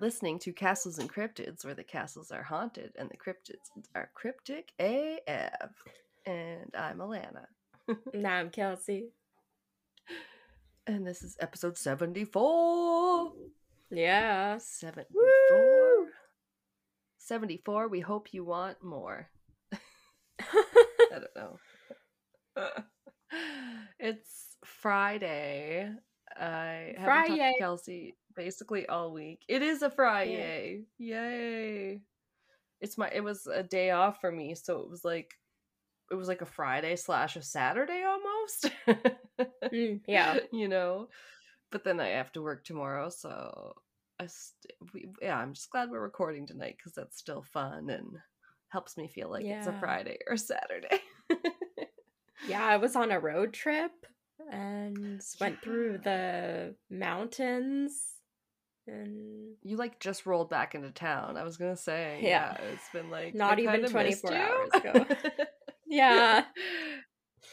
Listening to Castles and Cryptids, where the castles are haunted and the cryptids are cryptic AF. And I'm Alana. Now I'm Kelsey. And this is episode 74. Yeah. 74. Woo! 74. We hope you want more. I don't know. it's Friday. I haven't talked Friday. to Kelsey basically all week. It is a Friday. Yay. It's my it was a day off for me, so it was like it was like a Friday slash a Saturday almost. Mm, yeah. you know. But then I have to work tomorrow, so I st- we, yeah, I'm just glad we're recording tonight because that's still fun and helps me feel like it's a Friday or Saturday. Yeah, I was on a road trip and went through the mountains and you like just rolled back into town. I was gonna say, Yeah. yeah, it's been like Not even 24 hours ago. yeah.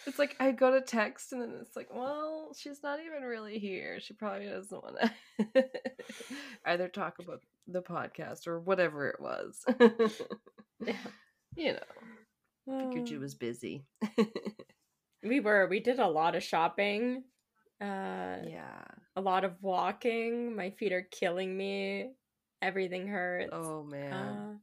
It's like I go to text and then it's like, well, she's not even really here. She probably doesn't want to either talk about the podcast or whatever it was. Yeah. you know, figured you Oh. was busy. We were. We did a lot of shopping. Uh yeah. a lot of walking. My feet are killing me. Everything hurts. Oh man. Uh,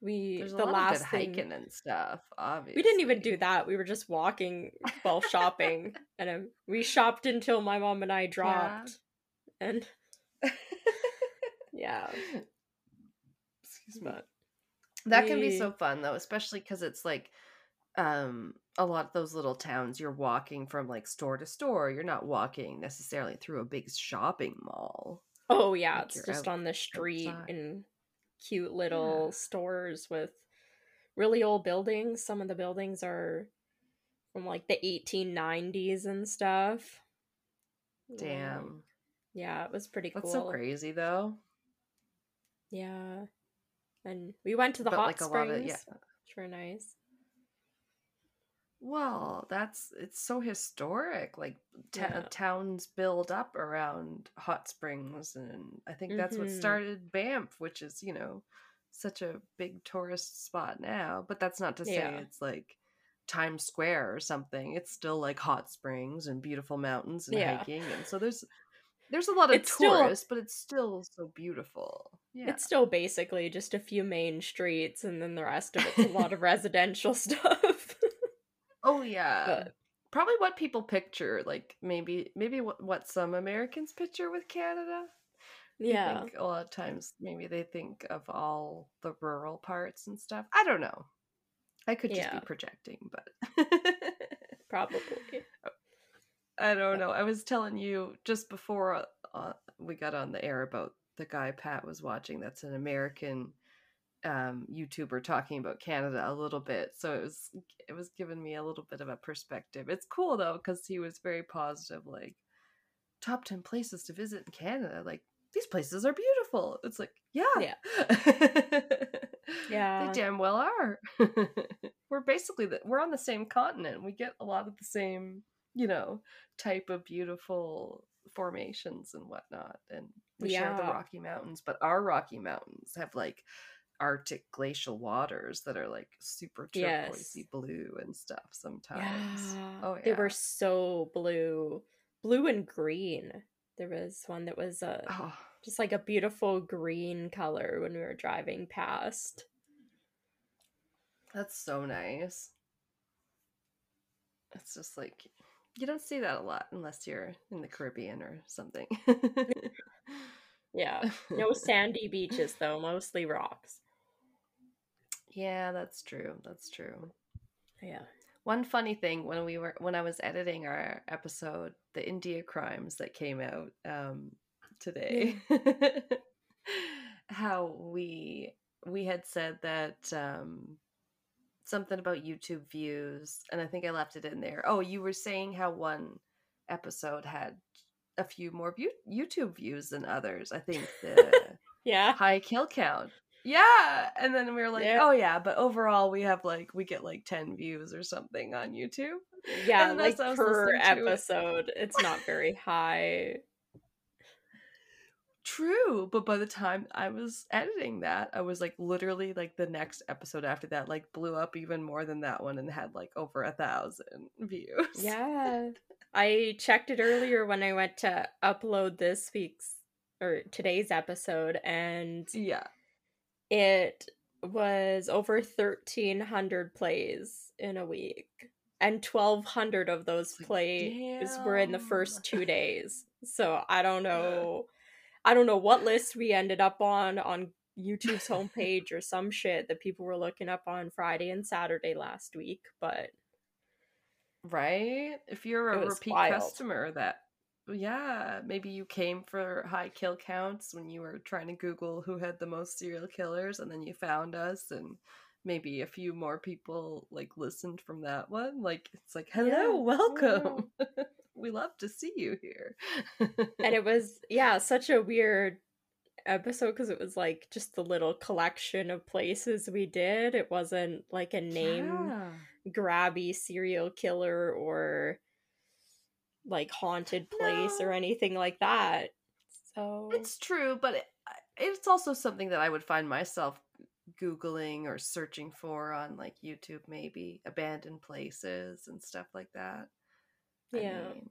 we There's the last thing hiking and stuff. Obviously, we didn't even do that. We were just walking while shopping, and um, we shopped until my mom and I dropped. And yeah, Excuse me. That can be so fun though, especially because it's like um a lot of those little towns you're walking from like store to store. You're not walking necessarily through a big shopping mall. oh yeah, Like it's just out- on the street outside. and cute little stores with really old buildings. Some of the buildings are from like the 1890s and stuff. Damn. Yeah, it was pretty cool. That's so crazy though. Yeah. And we went to the But, hot like, a lot springs. of- yeah. Which were nice. Well, that's it's so historic. Like ta- Yeah. towns build up around hot springs, and I think that's what Mhm. started Banff, which is you know such a big tourist spot now. But that's not to say Yeah. it's like Times Square or something. It's still like hot springs and beautiful mountains and Yeah. hiking, and so there's there's a lot of It's still- tourists, but it's still so beautiful. Yeah, It's still basically just a few main streets and then the rest of it's a lot of residential stuff. Oh yeah. But- Probably what people picture, like maybe maybe what, what some Americans picture with Canada. Yeah. think a lot of times maybe they think of all the rural parts and stuff. I don't know. I could just Yeah. be projecting, but Probably. I don't know. I was telling you just before uh, we got on the air about the guy Pat was watching. That's an American um, YouTuber talking about Canada a little bit. So it was it was giving me a little bit of a perspective. It's cool though because he was very positive. Like top ten places to visit in Canada. Like these places are beautiful. It's like yeah, Yeah. Yeah. they damn well are. we're basically the, we're on the same continent. We get a lot of the same, you know, type of beautiful formations and whatnot. And we share the Rocky Mountains, but our Rocky Mountains have like Arctic glacial waters that are like super turquoisey Yes. blue and stuff sometimes. Yeah. Oh yeah. They were so blue. Blue and green. There was one that was uh, Oh, just like a beautiful green color when we were driving past. that's so nice. It's just like you don't see that a lot unless you're in the Caribbean or something. Yeah. No sandy beaches though, mostly rocks. Yeah, that's true. That's true. Yeah. One funny thing when we were when I was editing our episode, the India crimes that came out um today. how we we had said that um something about YouTube views and I think I left it in there. Oh, you were saying how one episode had a few more view- YouTube views than others. I think the Yeah. high kill count. Yeah, and then we were like, Yeah. oh yeah, but overall we have like we get like ten views or something on YouTube. Yeah, And like as I was per to it- episode, it's not very high. True, but by the time I was editing that, I was like literally like the next episode after that like blew up even more than that one and had like over a thousand views. Yeah. I checked it earlier when I went to upload this week's or today's episode and yeah. It was over 1300 plays in a week and 1200 of those plays were in the first 2 days. So I don't know I don't know what list we ended up on on YouTube's homepage or some shit that people were looking up on Friday and Saturday last week, but right? If you're a repeat wild. customer that yeah, maybe you came for high kill counts when you were trying to Google who had the most serial killers and then you found us and maybe a few more people like listened from that one. Like it's like, hello, yeah. Mm-hmm. welcome. Yeah. we love to see you here. and it was, yeah, such a weird episode because it was like just the little collection of places we did. It wasn't like a name yeah. grabby serial killer or like haunted place no. or anything like that. So it's true, but it, it's also something that I would find myself googling or searching for on like YouTube maybe abandoned places and stuff like that. Yeah. I, mean,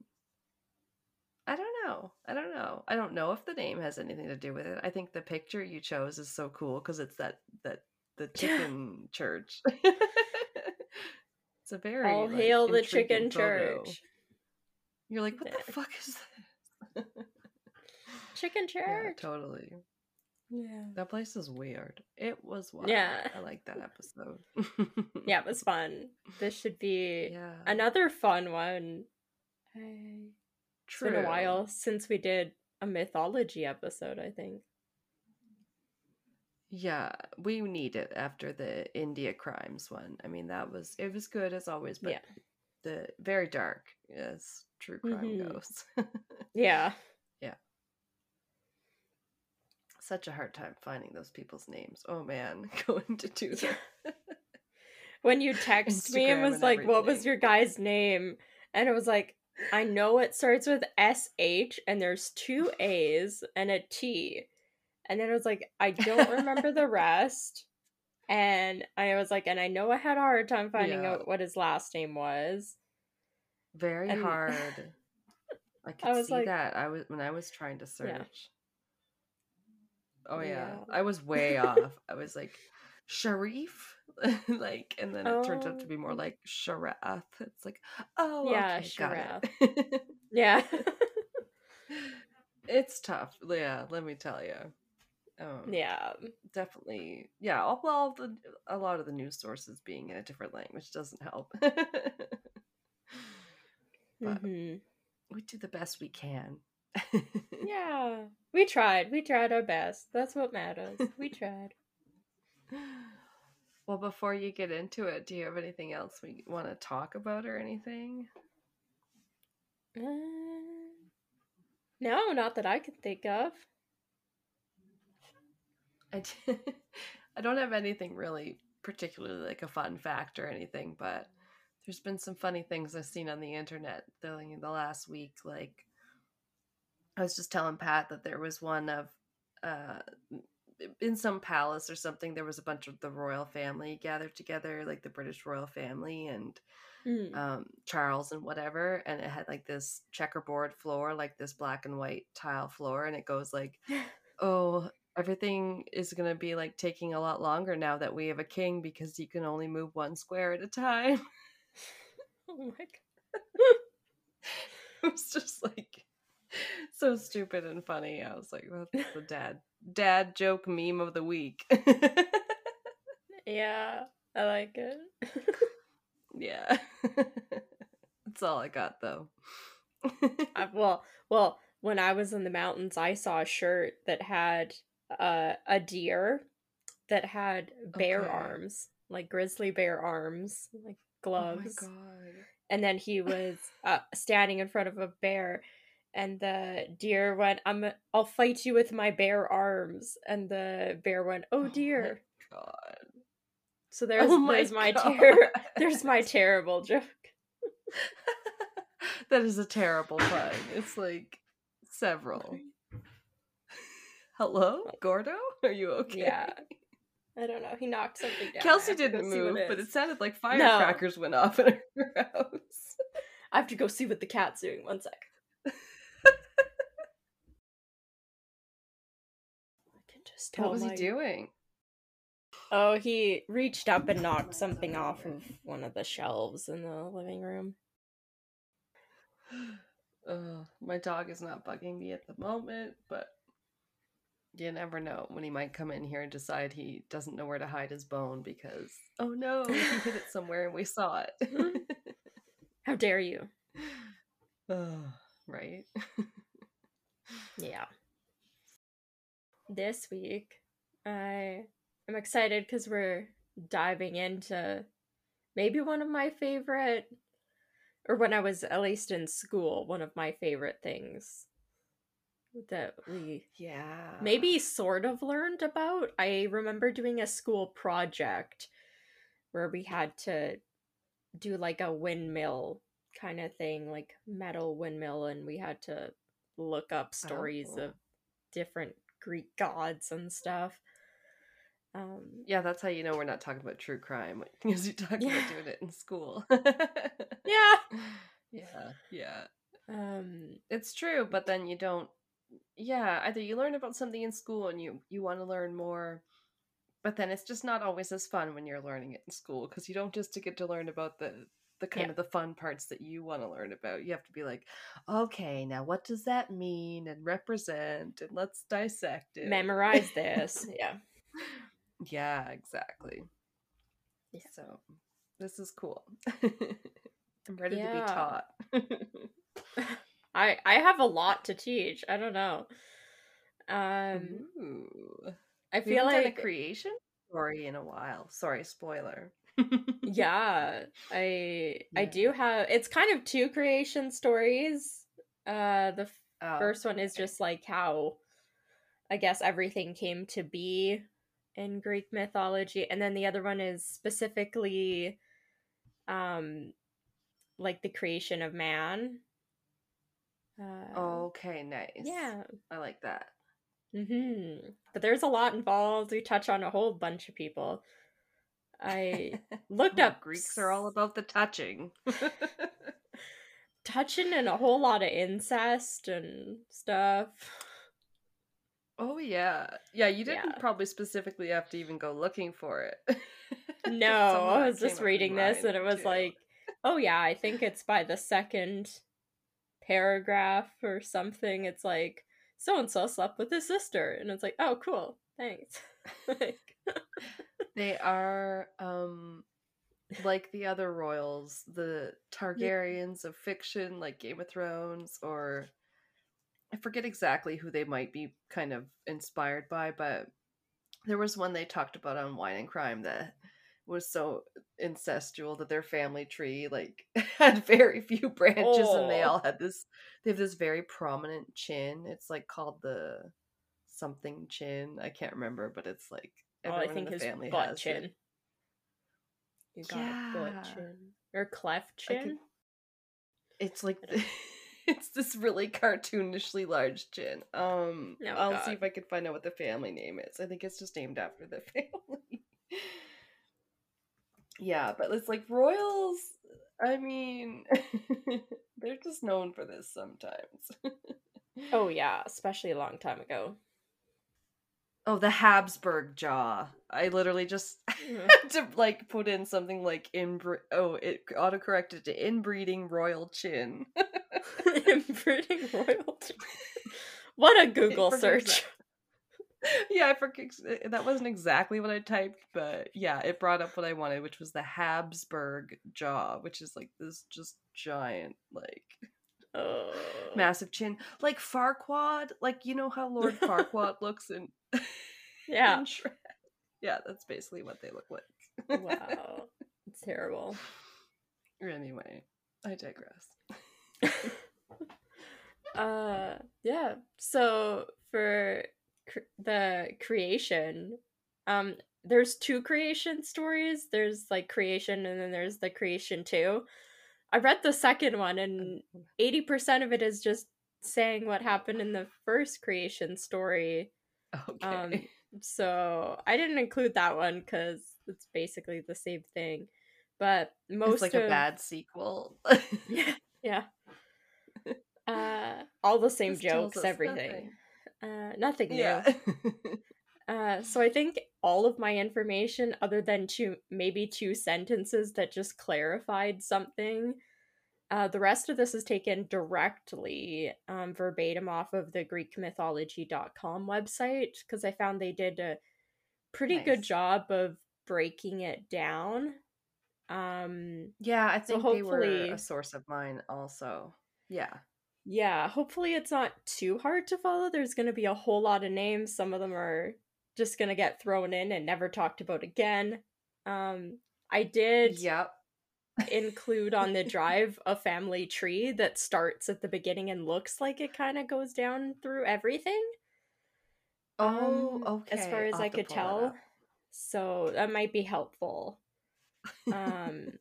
I don't know. I don't know. I don't know if the name has anything to do with it. I think the picture you chose is so cool because it's that that the chicken church. it's a very all like, hail the chicken photo. church. You're like, what the fuck is this? chicken church. Yeah, totally. Yeah. That place is weird. It was wild. Yeah. I like that episode. yeah, it was fun. This should be yeah. another fun one. Hey. True. It's been a while since we did a mythology episode, I think. Yeah, we need it after the India crimes one. I mean, that was it was good as always, but yeah. the very dark as true crime mm-hmm. goes. yeah. Yeah. Such a hard time finding those people's names. Oh man, going to do that. when you text me and was like, everything. "What was your guy's name?" and it was like, I know it starts with S H and there's two A's and a T. And then I was like, I don't remember the rest. And I was like, and I know I had a hard time finding yeah. out what his last name was. Very and... hard. I could I see like, that. I was when I was trying to search. Yeah. Oh yeah. yeah. I was way off. I was like, Sharif? like and then it oh. turns out to be more oh. like Sharath. It's like, oh yeah, okay, Sharath. yeah. it's tough. Yeah, let me tell you. Um, yeah, definitely. Yeah, all, well, the, a lot of the news sources being in a different language doesn't help. But mm-hmm. we do the best we can. yeah, we tried. We tried our best. That's what matters. We tried. Well, before you get into it, do you have anything else we want to talk about or anything? Uh, no, not that I can think of. I, I don't have anything really particularly like a fun fact or anything, but there's been some funny things I've seen on the internet the, the last week. Like, I was just telling Pat that there was one of uh, in some palace or something there was a bunch of the royal family gathered together like the british royal family and mm. um, charles and whatever and it had like this checkerboard floor like this black and white tile floor and it goes like oh everything is going to be like taking a lot longer now that we have a king because you can only move one square at a time oh my god it was just like so stupid and funny. I was like, that's the dad dad joke meme of the week. yeah, I like it. yeah. That's all I got though. I, well, well, when I was in the mountains, I saw a shirt that had uh, a deer that had bear okay. arms, like grizzly bear arms, like gloves. Oh my god. And then he was uh, standing in front of a bear and the deer went i'm i'll fight you with my bare arms and the bear went oh dear oh god so there's oh my there's my ter- there's my terrible joke that is a terrible pun it's like several Hello, Gordo? Are you okay? Yeah. I don't know. He knocked something down. Kelsey didn't move, but it sounded like firecrackers no. went off in her house. I have to go see what the cat's doing. One sec. I can just tell. What was my... he doing? Oh, he reached up and knocked something off of one of the shelves in the living room. Uh, my dog is not bugging me at the moment, but you never know when he might come in here and decide he doesn't know where to hide his bone because oh no, he hid it somewhere and we saw it. Mm-hmm. How dare you? Oh, right. yeah. This week, I am excited because we're diving into maybe one of my favorite, or when I was at least in school, one of my favorite things that we yeah maybe sort of learned about. I remember doing a school project where we had to do like a windmill kind of thing, like metal windmill, and we had to look up stories oh. of different Greek gods and stuff. Um, yeah, that's how you know we're not talking about true crime because you talk yeah. about doing it in school. yeah, yeah, yeah. Um, it's true, but then you don't yeah either you learn about something in school and you you want to learn more but then it's just not always as fun when you're learning it in school because you don't just get to learn about the the kind yeah. of the fun parts that you want to learn about you have to be like okay now what does that mean and represent and let's dissect it memorize this yeah yeah exactly yeah. so this is cool i'm ready yeah. to be taught I I have a lot to teach. I don't know. Um Ooh. I feel like a creation story in a while. Sorry, spoiler. yeah, I yeah. I do have it's kind of two creation stories. Uh the oh, first one is okay. just like how I guess everything came to be in Greek mythology and then the other one is specifically um like the creation of man uh, okay, nice. Yeah. I like that. Mm-hmm. But there's a lot involved. We touch on a whole bunch of people. I looked up. Greeks are all about the touching. touching and a whole lot of incest and stuff. Oh yeah. Yeah, you didn't yeah. probably specifically have to even go looking for it. no, I was just reading this and it was too. like, oh yeah, I think it's by the second paragraph or something. It's like so and so slept with his sister, and it's like, oh, cool, thanks. like, they are um like the other royals, the Targaryens of fiction, like Game of Thrones, or I forget exactly who they might be kind of inspired by, but there was one they talked about on Wine and Crime that was so incestual that their family tree like had very few branches oh. and they all had this they have this very prominent chin it's like called the something chin i can't remember but it's like everyone oh, I think in the family butt has chin it. you got yeah. a butt chin or cleft chin could, it's like it's this really cartoonishly large chin um oh, i'll God. see if i can find out what the family name is i think it's just named after the family yeah, but it's like royals. I mean, they're just known for this sometimes. oh yeah, especially a long time ago. Oh, the Habsburg jaw. I literally just mm. had to like put in something like inbreed. Oh, it autocorrected to inbreeding royal chin. inbreeding royal chin. What a Google search yeah, I forget eh, that wasn't exactly what I typed, but yeah, it brought up what I wanted, which was the Habsburg jaw, which is like this just giant, like oh. massive chin, like Farquaad. Like you know how Lord Farquaad looks in yeah, in yeah, that's basically what they look like. wow, it's terrible. Anyway, I digress. uh, yeah. So for the creation um there's two creation stories there's like creation and then there's the creation 2 i read the second one and 80% of it is just saying what happened in the first creation story Okay. Um, so I didn't include that one because it's basically the same thing. But most it's like of... a bad sequel. yeah, yeah. Uh, all the same this jokes, everything. Nothing, uh, nothing new. Yeah. uh, so I think all of my information, other than two, maybe two sentences that just clarified something, uh, the rest of this is taken directly um, verbatim off of the GreekMythology.com website because I found they did a pretty nice. good job of breaking it down. Um, yeah, I think so they were a source of mine also. Yeah. Yeah, hopefully it's not too hard to follow. There's going to be a whole lot of names. Some of them are just going to get thrown in and never talked about again. Um, I did. Yep include on the drive a family tree that starts at the beginning and looks like it kind of goes down through everything. Oh, um, okay. As far as I could tell. So that might be helpful. Um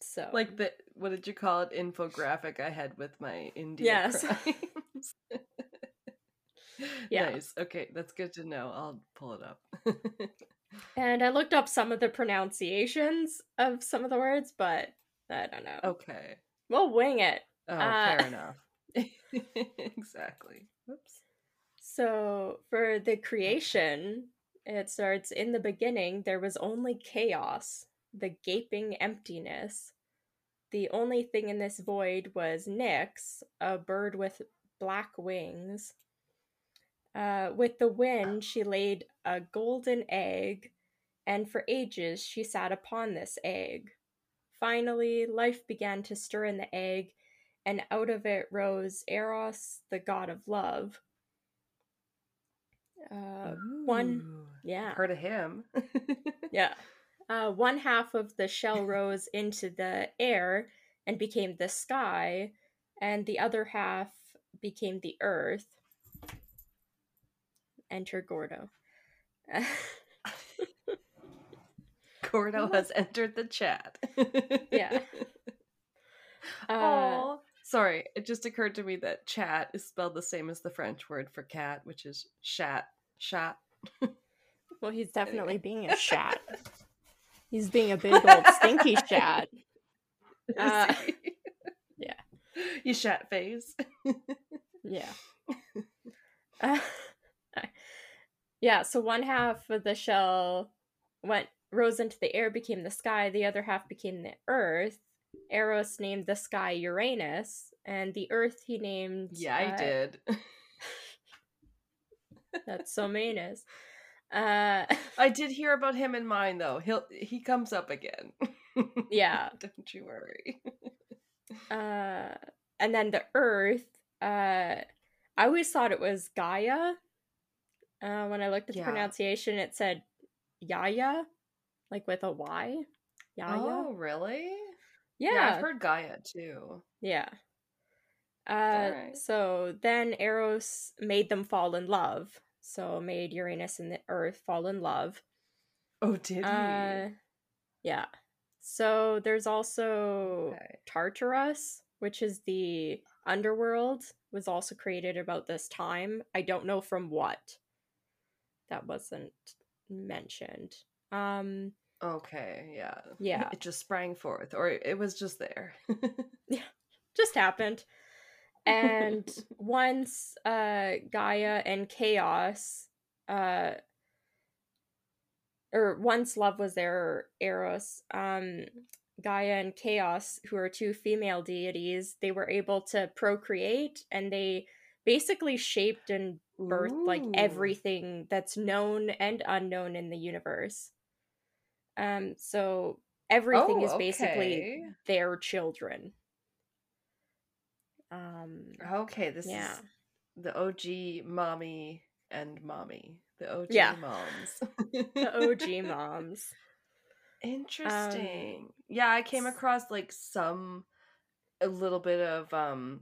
so like the what did you call it infographic I had with my India yes. crimes. yeah. Nice. Okay, that's good to know. I'll pull it up. And I looked up some of the pronunciations of some of the words, but I don't know. Okay. We'll wing it. Oh, uh, fair enough. exactly. Whoops. So for the creation, it starts in the beginning, there was only chaos, the gaping emptiness. The only thing in this void was Nyx, a bird with black wings. Uh, with the wind, she laid a golden egg, and for ages she sat upon this egg. Finally, life began to stir in the egg, and out of it rose Eros, the god of love. Uh, one, yeah, heard of him. yeah, uh, one half of the shell rose into the air and became the sky, and the other half became the earth enter Gordo. Gordo has entered the chat. yeah. Oh, uh, sorry. It just occurred to me that chat is spelled the same as the French word for cat, which is chat. Chat. well, he's definitely being a chat. He's being a big old stinky chat. Uh, yeah. You chat face. yeah. Uh, yeah, so one half of the shell went rose into the air, became the sky. The other half became the earth. Eros named the sky Uranus, and the earth he named. Yeah, uh, I did. that's so meanest. Uh, I did hear about him in mine though. He'll he comes up again. yeah, don't you worry. uh, and then the Earth. Uh, I always thought it was Gaia, uh, when I looked at the yeah. pronunciation, it said Yaya, like with a Y. Yaya. Oh, really? Yeah. yeah I've heard Gaia too. Yeah. Uh, right. So then Eros made them fall in love. So made Uranus and the Earth fall in love. Oh, did he? Uh, yeah. So there's also okay. Tartarus, which is the underworld, was also created about this time. I don't know from what that wasn't mentioned. Um okay, yeah. Yeah. It just sprang forth or it was just there. yeah. Just happened. And once uh Gaia and Chaos uh or once love was there Eros um Gaia and Chaos, who are two female deities, they were able to procreate and they basically shaped and birthed Ooh. like everything that's known and unknown in the universe. Um, so everything oh, is basically okay. their children. Um, okay, this yeah. is the OG mommy and mommy. The OG yeah. moms. the OG moms. Interesting. Um, yeah, I came across like some a little bit of um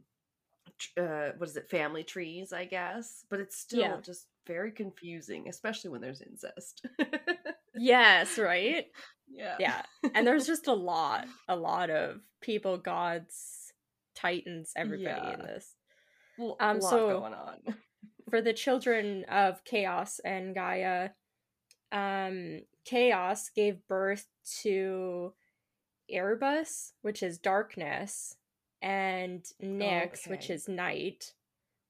uh, what is it family trees i guess but it's still yeah. just very confusing especially when there's incest yes right yeah yeah and there's just a lot a lot of people gods titans everybody yeah. in this um so going on for the children of Chaos and Gaia, um, Chaos gave birth to Erebus, which is darkness, and Nyx, okay. which is night.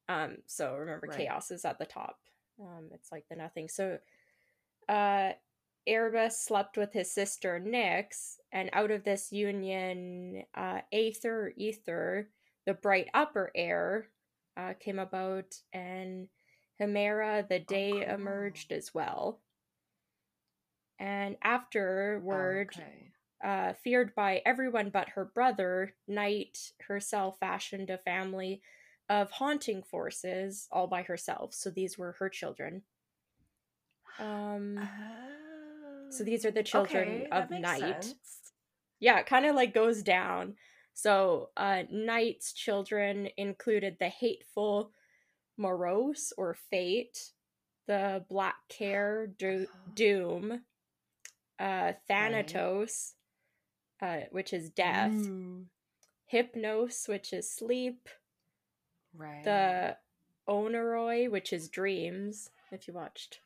Um, so remember, right. Chaos is at the top. Um, it's like the nothing. So, uh, Erebus slept with his sister Nyx, and out of this union, uh, Aether, Ether, the bright upper air, uh, came about, and Hemera, the day, oh, emerged as well. And afterward, okay. uh, feared by everyone but her brother, Night herself fashioned a family of haunting forces all by herself. So these were her children. Um, oh. So these are the children okay, of Night. Sense. Yeah, it kind of like goes down. So uh, Night's children included the hateful Moros or Fate, the Black Care Do- oh. Doom, uh, Thanatos, right. uh, which is death. Hypnos, which is sleep, right. the Oneiroi, which is dreams. If you watched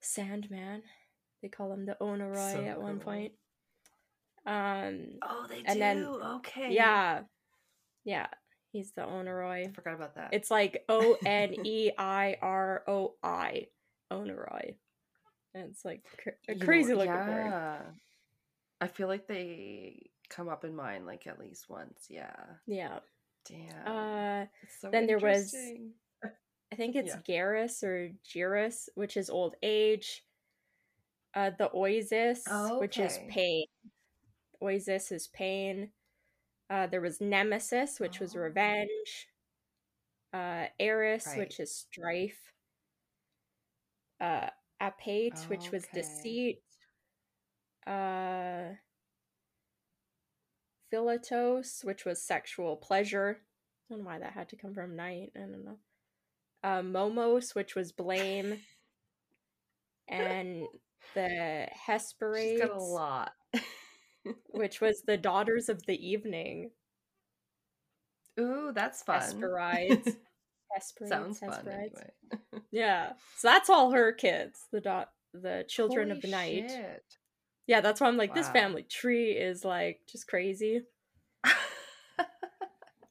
Sandman, they call him the Oneiroi so at cool. one point. Um, oh, they and do. Then, okay. Yeah, yeah. He's the Oneiroi. I forgot about that. It's like O N E I R O I, Oneiroi. And it's like a crazy looking yeah. word. I feel like they come up in mine like at least once. Yeah. Yeah. Damn. Uh, so then there was, I think it's yeah. Garrus or Girus, which is old age. Uh, the Oasis, oh, okay. which is pain. Oasis is pain. Uh, there was Nemesis, which oh. was revenge. Uh, Eris, right. which is strife. Uh, Apate, oh, which was okay. deceit. Uh, Philatos, which was sexual pleasure. I don't know why that had to come from night. I don't know. Uh, Momos, which was blame. and the Hesperides. She's got a lot. which was the Daughters of the Evening. Ooh, that's fun. Hesperides. Hesperides. Sounds Hesperides. fun anyway. yeah. So that's all her kids, the dot the children Holy of the night. Shit. Yeah, that's why I'm like, wow. this family tree is like just crazy.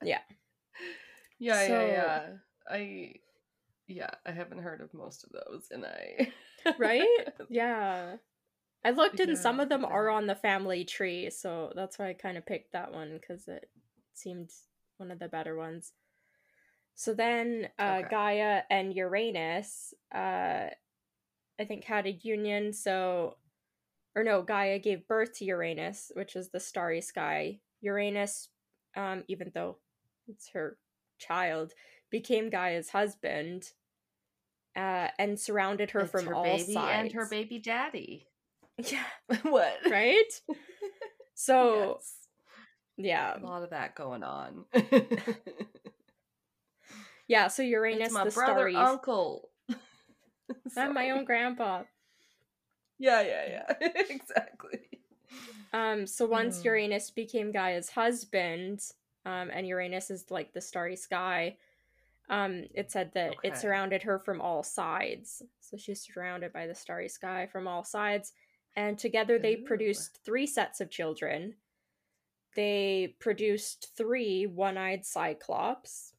yeah. Yeah, so, yeah, yeah. I yeah, I haven't heard of most of those and I Right? Yeah. I looked and some of them are on the family tree, so that's why I kind of picked that one because it seemed one of the better ones. So then uh, okay. Gaia and Uranus, uh, I think, had a union. So, or no, Gaia gave birth to Uranus, which is the starry sky. Uranus, um, even though it's her child, became Gaia's husband uh, and surrounded her it's from her all baby sides. And her baby daddy. Yeah. what? Right? So, yes. yeah. A lot of that going on. yeah, so Uranus, it's my the brother, starry uncle. I'm my own grandpa. Yeah, yeah, yeah. exactly. Um, so once mm. Uranus became Gaia's husband, um, and Uranus is like the starry sky, um, it said that okay. it surrounded her from all sides. So she's surrounded by the starry sky from all sides and together they Ooh. produced three sets of children. They produced three one-eyed cyclops.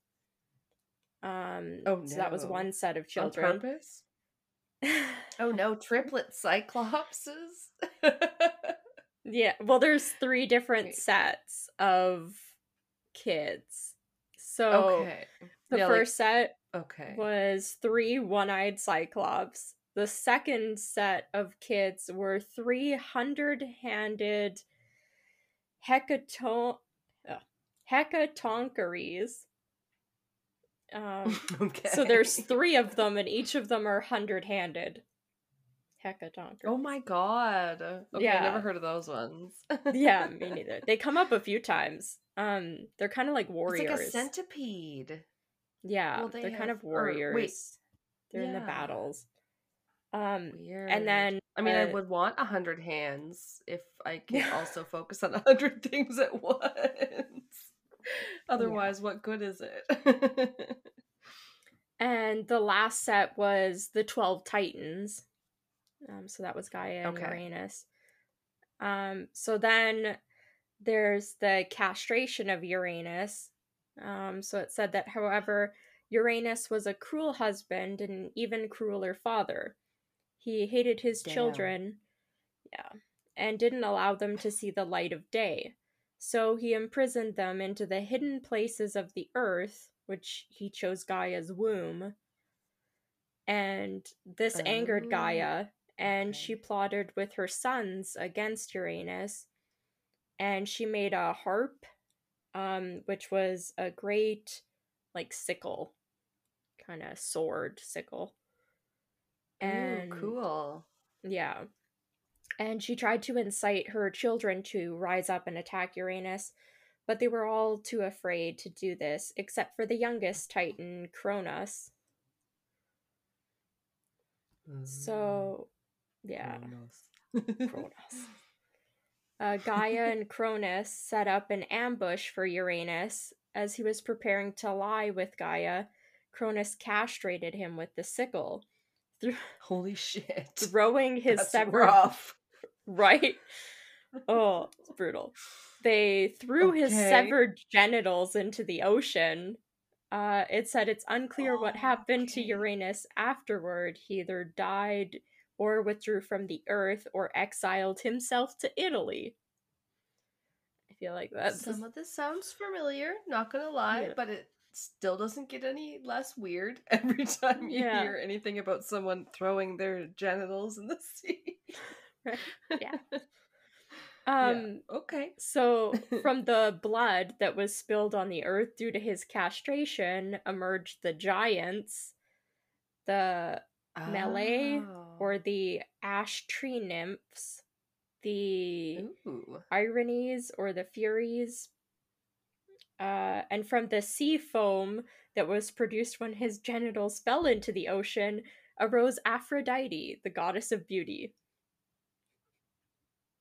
Um, oh, no. so that was one set of children. On purpose? oh no, triplet cyclopses. yeah, well, there's three different sets of kids. So okay. The yeah, first like, set okay was three one-eyed cyclops the second set of kids were 300 handed hecaton- uh, hecatoncheires. Um, okay. So there's three of them, and each of them are hundred handed. Hecatoncheires. Oh my god! Okay, yeah, I never heard of those ones. yeah, me neither. They come up a few times. Um, they're kind of like warriors. It's like a centipede. Yeah, well, they are kind of warriors. Or, wait, they're yeah. in the battles. Um, Weird. And then, I mean, uh, I would want a hundred hands if I can also focus on a hundred things at once. Otherwise, yeah. what good is it? And the last set was the 12 Titans. Um, so that was Gaia and Okay. Uranus. Um, so then there's the castration of Uranus. Um, so it said that, however, Uranus was a cruel husband and an even crueler father. He hated his Damn. children, yeah, and didn't allow them to see the light of day. So he imprisoned them into the hidden places of the earth, which he chose Gaia's womb. And this angered Oh, Gaia, and okay. she plotted with her sons against Uranus. And she made a harp, um, which was a great, like, sickle, kind of sword sickle. And Ooh, cool. yeah. And she tried to incite her children to rise up and attack Uranus, but they were all too afraid to do this, except for the youngest Titan, Cronus. So, yeah, Kronos. Cronus. Uh, Gaia and Cronus set up an ambush for Uranus. As he was preparing to lie with Gaia, Cronus castrated him with the sickle, th- Holy shit. throwing his That's severed rough. right? Oh, it's brutal. They threw his severed genitals into the ocean. Uh, it said it's unclear what Oh, happened to. Uranus afterward. He either died or withdrew from the Earth or exiled himself to Italy. I feel like that's Some of this sounds familiar, not gonna lie, Yeah. but it still doesn't get any less weird every time you Yeah. hear anything about someone throwing their genitals in the sea. Yeah. Yeah. um. Okay. So, from the blood that was spilled on the earth due to his castration, emerged the giants, the Meliae Oh. or the ash tree nymphs, the Ooh. Erinyes or the furies. Uh, and from the sea foam that was produced when his genitals fell into the ocean arose Aphrodite, the goddess of beauty.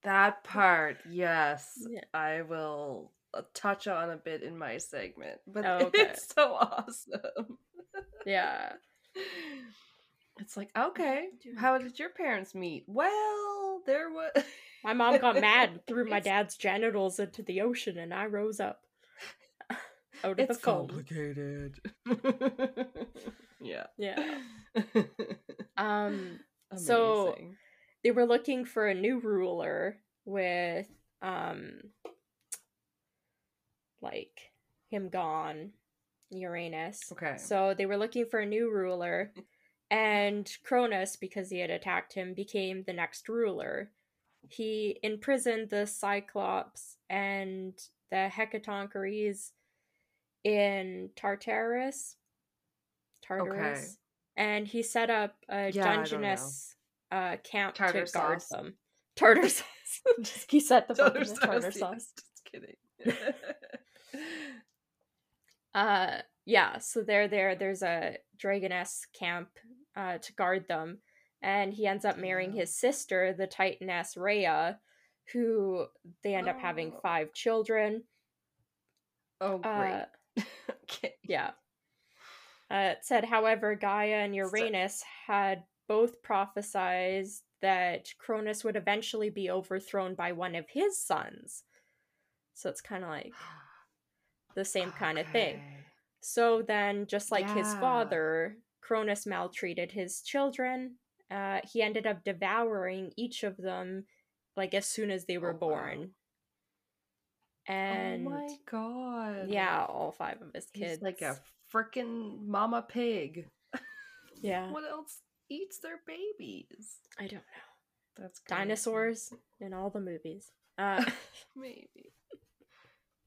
That part, yes, Yeah. I will uh, touch on a bit in my segment, but Oh, okay. it's so awesome. Yeah. It's like, okay, how did your parents meet? Well, there was. My mom got mad, threw my dad's genitals into the ocean, and I rose up out of the It's foam. complicated. yeah. Yeah. Um, So- they were looking for a new ruler with um like him gone uranus Okay. so they were looking for a new ruler and cronus because he had attacked him became the next ruler he imprisoned the cyclops and the hecatoncheires in tartarus tartarus and he set up a Yeah, dungeness uh, Campe Tartar to guard them. Tartar sauce. he set them up in the tartar yeah, sauce. Just kidding. Uh, yeah. So they're there. There's a dragoness Campe uh, to guard them, and he ends up marrying his sister, the Titaness Rhea, who they end up having Oh. five children. oh, great. Uh, okay. Yeah. Uh, it said, however, Gaia and So- Uranus had both prophesied that Cronus would eventually be overthrown by one of his sons. So it's kind of like the same kind of thing. So then, just like his father, Cronus maltreated his children. Uh, he ended up devouring each of them, like as soon as they were Oh, wow. born. And oh my god. yeah, all five of his kids. He's like a freaking mama pig. yeah. What else eats their babies? I don't know. That's crazy. dinosaurs in all the movies. Uh, Maybe.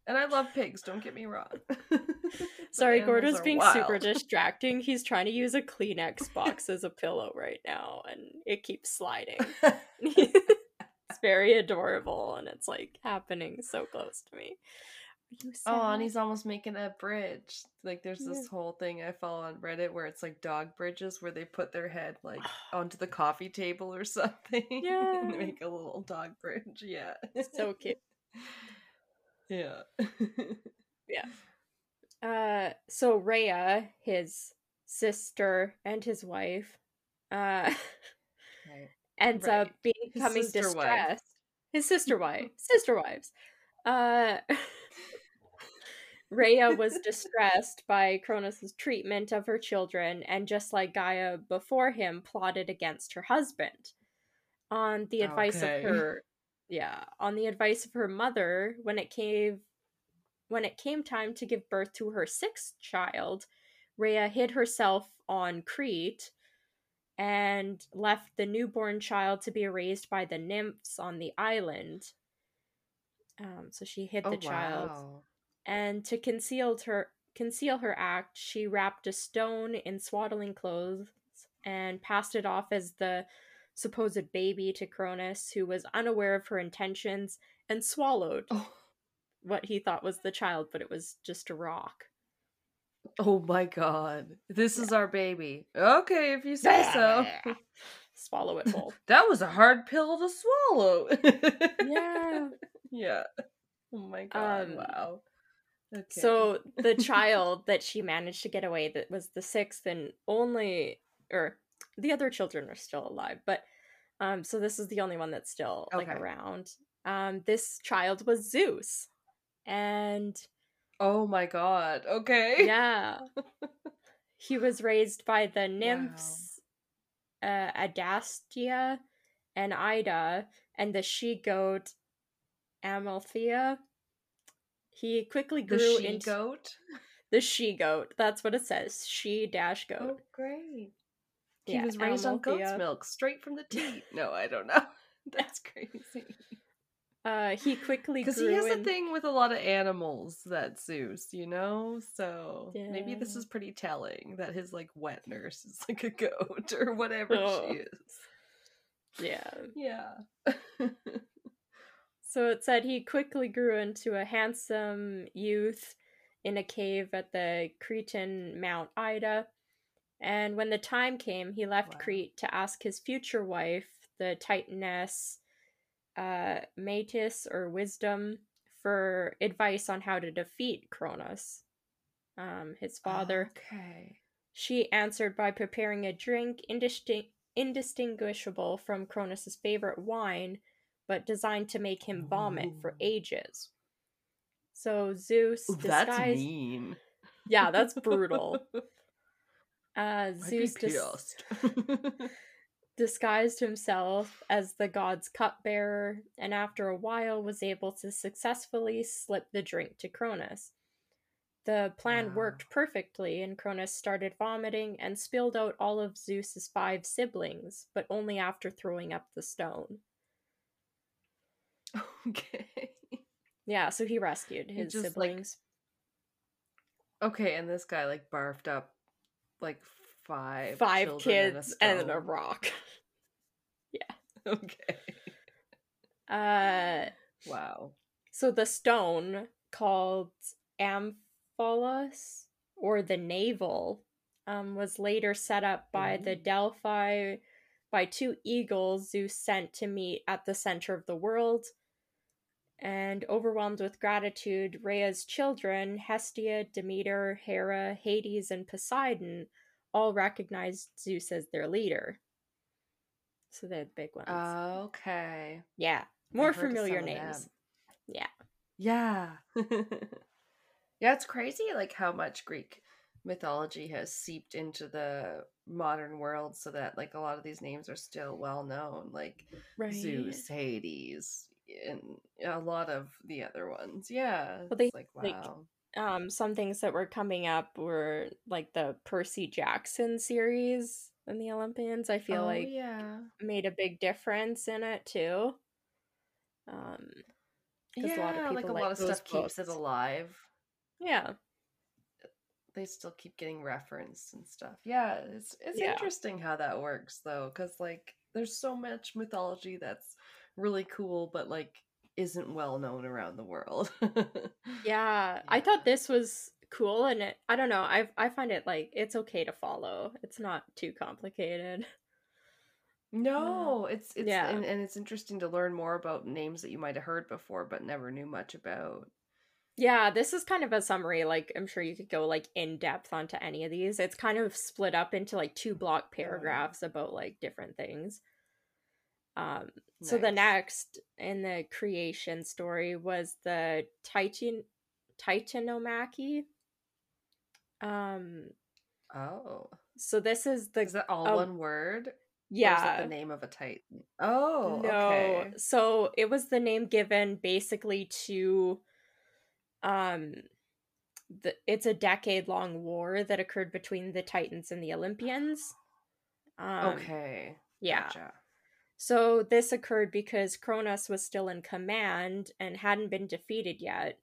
And I love pigs, don't get me wrong. sorry, are being super distracting. He's trying to use a Kleenex box as a pillow right now, and it keeps sliding. it's very adorable, and it's like happening so close to me. Oh, and he's almost making a bridge. Like there's this whole thing I follow on Reddit where it's like dog bridges where they put their head like onto the coffee table or something. Yeah. and make a little dog bridge. Yeah. so cute. Yeah. Yeah. Uh, so Rhea, his sister, and his wife, uh, right. ends right. up becoming distressed. Wife. His sister wife, sister wives. Uh, Rhea was distressed by Cronus' treatment of her children, and just like Gaia before him, plotted against her husband. On the advice okay. of her, yeah, on the advice of her mother, when it came, when it came time to give birth to her sixth child, Rhea hid herself on Crete and left the newborn child to be raised by the nymphs on the island. Um, so she hid oh, the child. Wow and to conceal her conceal her act, she wrapped a stone in swaddling clothes and passed it off as the supposed baby to Cronus, who was unaware of her intentions and swallowed oh. what he thought was the child, but it was just a rock. Oh my god. This yeah. is our baby. Okay, if you say so. Swallow it whole. that was a hard pill to swallow. yeah. Yeah. Oh my god. Um, wow. Okay. So the child that she managed to get away that was the sixth and only or the other children are still alive, but um so this is the only one that's still okay. like around. Um this child was Zeus. And Oh my god. Okay. Yeah. he was raised by the nymphs wow. uh Adastia and Ida and the she goat Amalthea he quickly grew the she into goat. The she goat. That's what it says. She dash goat. Oh, great. He yeah, was raised on goat's milk, straight from the teat. No, I don't know. That's crazy. Uh, he quickly because he has in... a thing with a lot of animals. That Zeus, you know. So yeah. maybe this is pretty telling that his like wet nurse is like a goat or whatever oh. she is. Yeah. Yeah. So it said he quickly grew into a handsome youth in a cave at the Cretan Mount Ida. And when the time came, he left wow. Crete to ask his future wife, the Titaness uh, Metis or Wisdom, for advice on how to defeat Cronus, um, his father. Okay. She answered by preparing a drink indisting- indistinguishable from Cronus's favorite wine but designed to make him vomit Ooh. for ages. So Zeus disguised... That's mean. Yeah, that's brutal. Uh, Zeus dis- disguised himself as the god's cupbearer, and after a while was able to successfully slip the drink to Cronus. The plan wow. worked perfectly, and Cronus started vomiting and spilled out all of Zeus's five siblings, but only after throwing up the stone. Okay. Yeah, so he rescued his he siblings. Like, okay, and this guy like barfed up like five five kids and, and a rock. yeah. Okay. Uh wow. So the stone called Omphalos or the navel um, was later set up by the Delphi by two eagles Zeus sent to meet at the center of the world and overwhelmed with gratitude, Rhea's children, Hestia, Demeter, Hera, Hades, and Poseidon, all recognized Zeus as their leader. So they're the big ones. Okay. Yeah. More familiar names. Yeah. Yeah. yeah, it's crazy like how much Greek mythology has seeped into the modern world so that like a lot of these names are still well known like right. Zeus, Hades, and a lot of the other ones. Yeah. Well, they like wow. Like, um, some things that were coming up were like the Percy Jackson series and the Olympians. I feel oh, like yeah made a big difference in it too. Um, yeah, a lot of like a lot of stuff books. keeps it alive. Yeah, they still keep getting referenced and stuff. Yeah, it's it's yeah. interesting how that works though, because like there's so much mythology that's really cool, but like isn't well known around the world. yeah, yeah, I thought this was cool, and it, I don't know. I I find it like it's okay to follow. It's not too complicated. Uh, no, it's it's yeah. and, and it's interesting to learn more about names that you might have heard before but never knew much about. Yeah, this is kind of a summary. Like, I'm sure you could go like in depth onto any of these. It's kind of split up into like two block paragraphs about like different things. Um, nice. so the next in the creation story was the Titan Titanomachy. Um. Oh. So this is the. Is that all one word? Yeah. the name of a Titan? Oh. No. Okay. So it was the name given basically to um the, it's a decade long war that occurred between the Titans and the Olympians. Um, okay. Yeah. Gotcha. So this occurred because Cronus was still in command and hadn't been defeated yet,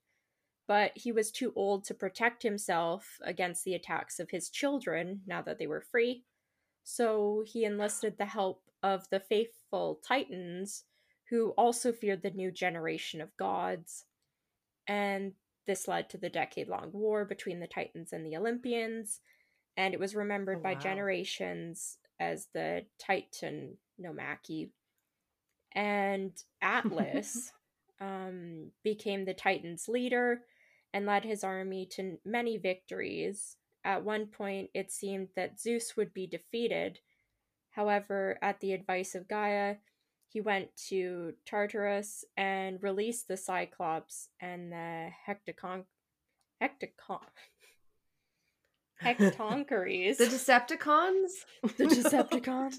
but he was too old to protect himself against the attacks of his children now that they were free. So he enlisted the help of the faithful Titans, who also feared the new generation of gods. And this led to the decade long war between the Titans and the Olympians, and it was remembered oh, wow. by generations as the Titanomachy. And Atlas um, became the Titans' leader and led his army to many victories. At one point, it seemed that Zeus would be defeated. However, at the advice of Gaia, he went to Tartarus and released the Cyclops and the Hectocon Hectoncheires. the Decepticons? The Decepticons.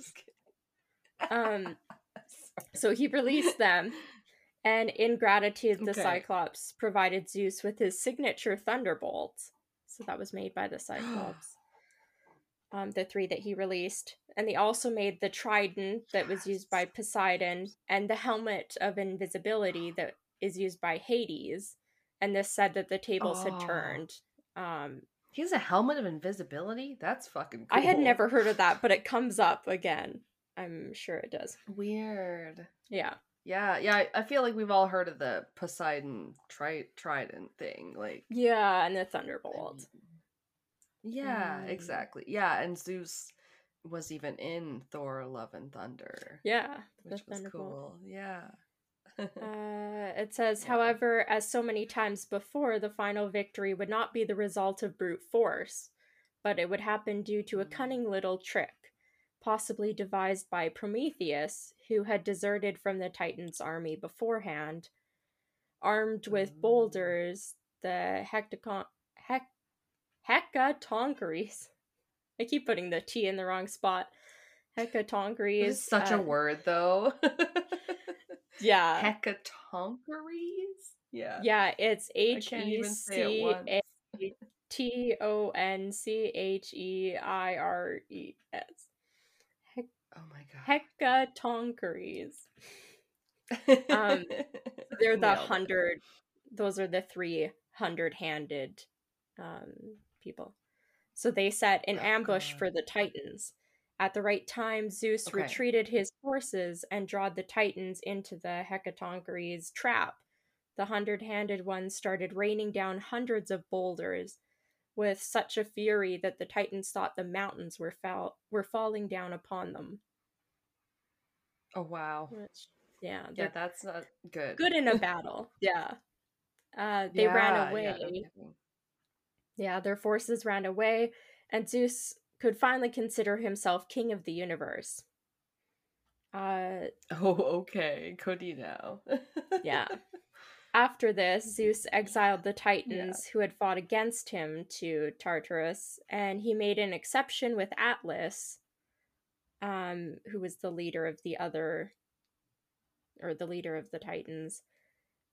um so he released them and in gratitude the okay. Cyclops provided Zeus with his signature thunderbolt. So that was made by the Cyclops um, the three that he released. And they also made the trident that was used by Poseidon and the helmet of invisibility that is used by Hades. And this said that the tables oh. had turned. Um, he has a helmet of invisibility? That's fucking cool. I had never heard of that, but it comes up again. I'm sure it does. Weird. Yeah. Yeah, yeah. I feel like we've all heard of the Poseidon tri- trident thing. Like, yeah, and the thunderbolt. Yeah, mm. exactly. Yeah, and Zeus was even in Thor: Love and Thunder. Yeah, which was cool. Yeah. uh, it says, however, as so many times before, the final victory would not be the result of brute force, but it would happen due to a cunning mm. little trick, possibly devised by Prometheus, who had deserted from the Titans' army beforehand. Armed with mm. boulders, the Hecticon- Hec- Hecatoncheires. I keep putting the T in the wrong spot. Hecatoncheires. is such uh, a word, though. Yeah. Hecatoncheires? Yeah. Yeah, it's H E C A T O N C H E I R E S. Oh my god. Hecatoncheires. um, they're the hundred. Those are the three hundred-handed um, people. So they set an oh, ambush God. for the Titans. At the right time, Zeus okay. retreated his forces and drawed the Titans into the Hecatoncheires' trap. The hundred handed ones started raining down hundreds of boulders with such a fury that the Titans thought the mountains were, fall- were falling down upon them. Oh, wow. Which, yeah. Yeah, that's not good. Good in a battle. yeah. Uh, they yeah, ran away. Yeah, yeah, their forces ran away, and Zeus could finally consider himself king of the universe. Uh, oh, okay. Could he now? yeah. After this, Zeus exiled the Titans yeah. who had fought against him to Tartarus, and he made an exception with Atlas, um, who was the leader of the other, or the leader of the Titans.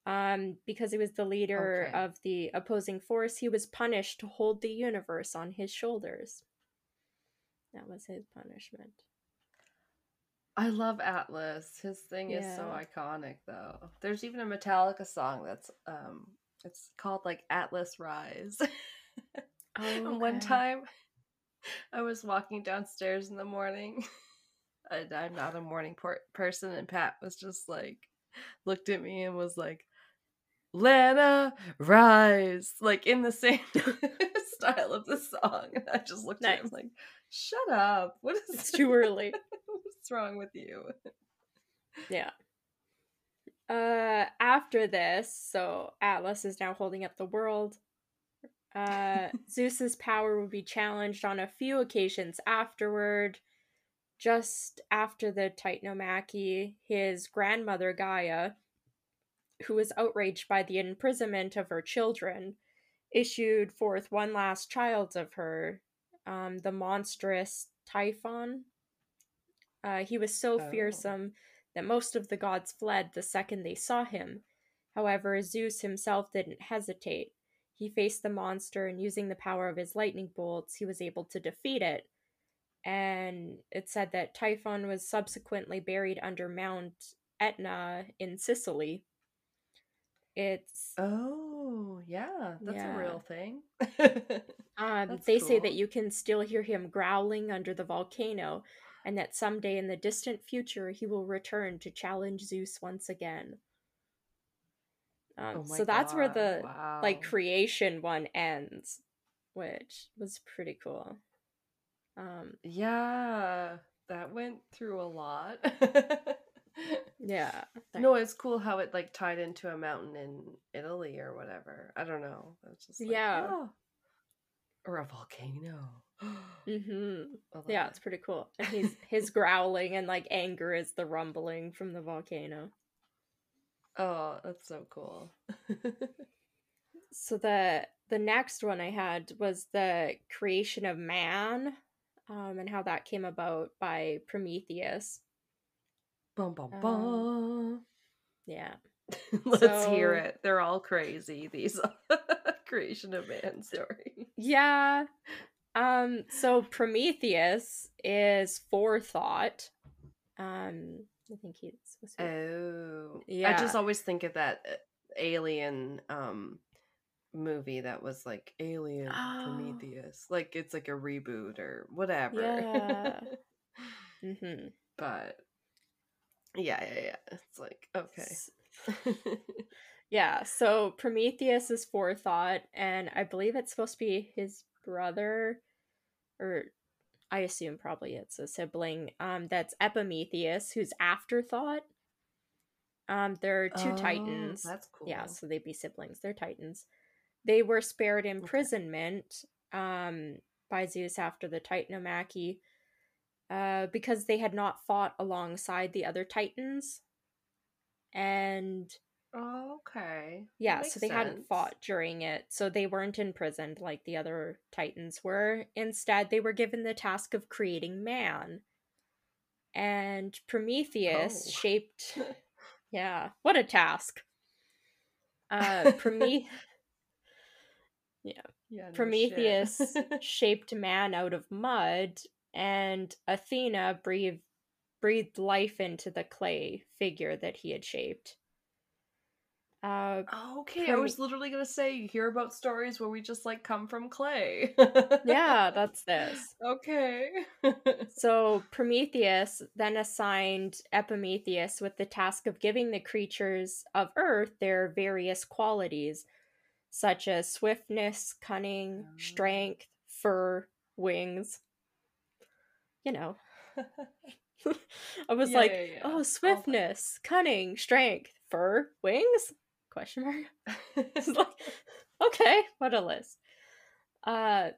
Um, because he was the leader okay. of the opposing force, he was punished to hold the universe on his shoulders. That was his punishment. I love Atlas. His thing yeah. is so iconic though. There's even a Metallica song that's um it's called like Atlas Rise. oh, okay. And one time I was walking downstairs in the morning. I'm not a morning por- person and Pat was just like looked at me and was like Lana rise, like in the same style of the song. And I just looked nice. at him like, shut up. What is it's too early? What's wrong with you? Yeah. Uh, after this, so Atlas is now holding up the world. Uh, Zeus's power will be challenged on a few occasions afterward. Just after the Titanomachy, his grandmother Gaia, who was outraged by the imprisonment of her children, issued forth one last child of her, um, the monstrous Typhon. Uh, he was so oh. fearsome that most of the gods fled the second they saw him. However, Zeus himself didn't hesitate. He faced the monster, and using the power of his lightning bolts, he was able to defeat it. And it said that Typhon was subsequently buried under Mount Etna in Sicily. It's oh yeah, that's yeah. a real thing. um, they cool. say that you can still hear him growling under the volcano, and that someday in the distant future he will return to challenge Zeus once again. Um, oh so that's God. where the wow. like creation one ends, which was pretty cool. Um, yeah, that went through a lot. yeah. No, it's cool how it like tied into a mountain in Italy or whatever. I don't know. Like, yeah. Oh. Or a volcano. mm-hmm. Yeah, it's pretty cool. And he's his growling and like anger is the rumbling from the volcano. Oh, that's so cool. so the the next one I had was the creation of man, um, and how that came about by Prometheus. Bum bum bum. Um, yeah. Let's so, hear it. They're all crazy. These creation of man stories. Yeah. Um. So Prometheus is forethought. Um. I think he's Oh. Yeah. I just always think of that uh, alien um movie that was like Alien oh. Prometheus. Like it's like a reboot or whatever. Yeah. mm-hmm. But yeah, yeah, yeah. It's like okay. yeah, so Prometheus is forethought, and I believe it's supposed to be his brother, or I assume probably it's a sibling. Um, that's Epimetheus, who's afterthought. Um, there are two oh, titans. That's cool. Yeah, so they'd be siblings. They're titans. They were spared imprisonment okay. um by Zeus after the Titanomachy uh, because they had not fought alongside the other Titans. And oh, okay. Yeah, so they sense. hadn't fought during it. So they weren't imprisoned like the other Titans were. Instead, they were given the task of creating man. And Prometheus oh. shaped Yeah, what a task. Uh Prometheus Yeah. yeah no Prometheus shaped man out of mud and Athena breathed breathed life into the clay figure that he had shaped. Uh, okay, I was literally gonna say you hear about stories where we just like come from clay. yeah, that's this. Okay. so Prometheus then assigned Epimetheus with the task of giving the creatures of Earth their various qualities, such as swiftness, cunning, oh. strength, fur, wings you know. I was yeah, like, yeah, yeah. oh, swiftness, cunning, strength, fur, wings? Question mark. like, okay, what a list. Uh,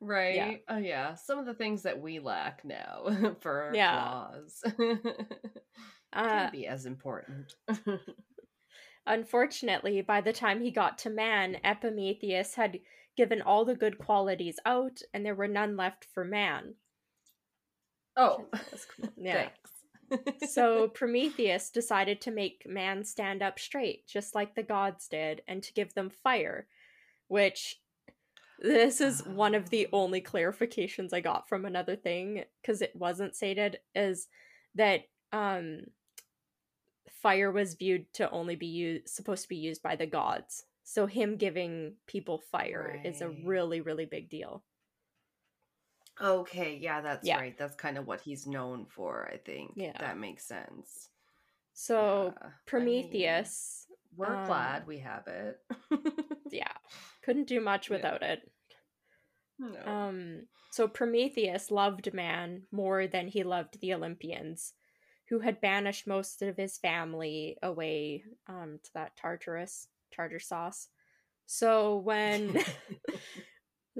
right. Oh, yeah. Some of the things that we lack now for our yeah. claws uh, be as important. unfortunately, by the time he got to man, Epimetheus had given all the good qualities out, and there were none left for man. Oh, cool. yeah. so Prometheus decided to make man stand up straight, just like the gods did, and to give them fire, which this is one of the only clarifications I got from another thing because it wasn't stated is that um fire was viewed to only be used supposed to be used by the gods. So him giving people fire right. is a really really big deal. Okay, yeah, that's yeah. right. That's kind of what he's known for, I think. Yeah. That makes sense. So, yeah. Prometheus. I mean, we're um, glad we have it. yeah. Couldn't do much without yeah. it. No. Um so Prometheus loved man more than he loved the Olympians, who had banished most of his family away um, to that Tartarus, tartar sauce. So when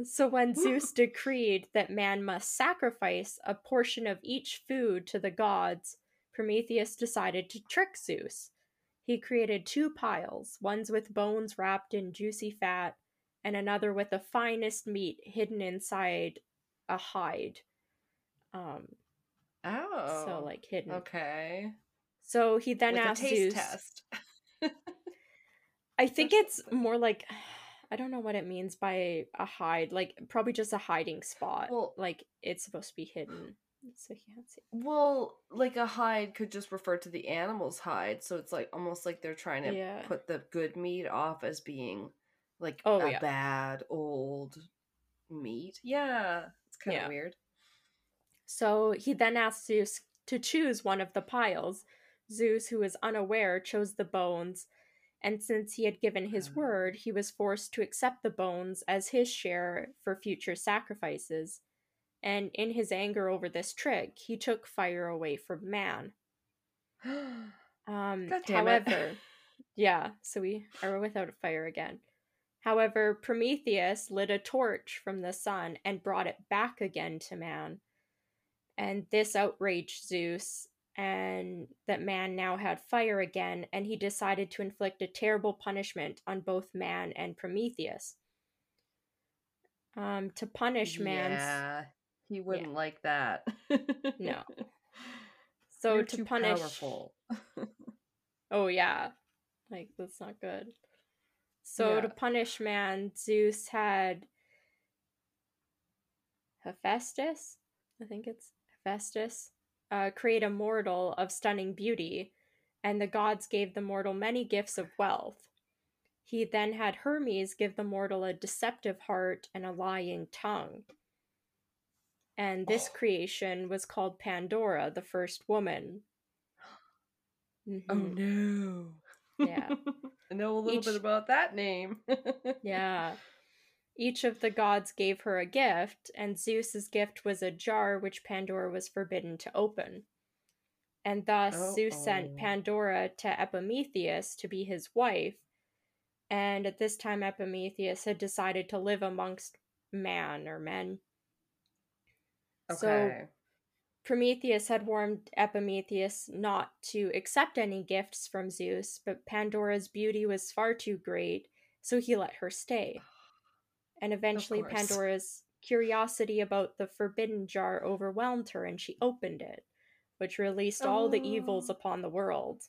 so when Zeus decreed that man must sacrifice a portion of each food to the gods, Prometheus decided to trick Zeus. He created two piles, one's with bones wrapped in juicy fat, and another with the finest meat hidden inside a hide. Um, oh, so like hidden. Okay. So he then with asked Zeus. test. I think it's more like I don't know what it means by a hide. Like probably just a hiding spot. Well- like it's supposed to be hidden, so he can't see. Well, like a hide could just refer to the animal's hide, so it's like almost like they're trying to Yeah. put the good meat off as being like Oh, a yeah. bad old meat. Yeah, it's kind of Yeah. weird. So he then asked Zeus to choose one of the piles. Zeus, who is unaware, chose the bones, and since he had given his Ah. word, he was forced to accept the bones as his share for future sacrifices. And in his anger over this trick, he took fire away from man. Um, God damn it. however, yeah, so we are without a fire again. However, Prometheus lit a torch from the sun and brought it back again to man. And this outraged Zeus, and that man now had fire again, and he decided to inflict a terrible punishment on both man and Prometheus. Um, to punish man. Yeah, he wouldn't like that. No. so You're to punish powerful. Oh yeah. Like that's not good. So to punish man, Zeus had Hephaestus, I think it's Hephaestus, uh, create a mortal of stunning beauty, and the gods gave the mortal many gifts of wealth. He then had Hermes give the mortal a deceptive heart and a lying tongue. And this Oh. creation was called Pandora, the first woman. Oh Mhm. no. Yeah. I know a little Each- bit about that name. Yeah. Each of the gods gave her a gift, and Zeus's gift was a jar which Pandora was forbidden to open. And thus Zeus sent oh. Pandora to Epimetheus to be his wife. And at this time, Epimetheus had decided to live amongst man or men. Okay. So Prometheus had warned Epimetheus not to accept any gifts from Zeus, but Pandora's beauty was far too great, so he let her stay. And eventually. Pandora's curiosity about the forbidden jar overwhelmed her, and she opened it, which released all the evils Oh. upon the world.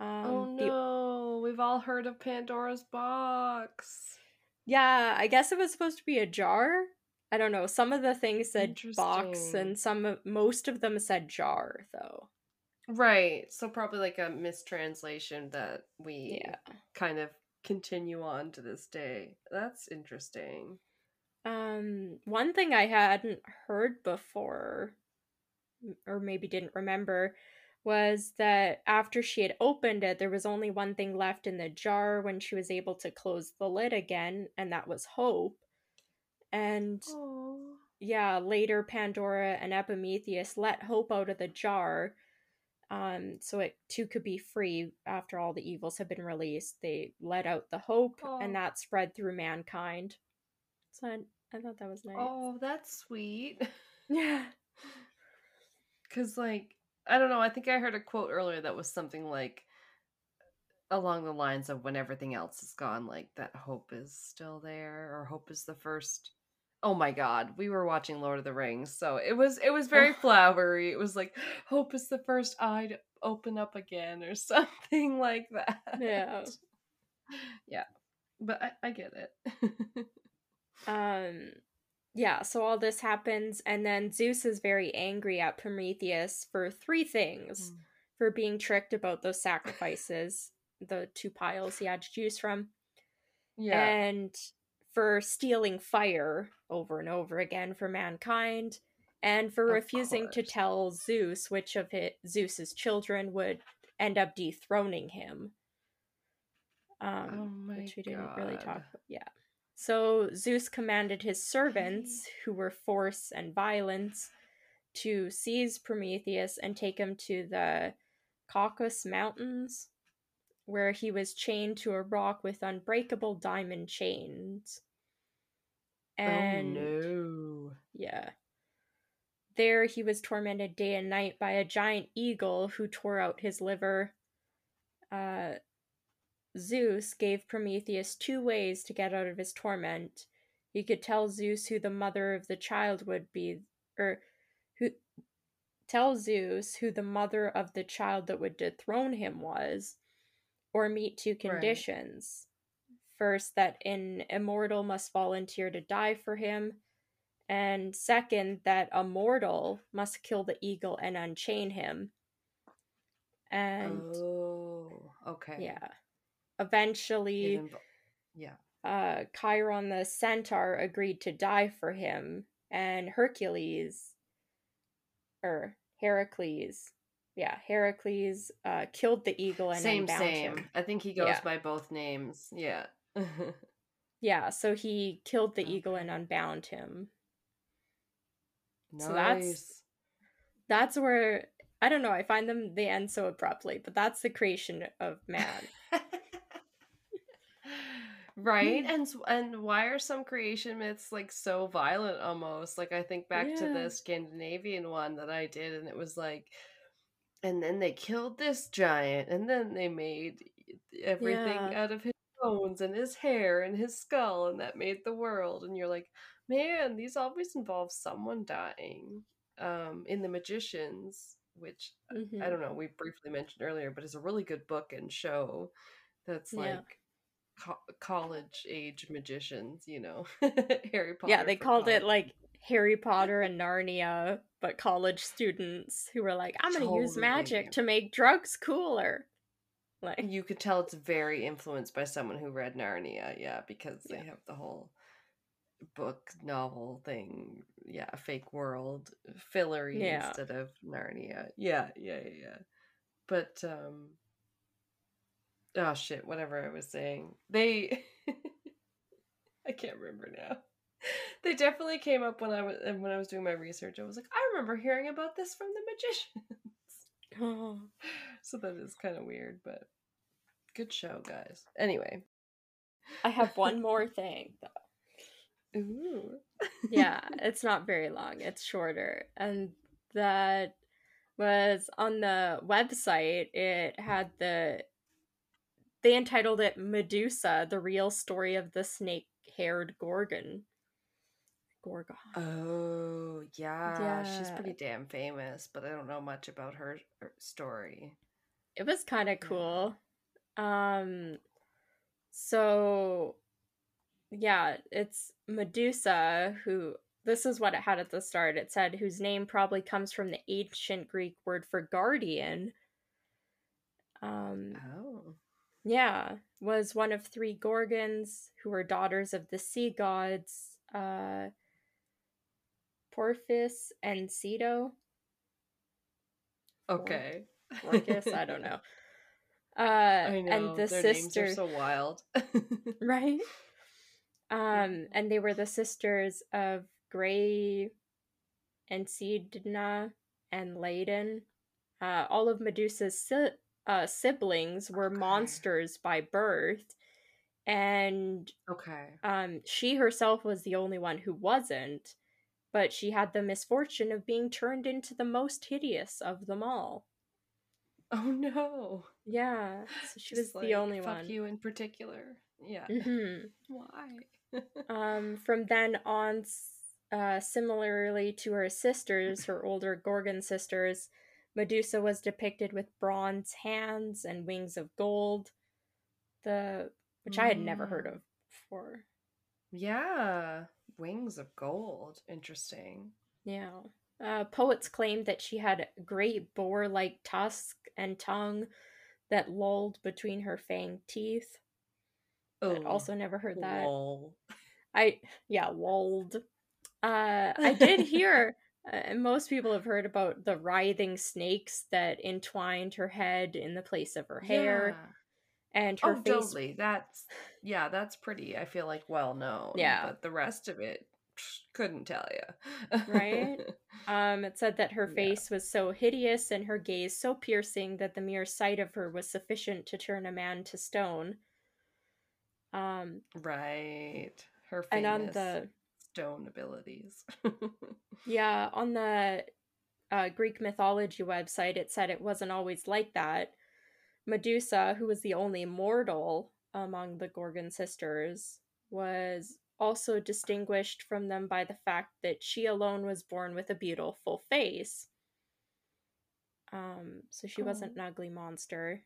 Um, oh the- no, we've all heard of Pandora's box. yeah, I guess it was supposed to be a jar. I don't know. Some of the things said box, and some of, most of them said jar, though. Right. So probably like a mistranslation that we Yeah. kind of continue on to this day. That's interesting. Um, one thing I hadn't heard before, or maybe didn't remember, was that after she had opened it, there was only one thing left in the jar when she was able to close the lid again, and that was hope. And Oh. yeah, later Pandora and Epimetheus let hope out of the jar. Um, so it too could be free after all the evils have been released. They let out the hope, Aw. and that spread through mankind. So I, I thought that was nice. Oh, that's sweet. Yeah. Cuz like I don't know, I think I heard a quote earlier that was something like along the lines of when everything else is gone like that hope is still there or hope is the first Oh my god, we were watching Lord of the Rings, so it was it was very flowery. It was like hope is the first eye to open up again or something like that. Yeah. Yeah. But I, I get it. Um yeah, so all this happens and then Zeus is very angry at Prometheus for three things. Mm. For being tricked about those sacrifices, the two piles he had to choose from. yeah. and for stealing fire over and over again for mankind, and for Of refusing to tell Zeus which of his, Zeus's children would end up dethroning him. Um, Oh my which we didn't really talk about. Yeah. So Zeus commanded his servants, who were force and violence, to seize Prometheus and take him to the Caucasus Mountains, where he was chained to a rock with unbreakable diamond chains. And oh no. yeah. There he was tormented day and night by a giant eagle who tore out his liver. Uh, Zeus gave Prometheus two ways to get out of his torment. He could tell Zeus who the mother of the child would be, or who tell Zeus who the mother of the child that would dethrone him was, or meet two conditions. First, that an immortal must volunteer to die for him, and second, that a mortal must kill the eagle and unchain him. And oh, okay, yeah. Eventually, yeah. Uh, Chiron the centaur agreed to die for him, and Hercules, or Heracles, yeah, Heracles uh, killed the eagle and same, same. him. I think he goes Yeah. by both names. Yeah. Yeah, so he killed the eagle and unbound him. nice. So that's- That's where I don't know. I find them they end so abruptly, but that's the creation of man. right and and why are some creation myths like so violent almost like i think back to the scandinavian one that i did and it was like and then they killed this giant and then they made everything Yeah. out of his bones and his hair and his skull and that made the world and you're like man these always involve someone dying um in the magicians which Mhm. I don't know, we briefly mentioned earlier, but it's a really good book and show that's Yeah. like co- college age magicians, you know, Harry Potter. Yeah, they called it like Harry Potter and Narnia, but college students who were like, I'm gonna use magic to make drugs cooler. Like you could tell it's very influenced by someone who read Narnia, yeah, because they Yeah. have the whole book novel thing, yeah, fake world Fillory Yeah. instead of Narnia. Yeah, yeah, yeah, yeah. But um oh shit, whatever I was saying. They I can't remember now. They definitely came up when I was when I was doing my research. I was like, I remember hearing about this from the magician. so that is kind of weird, but good show, guys. Anyway. I have one more thing though. Ooh. yeah, it's not very long. It's shorter. And that was on the website. It had the they entitled it Medusa, the real story of the snake-haired gorgon. Gorgon. Oh, yeah. yeah. She's pretty damn famous, but I don't know much about her, her story. It was kind of cool. Um so yeah, it's Medusa who this is what it had at the start. It said whose name probably comes from the ancient Greek word for guardian. Um Oh. yeah, was one of three gorgons who were daughters of the sea gods uh Porphis and Ceto. Okay. Orcus, I don't know. Uh I know. and the Their sister names are so wild. right? Um, and they were the sisters of Graeae and Sidna and Ladon. Uh, all of Medusa's si- uh, siblings were Okay. monsters by birth, and okay. um, she herself was the only one who wasn't. But she had the misfortune of being turned into the most hideous of them all. Oh no. Yeah, so she Just was the only fuck one. you in particular. Yeah. hmm Why? Um, from then on, uh, similarly to her sisters, her older Gorgon sisters, Medusa was depicted with bronze hands and wings of gold, the which I had never heard Mm. of before. Yeah. Wings of gold. Interesting. Yeah. Uh, poets claimed that she had great boar-like tusk and tongue that lolled between her fanged teeth. Oh. Also never heard that. Lol. I yeah, lolled. Uh, I did hear, uh, most people have heard about the writhing snakes that entwined her head in the place of her hair, and her oh, face. totally. That's yeah, that's pretty. I feel like well known. Yeah. but the rest of it, couldn't tell you. right? Um, it said that her face yeah. was so hideous and her gaze so piercing that the mere sight of her was sufficient to turn a man to stone. Um, right. Her famous and on the stone abilities. yeah, on the uh, Greek mythology website, it said it wasn't always like that. Medusa, who was the only mortal among the Gorgon sisters, was also distinguished from them by the fact that she alone was born with a beautiful face. Um, so she oh. wasn't an ugly monster.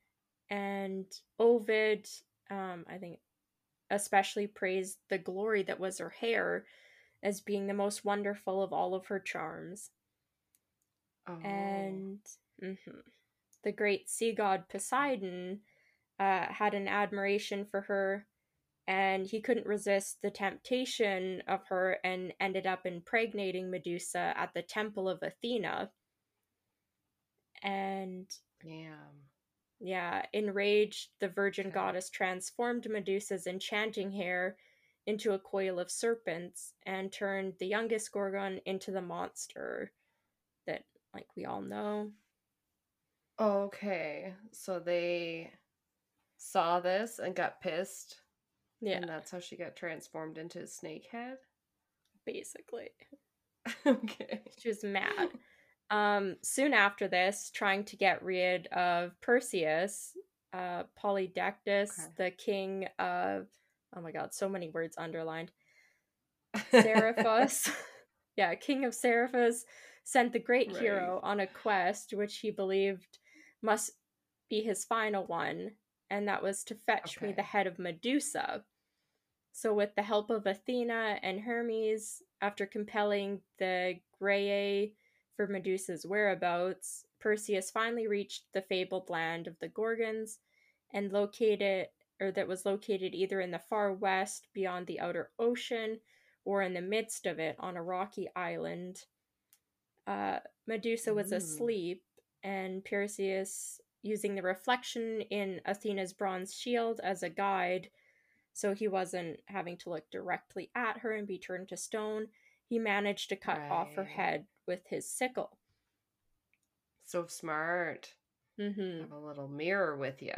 And Ovid, um, I think, especially praised the glory that was her hair as being the most wonderful of all of her charms. Oh. And mm-hmm, the great sea god Poseidon uh, had an admiration for her and he couldn't resist the temptation of her and ended up impregnating Medusa at the temple of Athena. And Damn. Yeah, enraged, the virgin okay. goddess transformed Medusa's enchanting hair into a coil of serpents and turned the youngest Gorgon into the monster that, like, we all know. Okay, so they saw this and got pissed yeah. And that's how she got transformed into a snake head? Basically. okay. She was mad. Um, soon after this, trying to get rid of Perseus, uh, Polydectes, okay. the king of oh my god, so many words underlined. Seriphos. yeah, king of Seriphos sent the great right. hero on a quest which he believed must be his final one, and that was to fetch okay. me the head of Medusa. So, with the help of Athena and Hermes, after compelling the Graeae for Medusa's whereabouts, Perseus finally reached the fabled land of the Gorgons and located, or that was located either in the far west beyond the outer ocean or in the midst of it on a rocky island. Uh, Medusa was mm. asleep, and Perseus, using the reflection in Athena's bronze shield as a guide, so he wasn't having to look directly at her and be turned to stone. He managed to cut right. off her head with his sickle. So smart. Mm-hmm. Have a little mirror with you.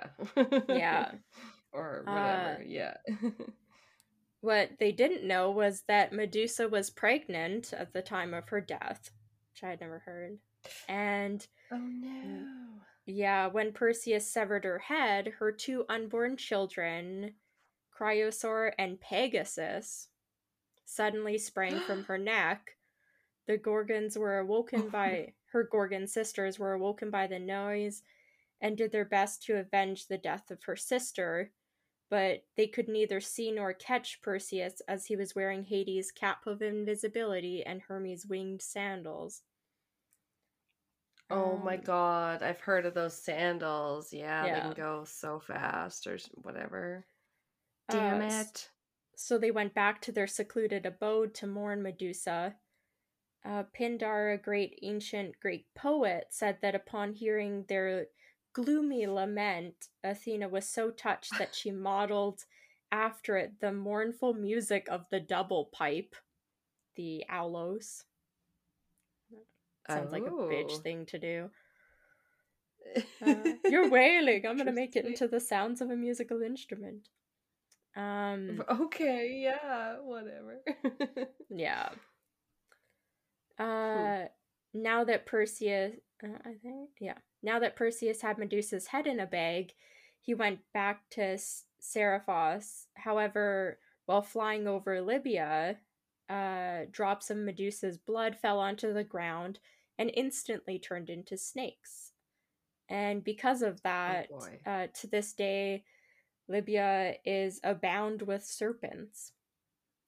yeah. or whatever. Uh, yeah. what they didn't know was that Medusa was pregnant at the time of her death, which I had never heard. And oh no. Yeah, when Perseus severed her head, her two unborn children Chrysaor and Pegasus suddenly sprang from her neck. The Gorgons were awoken by oh. her Gorgon sisters were awoken by the noise and did their best to avenge the death of her sister, but they could neither see nor catch Perseus as he was wearing Hades' cap of invisibility and Hermes' winged sandals. Oh um, my god, I've heard of those sandals. Yeah, yeah, they can go so fast or whatever. Damn uh, it. So they went back to their secluded abode to mourn Medusa. Uh, Pindar, a great ancient Greek poet, said that upon hearing their gloomy lament, Athena was so touched that she modeled after it the mournful music of the double pipe, the aulos. Sounds oh. like a bitch oh. thing to do. Uh, you're wailing. I'm gonna make it into the sounds of a musical instrument. Um okay, yeah, whatever. yeah. Uh now that Perseus uh, I think yeah. Now that Perseus had Medusa's head in a bag, he went back to Seriphos. However, while flying over Libya, uh, drops of Medusa's blood fell onto the ground and instantly turned into snakes. And because of oh, that, oh uh, to this day, Libya is abound with serpents.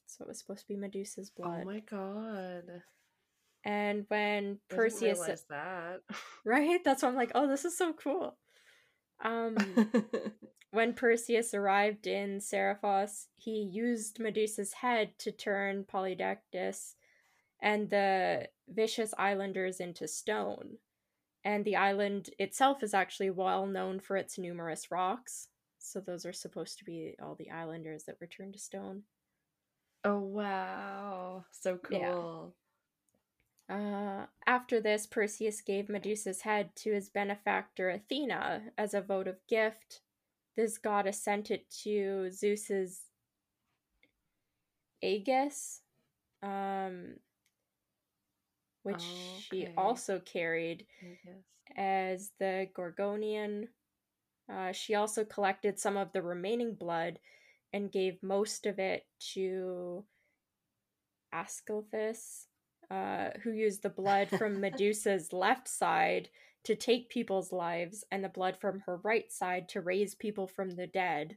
So it was supposed to be Medusa's oh blood. Oh my god. And when Perseus that. Right? That's why I'm like, oh, this is so cool. Um when Perseus arrived in Seriphos, he used Medusa's head to turn Polydectes and the vicious islanders into stone. And the island itself is actually well known for its numerous rocks. So those are supposed to be all the islanders that were turned to stone. Oh. Wow, so cool. Uh, after this, Perseus gave Medusa's head to his benefactor Athena as a vote of gift. This goddess sent it to Zeus's Aegis, um, which okay. she also carried as the Gorgoneion. Uh, she also collected some of the remaining blood and gave most of it to Asclepius, uh, who used the blood from Medusa's left side to take people's lives and the blood from her right side to raise people from the dead.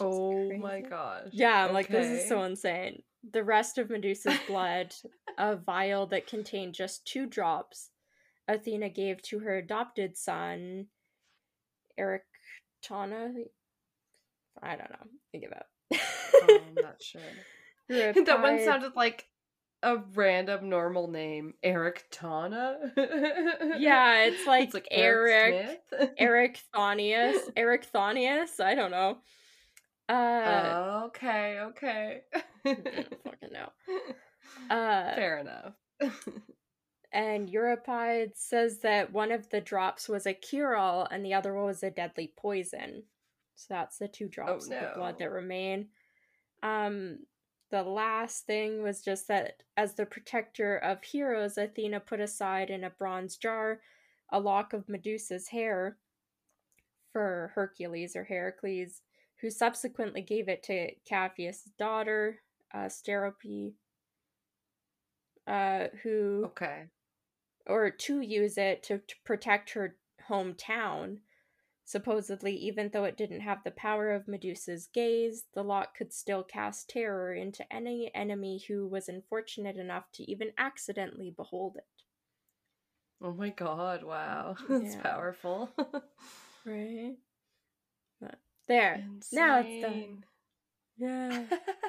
Oh crazy. my gosh. Yeah, okay. like, this is so insane. The rest of Medusa's blood, a vial that contained just two drops, Athena gave to her adopted son, Eric Tana. I don't know. I give up. oh, I'm not sure. that one sounded like a random normal name, Eric Tana. yeah, it's like, it's like Eric Eric, Eric Thonius, Eric Thonius. I don't know. Uh, okay, okay. I don't fucking know. Uh, Fair enough. and Euripides says that one of the drops was a cure-all and the other was a deadly poison. So that's the two drops oh, no. of blood that remain. Um, the last thing was just that as the protector of heroes, Athena put aside in a bronze jar a lock of Medusa's hair for Hercules or Heracles who subsequently gave it to Cepheus' daughter, uh, Sterope, uh, who okay, or to use it to, to protect her hometown. Supposedly, even though it didn't have the power of Medusa's gaze, the lock could still cast terror into any enemy who was unfortunate enough to even accidentally behold it. Oh my god, wow. That's yeah. powerful. right? There. Insane. Now it's done. Yeah.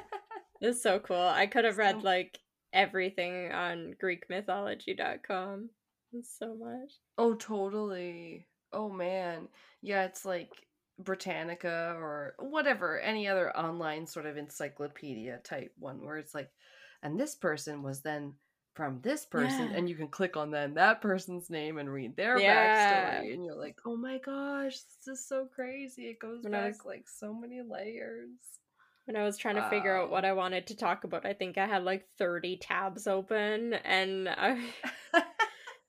it's so cool. I could have read like everything on GreekMythology.com. so much. Oh, totally. Oh man. Yeah, it's like Britannica or whatever, any other online sort of encyclopedia type one where it's like, and this person was then from this person yeah. and you can click on then that person's name and read their yeah. backstory and you're like oh my gosh this is so crazy it goes when back was, like so many layers when i was trying to figure out what i wanted to talk about i think i had like 30 tabs open and i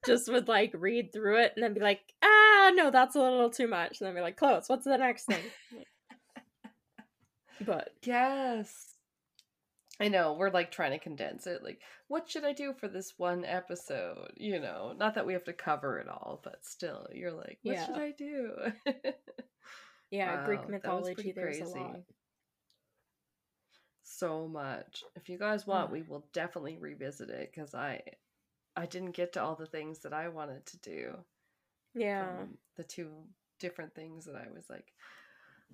just would like read through it and then be like ah no that's a little too much and then be like close what's the next thing but yes I know we're like trying to condense it. Like, what should I do for this one episode? You know, not that we have to cover it all, but still, you're like, what yeah. should I do? yeah, wow, Greek mythology. There's crazy. a lot. So much. If you guys want, we will definitely revisit it because I, I didn't get to all the things that I wanted to do. Yeah, the two different things that I was like,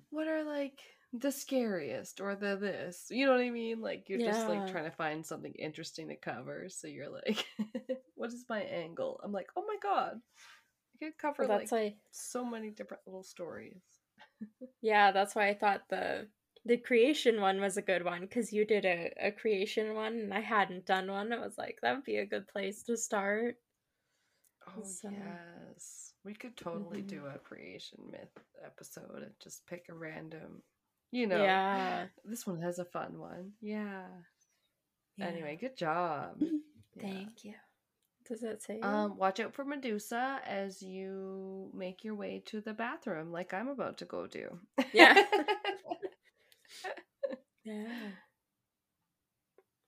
what are like the scariest or the this. You know what I mean? Like you're yeah. just like trying to find something interesting to cover. So you're like, what is my angle? I'm like, oh my god. I could cover well, that's like why... so many different little stories. yeah, that's why I thought the the creation one was a good one because you did a, a creation one and I hadn't done one. It was like that would be a good place to start. Oh so. yes. We could totally mm-hmm. do a creation myth episode and just pick a random you know. Yeah. This one has a fun one. Yeah. yeah. Anyway, good job. Thank yeah. you. Does that say? Um, watch out for Medusa as you make your way to the bathroom, like I'm about to go do. Yeah. yeah.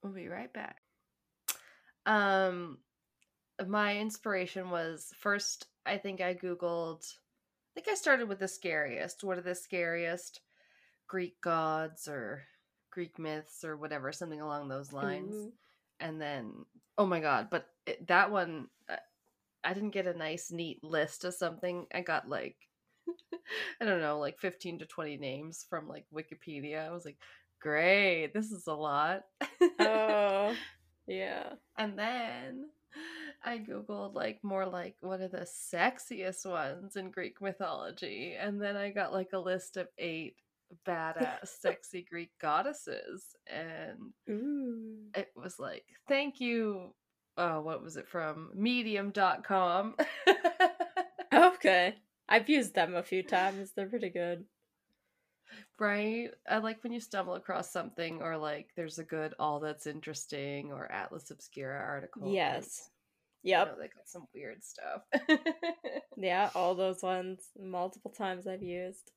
We'll be right back. Um, my inspiration was first. I think I googled. I think I started with the scariest. What are the scariest Greek gods or Greek myths or whatever, something along those lines. Mm-hmm. And then, oh my god! But it, that one, I didn't get a nice, neat list of something. I got like, I don't know, like fifteen to twenty names from like Wikipedia. I was like, great, this is a lot. oh, yeah. And then I googled like more like what are the sexiest ones in Greek mythology, and then I got like a list of eight badass, sexy Greek goddesses. And Ooh. it was like, thank you. Oh, what was it from? Medium.com. Okay. I've used them a few times. They're pretty good. right? I like when you stumble across something or like there's a good all that's interesting or Atlas Obscura article. Yes. You Yep. know, they got some weird stuff. Yeah, all those ones. Multiple times I've used.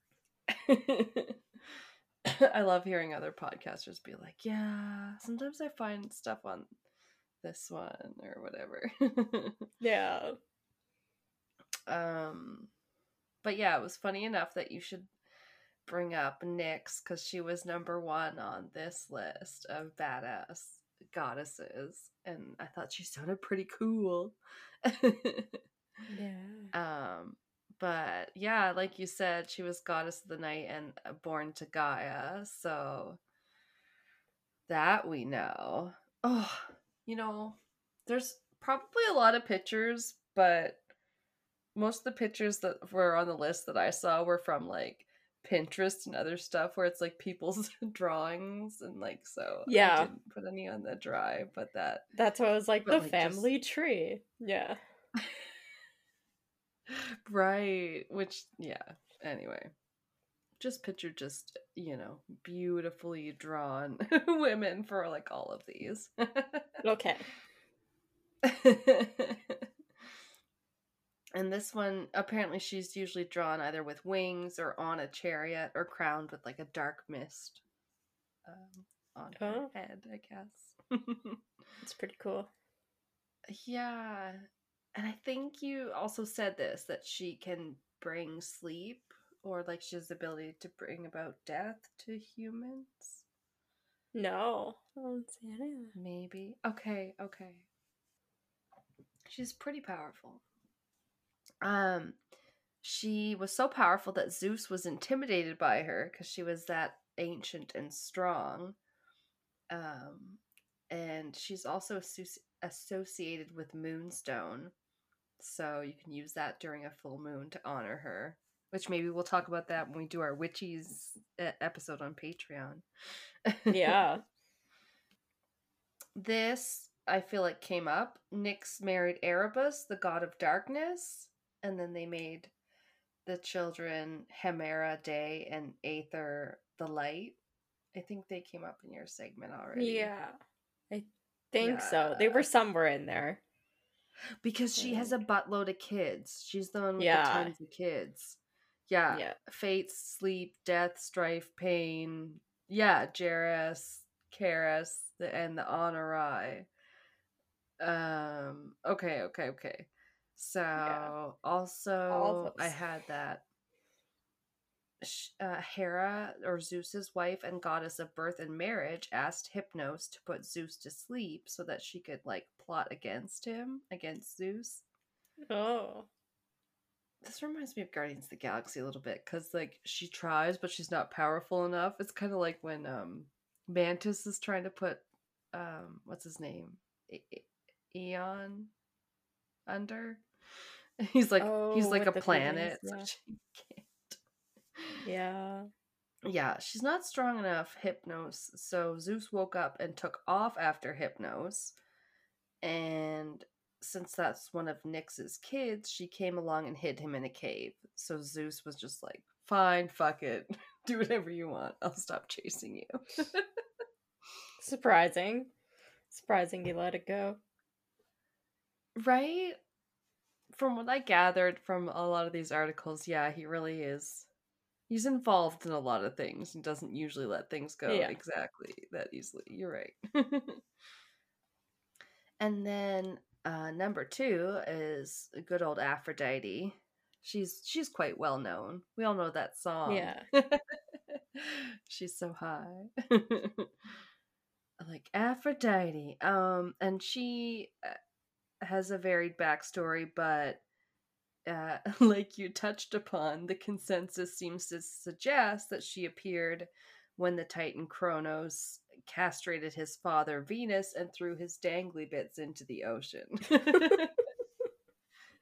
I love hearing other podcasters be like, yeah, sometimes I find stuff on this one or whatever. Yeah. um, but yeah, it was funny enough that you should bring up Nyx because she was number one on this list of badass goddesses, and I thought she sounded pretty cool. Yeah. Um, but yeah, like you said, she was goddess of the night and uh, born to Gaia, so that we know. Oh, you know, there's probably a lot of pictures, but most of the pictures that were on the list that I saw were from like Pinterest and other stuff where it's like people's drawings and like so I Yeah. didn't put any on the drive, but that That's what I was like, the like, just- family tree. Yeah. right which yeah anyway just picture just you know beautifully drawn women for like all of these Okay. And this one apparently she's usually drawn either with wings or on a chariot or crowned with like a dark mist um, on her Oh. head i guess It's pretty cool. Yeah. And I think you also said this that she can bring sleep or like she has the ability to bring about death to humans. No. I don't see any of that. Maybe. Okay, okay. She's pretty powerful. Um she was so powerful that Zeus was intimidated by her because she was that ancient and strong. Um and she's also associated with Moonstone. So you can use that during a full moon to honor her. Which maybe we'll talk about that when we do our witches uh, episode on Patreon. Yeah. this I feel like came up. Nyx married Erebus, the god of darkness, and then they made the children Hemera Day and Aether the light. I think they came up in your segment already. Yeah. I think so. They were somewhere in there. Because she has a buttload of kids. She's the one with Yeah. the tons of kids. Yeah. Yeah. Fate, sleep, death, strife, pain. Yeah, Geras, Keres, the and the Oneiroi. Um okay, okay, okay. So also I had that uh, Hera or Zeus's wife and goddess of birth and marriage asked Hypnos to put Zeus to sleep so that she could like plot against him against Zeus. Oh. This reminds me of Guardians of the Galaxy a little bit because like she tries but she's not powerful enough. It's kind of like when um Mantis is trying to put um what's his name Eon under. He's like he's Oh, like a planet. feelings, so yeah. can't. Yeah. Yeah, she's not strong enough, Hypnos. So Zeus woke up and took off after Hypnos. And since that's one of Nyx's kids, she came along and hid him in a cave. So Zeus was just like, fine, fuck it. Do whatever you want. I'll stop chasing you. Surprising. Surprising he let it go. right? From what I gathered from a lot of these articles, yeah, he really is. He's involved in a lot of things and doesn't usually let things go Yeah. exactly that easily. You're right. and then uh, number two is good old Aphrodite. She's she's quite well known. We all know that song. Yeah. she's so high. like Aphrodite. Um, and she uh, has a varied backstory, but uh, like you touched upon, the consensus seems to suggest that she appeared when the Titan Kronos castrated his father Venus and threw his dangly bits into the ocean.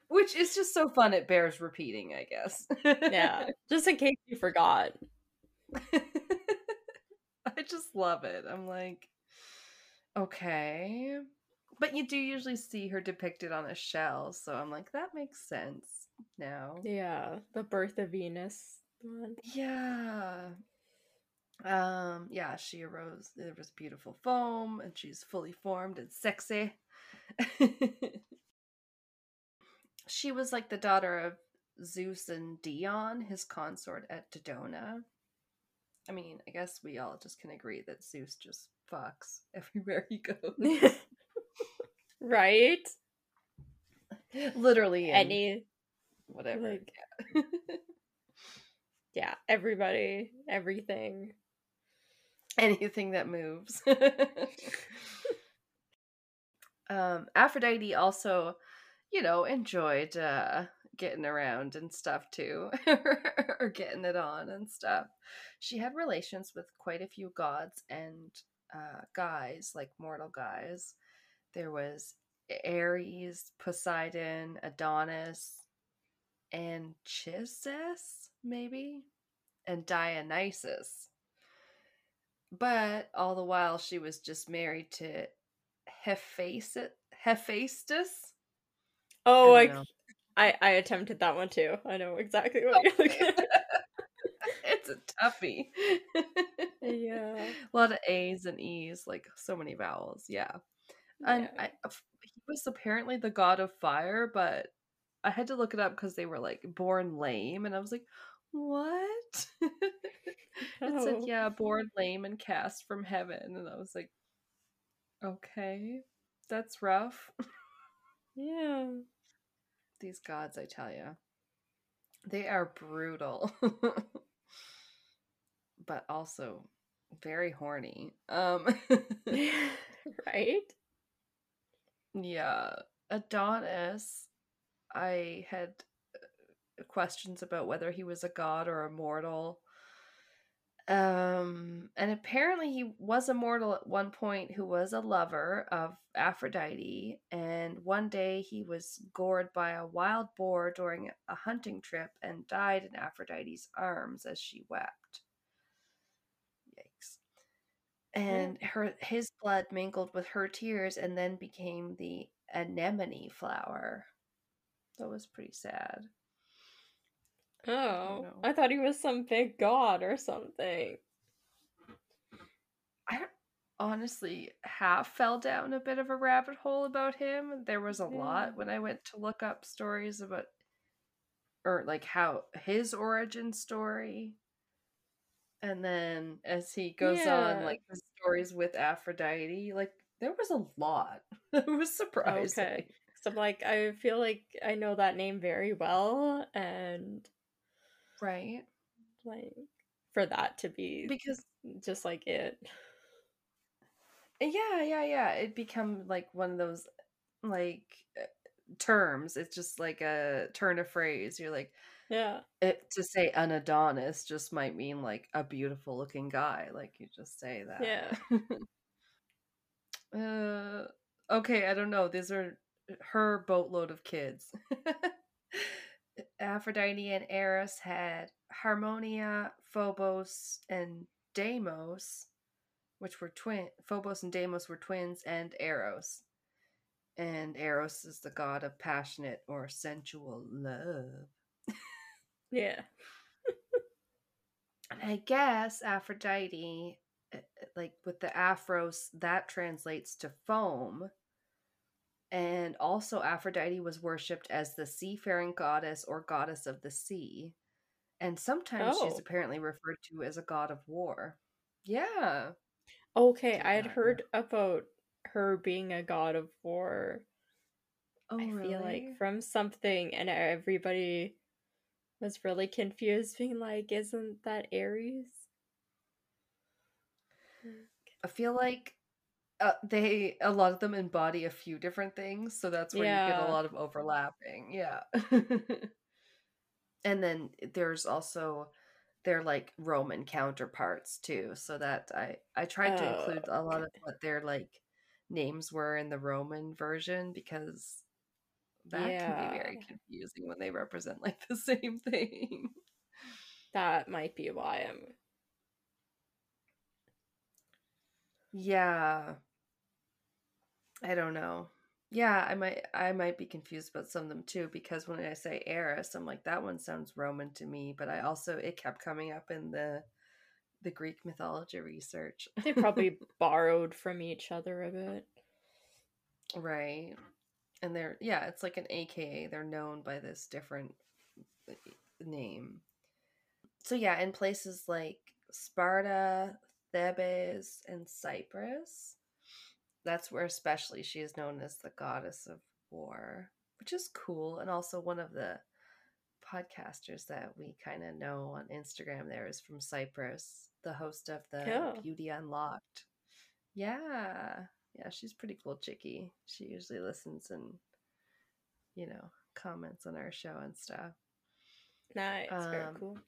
Which is just so fun, it bears repeating, I guess. Yeah. Just in case you forgot. I just love it. I'm like, okay. But you do usually see her depicted on a shell, so I'm like, that makes sense now. Yeah, the birth of Venus. Yeah. Um, yeah, she arose. There was beautiful foam, and she's fully formed and sexy. she was like the daughter of Zeus and Dione, his consort at Dodona. I mean, I guess we all just can agree that Zeus just fucks everywhere he goes. right? Literally any whatever. Like, yeah. yeah, everybody, everything. Anything that moves. um Aphrodite also, you know, enjoyed uh getting around and stuff too or getting it on and stuff she had relations with quite a few gods and uh, guys like mortal guys there was ares poseidon adonis and Anchises, maybe and dionysus but all the while she was just married to hephaestus hephaestus oh I, I I attempted that one too. I know exactly what you're looking at. it's a toughie. yeah. A lot of A's and E's, like so many vowels. Yeah. And yeah. I, he was apparently the god of fire, but I had to look it up because they were like born lame, and I was like, what? it said, yeah, born lame and cast from heaven. And I was like, okay, that's rough. yeah. These gods, I tell you. They are brutal. but also very horny. Um right? Yeah. Adonis I had uh, questions about whether he was a god or a mortal. Um, and apparently he was a mortal at one point who was a lover of Aphrodite. And one day he was gored by a wild boar during a hunting trip and died in Aphrodite's arms as she wept. And her his blood mingled with her tears and then became the anemone flower. That was pretty sad. Oh, I, I thought he was some big god or something. I honestly half fell down a bit of a rabbit hole about him. There was a yeah. lot when I went to look up stories about or like how his origin story. And then as he goes yeah. on like the stories with Aphrodite, like there was a lot. it was surprising. Okay. So I'm like, I feel like I know that name very well and Right. Like for that to be because just like it. Yeah, yeah, yeah. It become like one of those like terms. It's just like a turn of phrase. You're like, yeah. It to say an Adonis just might mean like a beautiful looking guy. Like you just say that. Yeah. uh okay, I don't know. These are her boatload of kids. Aphrodite and Eros had Harmonia, Phobos, and Deimos, which were twin. Phobos and Deimos were twins, and Eros. And Eros is the god of passionate or sensual love. Yeah. and I guess Aphrodite, eh, eh, like with the afros, that translates to foam and also, Aphrodite was worshipped as the seafaring goddess or goddess of the sea. And sometimes oh. she's apparently referred to as a god of war. Yeah. Okay, I had heard about her being a god of war. Oh, I really? feel like from something, and everybody was really confused, being like, "Isn't that Ares? I feel like uh, they a lot of them embody a few different things, so that's where yeah. you get a lot of overlapping. Yeah. and then there's also their like Roman counterparts too, so that I I tried to include a lot of what their like names were in the Roman version because that yeah. can be very confusing when they represent like the same thing. That might be why I'm Yeah. I don't know. Yeah, I might I might be confused about some of them too because when I say Eris, I'm like that one sounds Roman to me, but I also it kept coming up in the the Greek mythology research. they probably borrowed from each other a bit. Right. And they're yeah, it's like an AKA. They're known by this different uh, name. So yeah, in places like Sparta, Thebes, and Cyprus, that's where especially she is known as the goddess of war, which is cool. And also one of the podcasters that we kind of know on Instagram there is from Cyprus, the host of the yeah. Beauty Unlocked. Yeah. Yeah, she's pretty cool chickie. She usually listens and you know, comments on our show and stuff. Nice, um, very cool.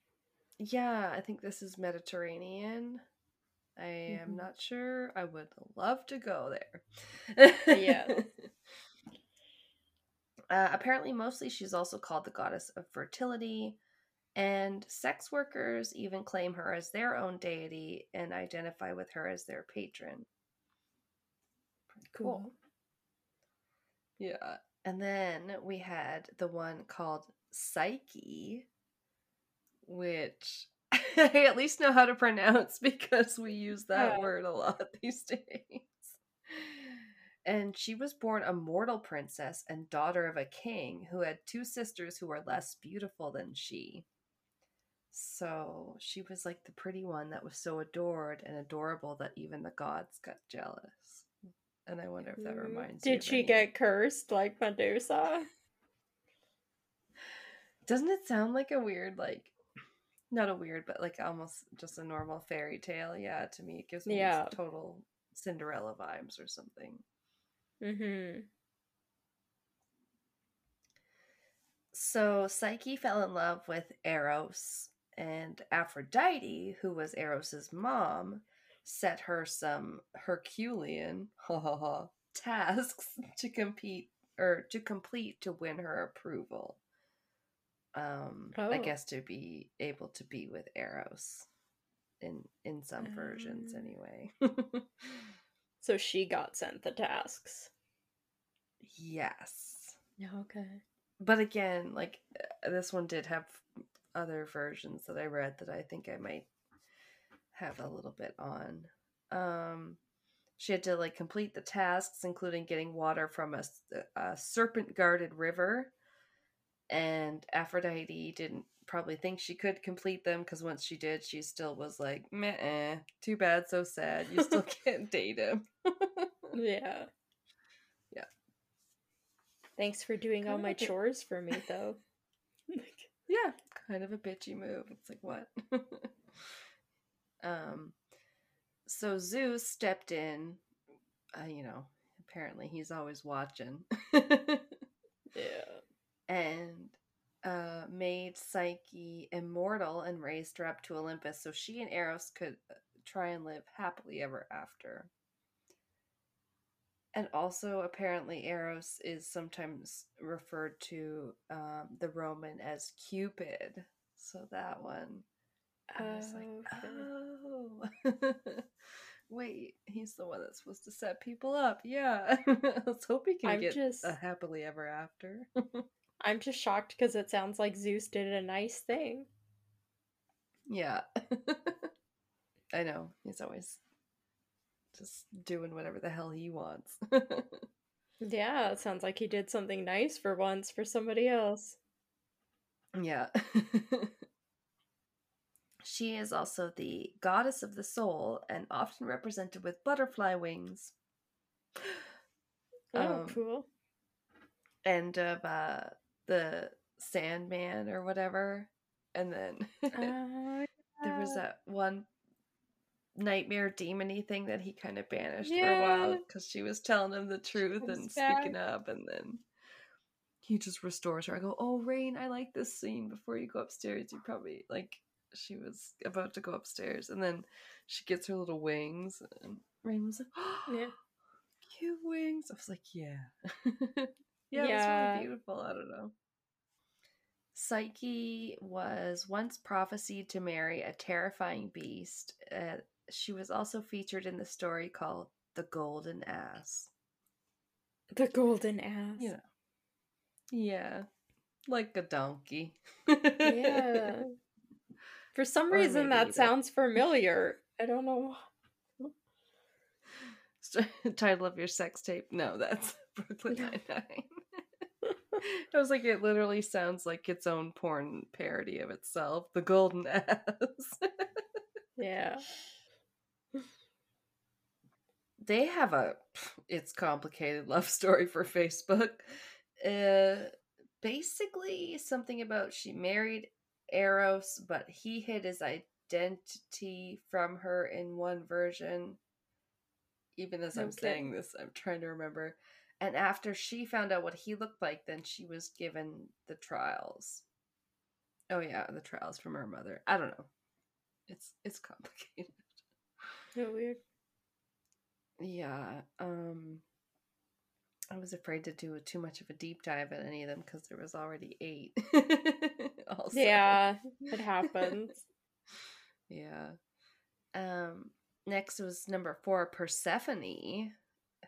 Yeah, I think this is Mediterranean. I mm-hmm. am not sure. I would love to go there. yeah. Uh, apparently, mostly she's also called the goddess of fertility, and sex workers even claim her as their own deity and identify with her as their patron. Cool. Yeah. And then we had the one called Psyche, which I at least know how to pronounce because we use that yeah. word a lot these days. And she was born a mortal princess and daughter of a king who had two sisters who were less beautiful than she. So she was like the pretty one that was so adored and adorable that even the gods got jealous. And I wonder if that mm, reminds Did she get cursed like Medusa? Doesn't it sound like a weird, like, not a weird, but like almost just a normal fairy tale? Yeah, to me, it gives me yeah. total Cinderella vibes or something. Mm-hmm. So Psyche fell in love with Eros, and Aphrodite, who was Eros's mom, set her some Herculean ha ha ha tasks to compete or to complete to win her approval. Um, oh. I guess to be able to be with Eros in in some um. versions anyway. So she got sent the tasks. Yes. Okay. But again, like uh, this one did have other versions that I read that I think I might have a little bit on. Um she had to like complete the tasks including getting water from a, a serpent guarded river and Aphrodite didn't probably think she could complete them because once she did, she still was like, meh, too bad, so sad. You still can't date him. yeah. Yeah. Thanks for doing kind all my chores for me, though. yeah, kind of a bitchy move. It's like, what? Um, so Zeus stepped in. Uh, you know, apparently he's always watching. yeah. And uh, made Psyche immortal and raised her up to Olympus so she and Eros could uh, try and live happily ever after. And also, apparently, Eros is sometimes referred to um, the Roman as Cupid. So that one, I was like, oh, oh. wait, he's the one that's supposed to set people up. Yeah, let's hope he can I'm get just... a happily ever after. I'm just shocked because it sounds like Zeus did a nice thing. Yeah. I know. He's always just doing whatever the hell he wants. yeah, it sounds like he did something nice for once for somebody else. Yeah. She is also the goddess of the soul and often represented with butterfly wings. Oh, um, cool. And of uh, the Sandman or whatever. And then uh, there was that one nightmare demony thing that he kind of banished yeah. for a while because she was telling him the truth and back. speaking up and then he just restores her. I go, Oh Rain, I like this scene before you go upstairs. You probably like she was about to go upstairs and then she gets her little wings and Rain was like, oh, Yeah. Cute wings. I was like, Yeah. Yeah, yeah. really beautiful. I don't know. Psyche was once prophesied to marry a terrifying beast uh, she was also featured in the story called The Golden Ass. The Golden Ass. Yeah. Yeah. Like a donkey. yeah. For some Or reason, that that- sounds familiar. I don't know. Title of your sex tape? No, that's Brooklyn Nine Nine. I was like, it literally sounds like its own porn parody of itself. The Golden Ass. Yeah. they have a it's complicated love story for Facebook. Uh basically something about she married Eros, but he hid his identity from her in one version. Even as I'm saying this, I'm trying to remember. And after she found out what he looked like, then she was given the trials. Oh yeah, the trials from her mother. I don't know. It's it's complicated. So weird. Yeah. Um I was afraid to do too much of a deep dive at any of them because there was already eight. also. Yeah, it happens. Yeah. Um next was number four, Persephone,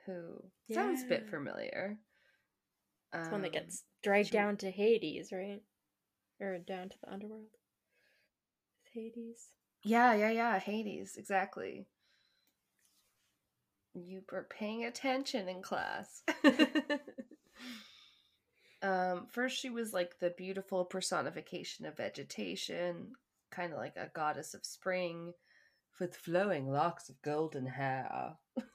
who sounds a bit familiar. It's one that Um, gets dragged down to Hades, right? Or down to the underworld. Hades. Yeah, yeah, yeah. Hades, exactly. You were paying attention in class. um, first, she was like the beautiful personification of vegetation, kind of like a goddess of spring, with flowing locks of golden hair.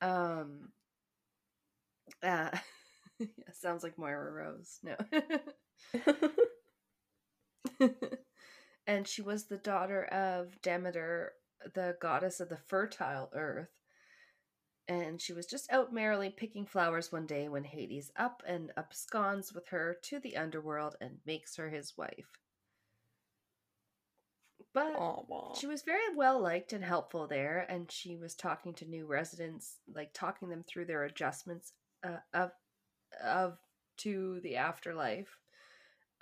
um, uh, yeah, sounds like Moira Rose. No. and she was the daughter of Demeter, the goddess of the fertile earth. And she was just out merrily picking flowers one day when Hades up and absconds with her to the underworld and makes her his wife. But Aw, she was very well liked and helpful there, and she was talking to new residents, like talking them through their adjustments uh, of of to the afterlife.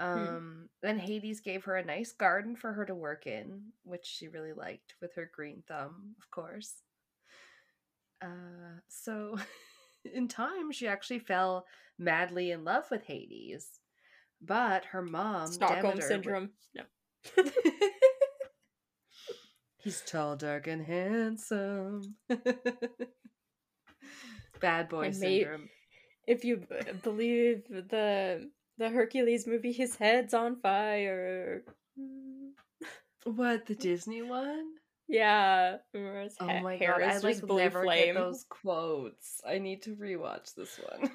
Um, Then Hades gave her a nice garden for her to work in, which she really liked, with her green thumb, of course. Uh, so, in time, she actually fell madly in love with Hades, but her mom, Stockholm Demeter, syndrome. No. He's tall, dark, and handsome. Bad boy And syndrome. If you b- believe the the Hercules movie, his head's on fire. What the Disney one? Yeah. His Oh ha- my hair god, I like never flame. get those quotes. I need to rewatch this one.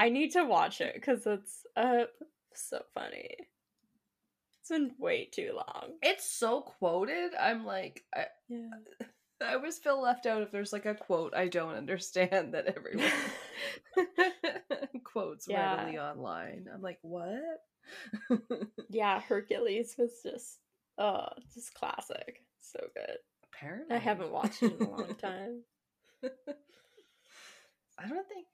I need to watch it because it's uh so funny. It's been way too long. it's so quoted. I'm like, I, Yeah. I always feel left out if there's like a quote I don't understand that everyone quotes Yeah. readily online. I'm like, what? yeah, Hercules was just oh, just classic. So good. Apparently, I haven't watched it in a long time. I don't think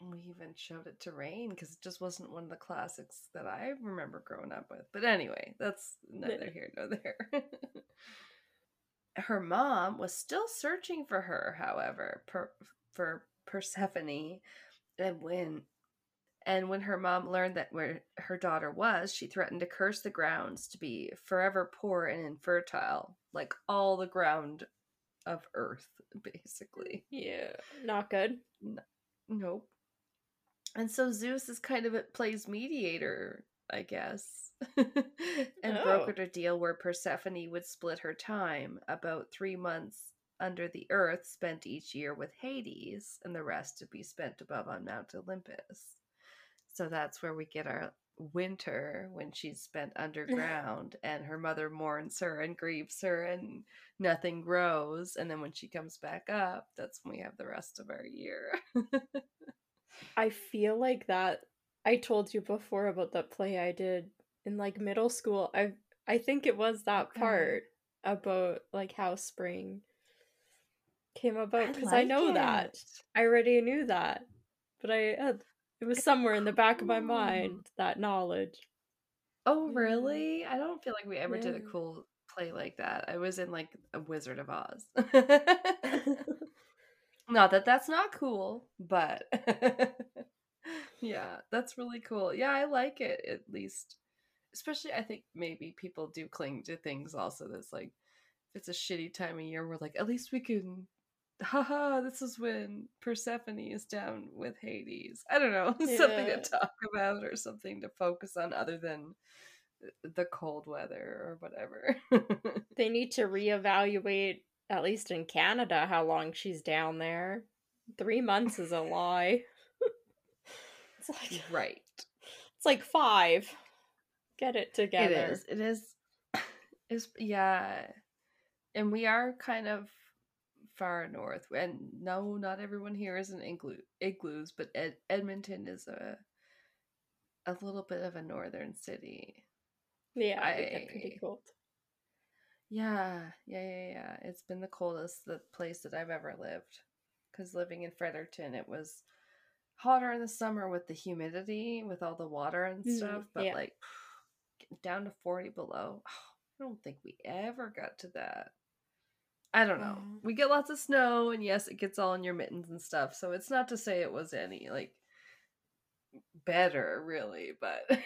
we even showed it to Rain because it just wasn't one of the classics that I remember growing up with. But anyway, that's neither here nor there. Her mom was still searching for her, however, per, for Persephone, and when and when her mom learned that where her daughter was, she threatened to curse the grounds to be forever poor and infertile, like all the ground of Earth, basically. Yeah, not good. Nope. And so Zeus is kind of a plays mediator, I guess. and Oh. brokered a deal where Persephone would split her time, about three months under the earth spent each year with Hades, and the rest to be spent above on Mount Olympus. So that's where we get our winter when she's spent underground and her mother mourns her and grieves her and nothing grows and then when she comes back up that's when we have the rest of our year I feel like that I told you before about that play I did in like middle school. I I think it was that Okay. part about like how spring came about because I, like know that. I already knew that. But I uh, it was somewhere in the back of my mind that knowledge. oh Yeah. really i don't feel like we ever did a cool play like that. I was in like a Wizard of Oz. not that that's not cool, but yeah, that's really cool. Yeah, I like it at least. Especially, I think maybe people do cling to things also that's like, if it's a shitty time of year, we're like, at least we can haha, this is when Persephone is down with Hades. I don't know, yeah. something to talk about or something to focus on other than the cold weather or whatever. they need to reevaluate, at least in Canada, how long she's down there. Three months is a lie. It's like right. It's like five. Get it together. It is. It is. Is yeah, and we are kind of far north. And no, not everyone here is in igloo igloos, but Ed- Edmonton is a a little bit of a northern city. Yeah, I, pretty cold. Yeah, yeah, yeah, yeah. It's been the coldest the place that I've ever lived. Because living in Fredericton, it was hotter in the summer with the humidity, with all the water and mm, stuff. Mm, but yeah. like down to forty below, I don't think we ever got to that. I don't know. Mm. We get lots of snow, and yes, it gets all in your mittens and stuff. So it's not to say it was any like better, really, but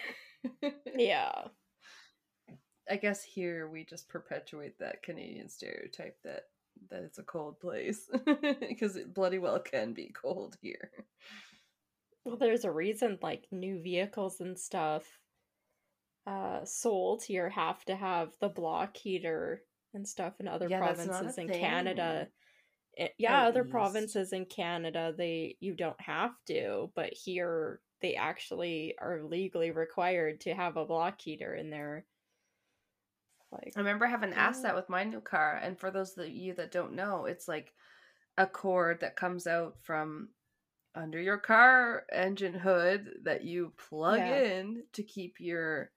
yeah. I guess here we just perpetuate that Canadian stereotype that that it's a cold place because it bloody well can be cold here. Well, there's a reason like new vehicles and stuff uh sold here have to have the block heater and stuff in other yeah, provinces in thing. Canada. It, eh, yeah, other provinces in Canada they you don't have to, but here they actually are legally required to have a block heater in there. Like I remember having asked that with my new car, and for those of you that don't know, it's like a cord that comes out from under your car engine hood that you plug yeah. in to keep your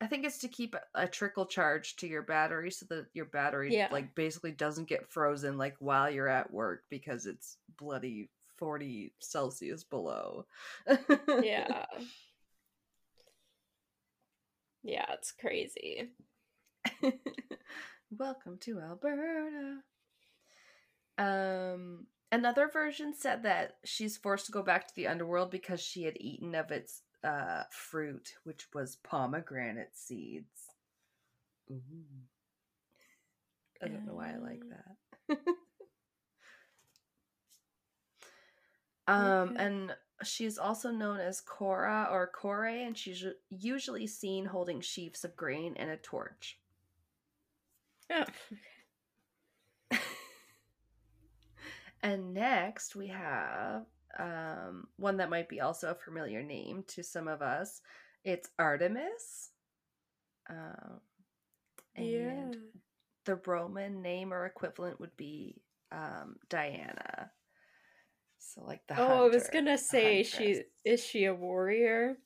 I think it's to keep a trickle charge to your battery so that your battery yeah. like basically doesn't get frozen like while you're at work because it's bloody 40 Celsius below. yeah. Yeah, it's crazy. Welcome to Alberta. Um another version said that she's forced to go back to the underworld because she had eaten of its uh, fruit, which was pomegranate seeds. Ooh. I don't know why I like that. um, okay. and she's also known as Cora or Core, and she's usually seen holding sheaves of grain and a torch. Oh. And next we have um, one that might be also a familiar name to some of us. It's Artemis. Um, and yeah. the Roman name or equivalent would be um, Diana. So like the Oh, hunter, I was gonna say she is she a warrior?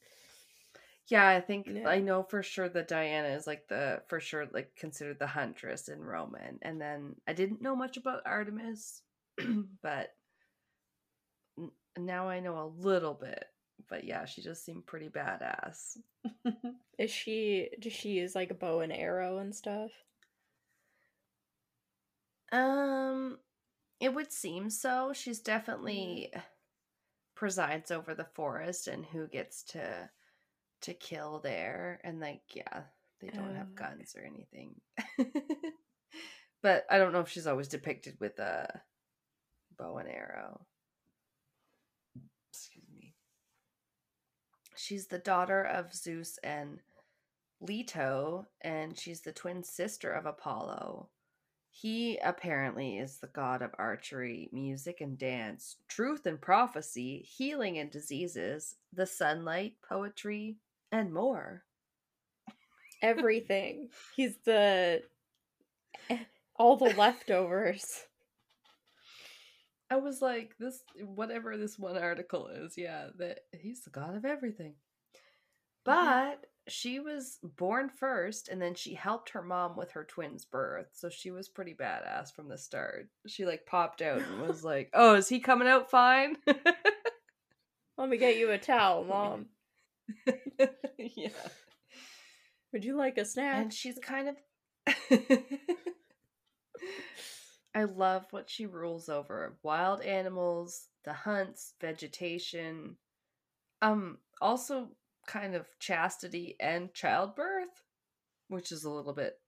Yeah, I think yeah. I know for sure that Diana is like the for sure like considered the huntress in Roman. And then I didn't know much about Artemis, but now I know a little bit, but yeah, she just seemed pretty badass. Is she does she use like a bow and arrow and stuff? Um it would seem so. She's definitely presides over the forest and who gets to to kill there and like yeah, they don't have guns or anything. but I don't know if she's always depicted with a bow and arrow. Excuse me. She's the daughter of Zeus and Leto, and she's the twin sister of Apollo. He apparently is the god of archery, music and dance, truth and prophecy, healing and diseases, the sunlight, poetry, and more. Everything. He's the all the leftovers. I was like, this whatever this one article is, yeah, that he's the god of everything. Mm-hmm. But she was born first and then she helped her mom with her twins' birth. So she was pretty badass from the start. She like popped out and was like, Oh, is he coming out fine? Let me get you a towel, mom. yeah. Would you like a snack? And she's kind of I love what she rules over wild animals, the hunts, vegetation, um, also kind of chastity and childbirth, which is a little bit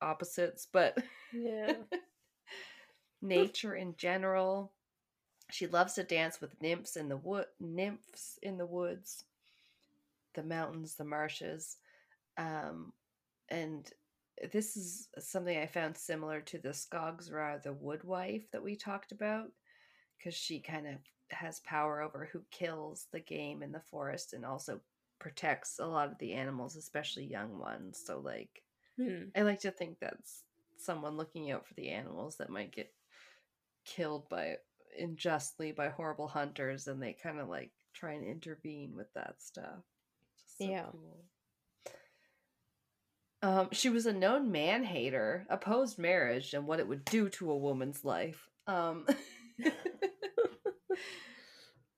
opposites, but yeah. nature in general. She loves to dance with nymphs in the wood nymphs in the woods, the mountains, the marshes. Um, and this is something I found similar to the Skogsra, the wood wife that we talked about, because she kind of has power over who kills the game in the forest and also protects a lot of the animals, especially young ones. So, like, hmm. I like to think that's someone looking out for the animals that might get killed by unjustly by horrible hunters, and they kind of like try and intervene with that stuff. So yeah. Cool. Um, she was a known man hater, opposed marriage and what it would do to a woman's life. Um,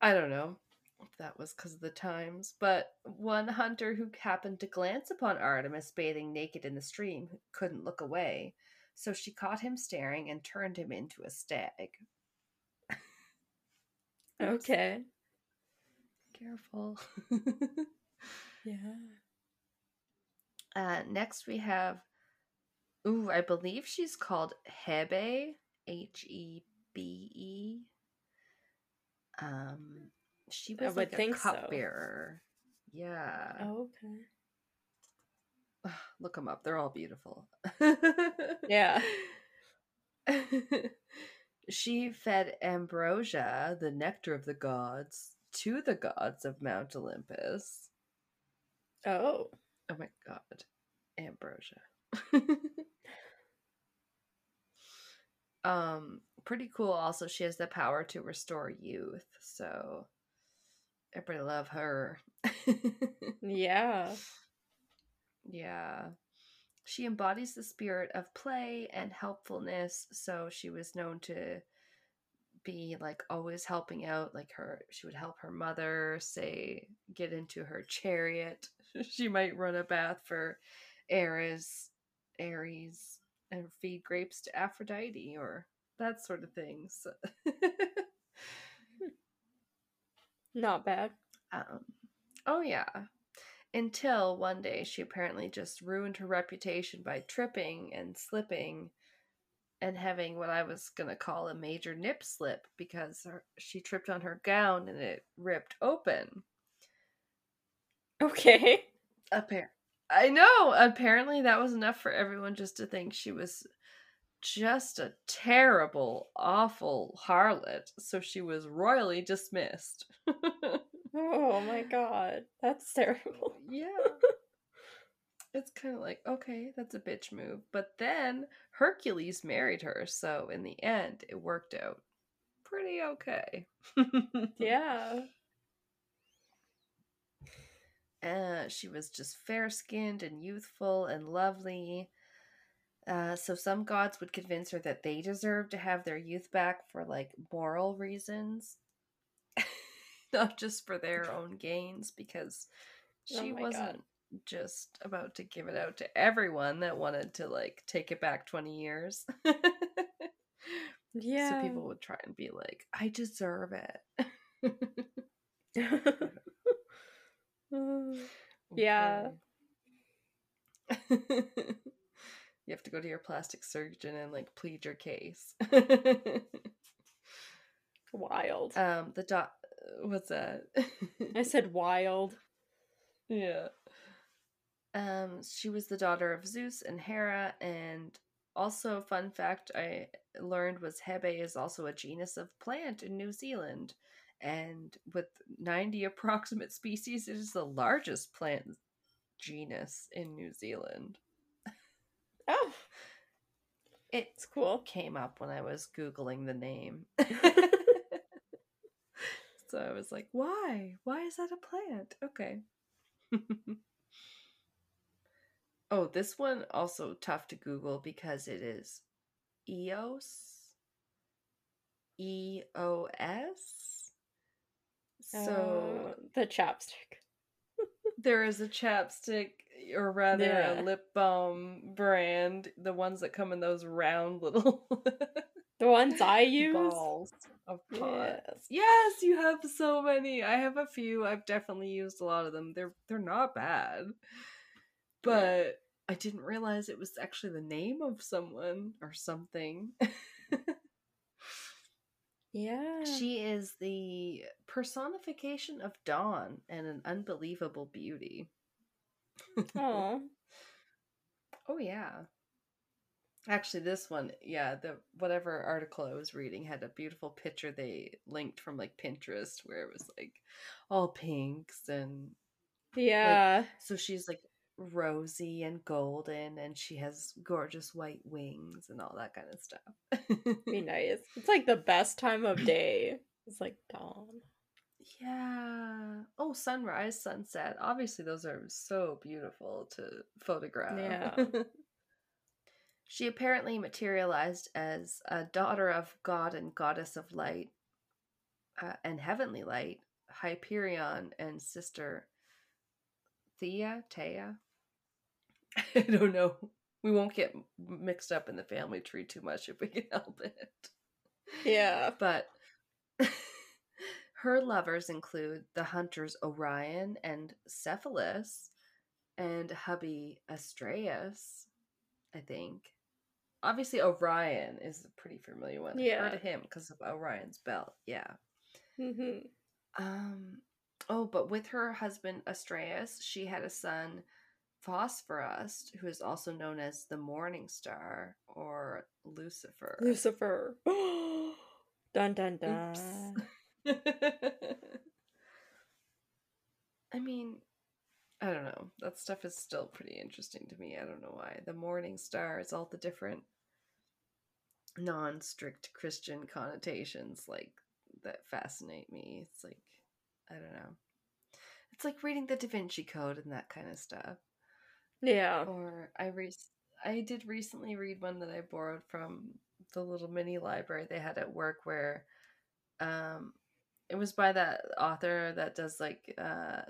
I don't know if that was because of the times, but one hunter who happened to glance upon Artemis bathing naked in the stream couldn't look away, so she caught him staring and turned him into a stag. okay. Careful. yeah. Uh, next we have, ooh, I believe she's called Hebe, H E B E. Um, she was I like a cupbearer. So. Yeah. Oh, okay. look them up. They're all beautiful. yeah. she fed ambrosia, the nectar of the gods, to the gods of Mount Olympus. Oh. Oh my god. Ambrosia. um pretty cool also she has the power to restore youth. So everybody love her. yeah. Yeah. She embodies the spirit of play and helpfulness, so she was known to be like always helping out like her she would help her mother say get into her chariot she might run a bath for Ares, Ares, and feed grapes to Aphrodite or that sort of thing. So Not bad. Um, oh yeah. Until one day she apparently just ruined her reputation by tripping and slipping and having what I was going to call a major nip slip because her, she tripped on her gown and it ripped open. Okay. Appar- I know. Apparently, that was enough for everyone just to think she was just a terrible, awful harlot. So she was royally dismissed. oh my god. That's terrible. Yeah. it's kind of like, okay, that's a bitch move. But then Hercules married her. So in the end, it worked out pretty okay. yeah. Uh, she was just fair skinned and youthful and lovely. Uh, so some gods would convince her that they deserved to have their youth back for like moral reasons, not just for their own gains, because she oh wasn't God. just about to give it out to everyone that wanted to like take it back 20 years. yeah. So people would try and be like, I deserve it. Yeah. you have to go to your plastic surgeon and like plead your case. wild. Um, the dot. What's that? I said wild. Yeah. Um, she was the daughter of Zeus and Hera, and also fun fact I learned was Hebe is also a genus of plant in New Zealand and with 90 approximate species, it is the largest plant genus in New Zealand. Oh, it's cool. Came up when I was googling the name. so I was like, "Why? Why is that a plant?" Okay. oh, this one also tough to Google because it is Eos. E O S so uh, the chapstick. there is a chapstick. or rather Yeah. a lip balm brand, the ones that come in those round little The ones I use. balls of pods. Yes. Yes, you have so many. I have a few. I've definitely used a lot of them. They're they're not bad. But I didn't realize it was actually the name of someone or something. Yeah. She is the personification of dawn and an unbelievable beauty. Oh. Oh yeah. Actually, this one, yeah, the whatever article I was reading had a beautiful picture they linked from like Pinterest where it was like all pinks and Yeah. so she's like rosy and golden and she has gorgeous white wings and all that kind of stuff. Be nice. It's like the best time of day. It's like dawn. Yeah. Oh, sunrise, sunset. Obviously, those are so beautiful to photograph. Yeah. she apparently materialized as a daughter of god and goddess of light uh, and heavenly light, Hyperion, and sister Thea, Thea. I don't know. We won't get mixed up in the family tree too much if we can help it. Yeah. But her lovers include the hunters Orion and Cephalus and hubby Astraeus, I think. Obviously, Orion is a pretty familiar one. I've Yeah. heard of him because of Orion's belt. Yeah. hmm Um. Oh, but with her husband Astraeus, she had a son, Phosphorus, who is also known as the Morning Star or Lucifer. Lucifer. dun dun dun. I mean, I don't know. That stuff is still pretty interesting to me. I don't know why. The Morning Star is all the different non strict Christian connotations like that fascinate me. It's like I don't know. It's like reading the Da Vinci Code and that kind of stuff. Yeah. Or I re- I did recently read one that I borrowed from the little mini library they had at work where um it was by that author that does like uh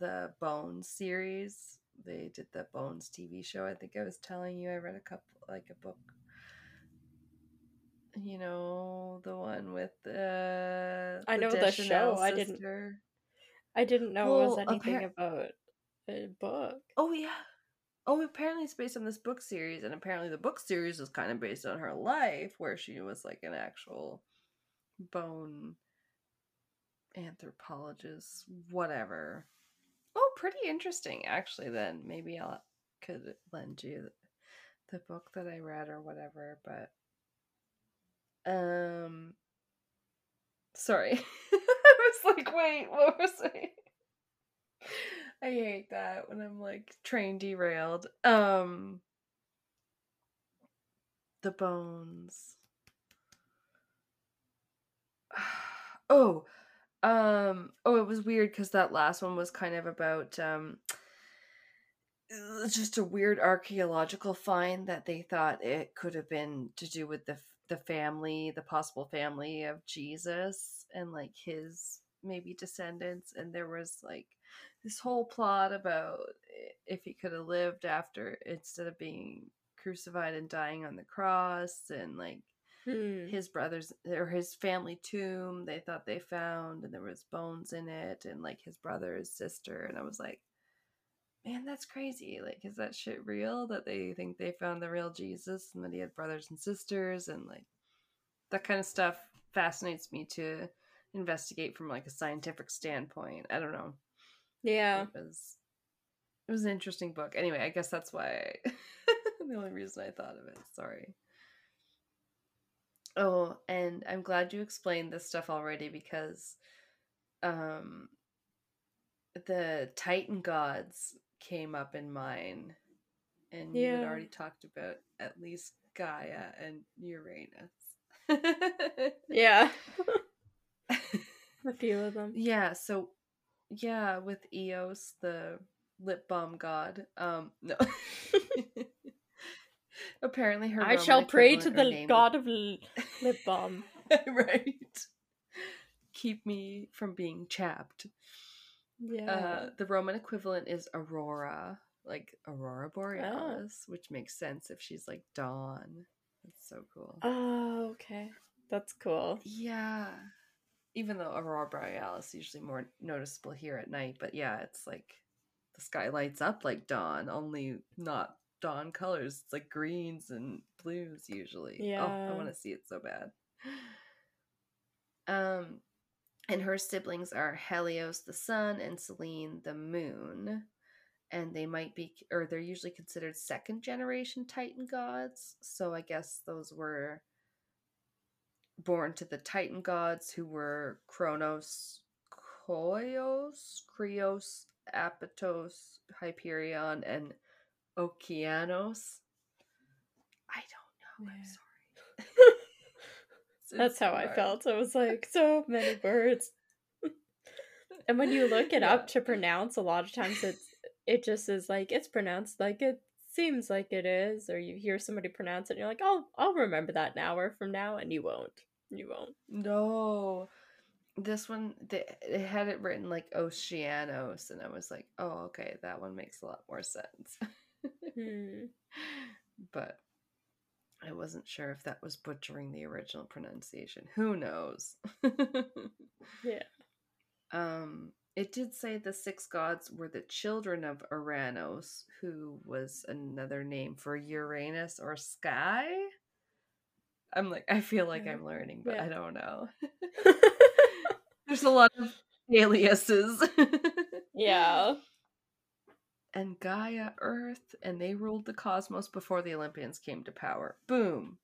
the Bones series. They did the Bones TV show. I think I was telling you I read a couple like a book. You know, the one with uh I know the show. I didn't- I didn't know it was anything about a book. Oh yeah. Oh, apparently it's based on this book series, and apparently the book series is kind of based on her life, where she was like an actual bone anthropologist, whatever. Oh, pretty interesting, actually. Then maybe I could lend you the book that I read or whatever, but um, sorry, I was like, wait, what was I? I hate that when I'm like train derailed. Um the bones. Oh, um oh it was weird cuz that last one was kind of about um just a weird archaeological find that they thought it could have been to do with the the family, the possible family of Jesus and like his maybe descendants and there was like this whole plot about if he could have lived after instead of being crucified and dying on the cross and like Hmm. his brothers or his family tomb they thought they found and there was bones in it and like his brother his sister and i was like man that's crazy like is that shit real that they think they found the real jesus and that he had brothers and sisters and like that kind of stuff fascinates me to investigate from like a scientific standpoint i don't know Yeah. it was it was an interesting book anyway i guess that's why I, the only reason i thought of it sorry oh and i'm glad you explained this stuff already because um the titan gods came up in mine and you had already talked about at least gaia and uranus Yeah. A few of them. Yeah, so yeah, with Eos, the lip balm god. Um, no. Apparently, her I shall pray to the god of lip balm. right. Keep me from being chapped. Yeah. Uh, the Roman equivalent is Aurora, like Aurora oh. Borealis, oh. which makes sense if she's like dawn. That's so cool. Oh, okay. That's cool. Yeah. Even though Aurora Borealis is usually more noticeable here at night, but yeah, it's like the sky lights up like dawn, only not dawn colors. It's like greens and blues usually. Yeah. Oh, I want to see it so bad. Um, and her siblings are Helios the sun and Selene the moon. And they might be, or they're usually considered second generation Titan gods. So I guess those were born to the Titan gods who were Kronos, Koios, Krios, Apatos, Hyperion, and Okeanos. I don't know. Yeah. I'm sorry. That's how I felt. I was like, so many words. and when you look it yeah. up to pronounce, a lot of times it's it just is like it's pronounced like it seems like it is, or you hear somebody pronounce it and you're like, Oh, I'll remember that an hour from now and you won't. You won't. No. This one they, they had it written like Oceanos and I was like, Oh, okay, that one makes a lot more sense. hmm. But I wasn't sure if that was butchering the original pronunciation. Who knows? yeah. Um it did say the six gods were the children of Uranos, who was another name for Uranus or sky. I'm like I feel like I'm learning, but yeah. I don't know. There's a lot of aliases. yeah and Gaia Earth, and they ruled the cosmos before the Olympians came to power. Boom.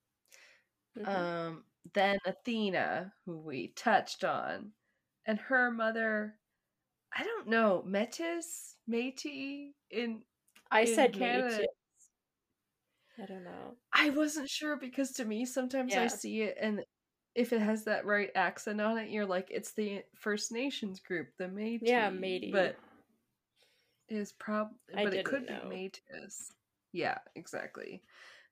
Mm-hmm. Um, then Athena, who we touched on, and her mother, I don't know, Metis, Métis in I in said Canada. Métis. I don't know. I wasn't sure because to me sometimes yeah. I see it and if it has that right accent on it, you're like, it's the First Nations group, the Métis. Yeah, Métis. But is prob but it could know. be Metis. Yeah, exactly.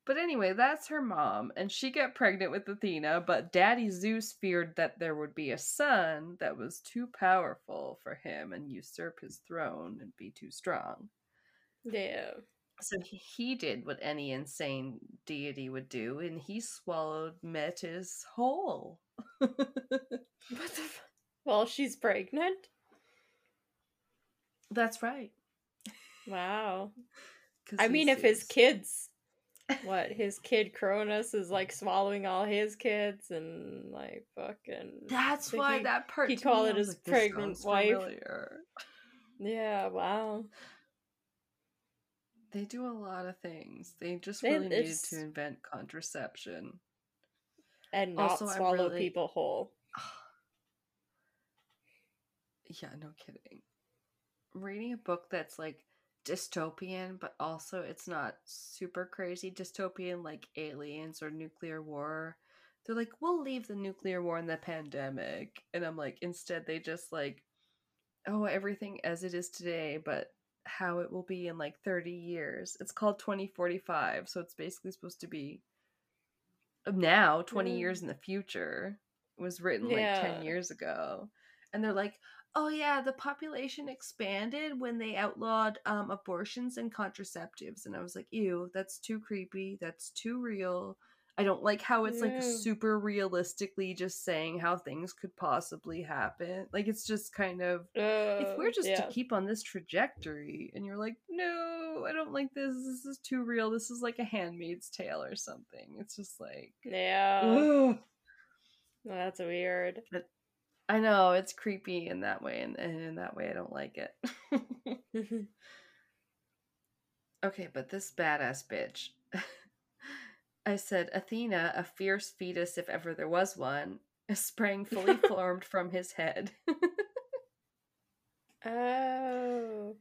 But anyway, that's her mom, and she got pregnant with Athena, but Daddy Zeus feared that there would be a son that was too powerful for him and usurp his throne and be too strong. Yeah. So he did what any insane deity would do, and he swallowed Metis whole. what the f- Well, she's pregnant? That's right. Wow. I mean, if his kids, what his kid Cronus is like swallowing all his kids and like fucking. That's why he, that part he called it his like, pregnant wife. Familiar. Yeah. Wow. They do a lot of things. They just really needed to invent contraception and not also, swallow really... people whole. yeah, no kidding. Reading a book that's like dystopian, but also it's not super crazy dystopian like aliens or nuclear war. They're like, we'll leave the nuclear war and the pandemic. And I'm like, instead, they just like, oh, everything as it is today, but how it will be in like 30 years. It's called 2045. So it's basically supposed to be now, 20 mm. years in the future. It was written like 10 years ago. And they're like, oh yeah, the population expanded when they outlawed um, abortions and contraceptives, and I was like, ew, that's too creepy. That's too real. I don't like how it's like super realistically just saying how things could possibly happen. Like it's just kind of uh, if we're just yeah. to keep on this trajectory, and you're like, no, I don't like this. This is too real. This is like a Handmaid's Tale or something. It's just like yeah. Well, that's weird. But I know it's creepy in that way, and, and in that way, I don't like it. Mm-hmm. okay, but this badass bitch. I said, Athena, a fierce fetus if ever there was one, sprang fully formed from his head. oh.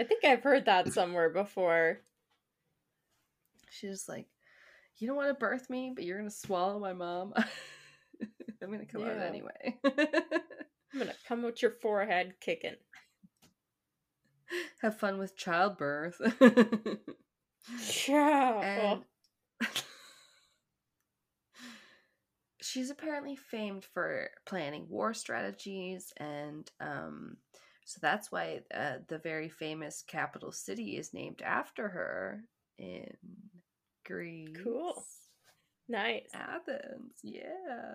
I think I've heard that somewhere before. She's like, You don't want to birth me, but you're going to swallow my mom. I'm gonna come yeah. out anyway. I'm gonna come out your forehead kicking. Have fun with childbirth. yeah. And she's apparently famed for planning war strategies and um, So that's why uh, the very famous capital city is named after her in Greece. Cool. Nice. Athens. Yeah.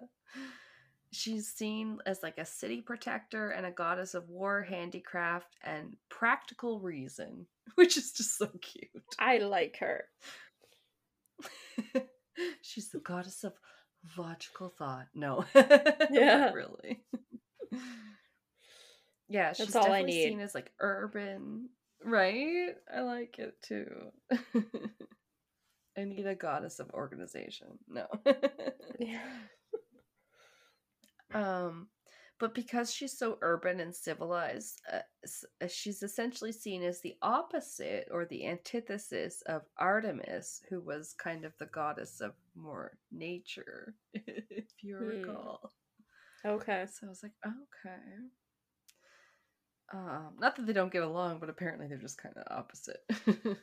She's seen as like a city protector and a goddess of war, handicraft, and practical reason, which is just so cute. I like her. She's the goddess of logical thought. No. Yeah. really. yeah, she's That's all I definitely need. seen as like urban, right? I like it too. I need a goddess of organization. No. Yeah. Um but because she's so urban and civilized uh, uh, she's essentially seen as the opposite or the antithesis of artemis who was kind of the goddess of more nature if you Hmm. recall Okay. so i was like okay um not that they don't get along but apparently they're just kind of opposite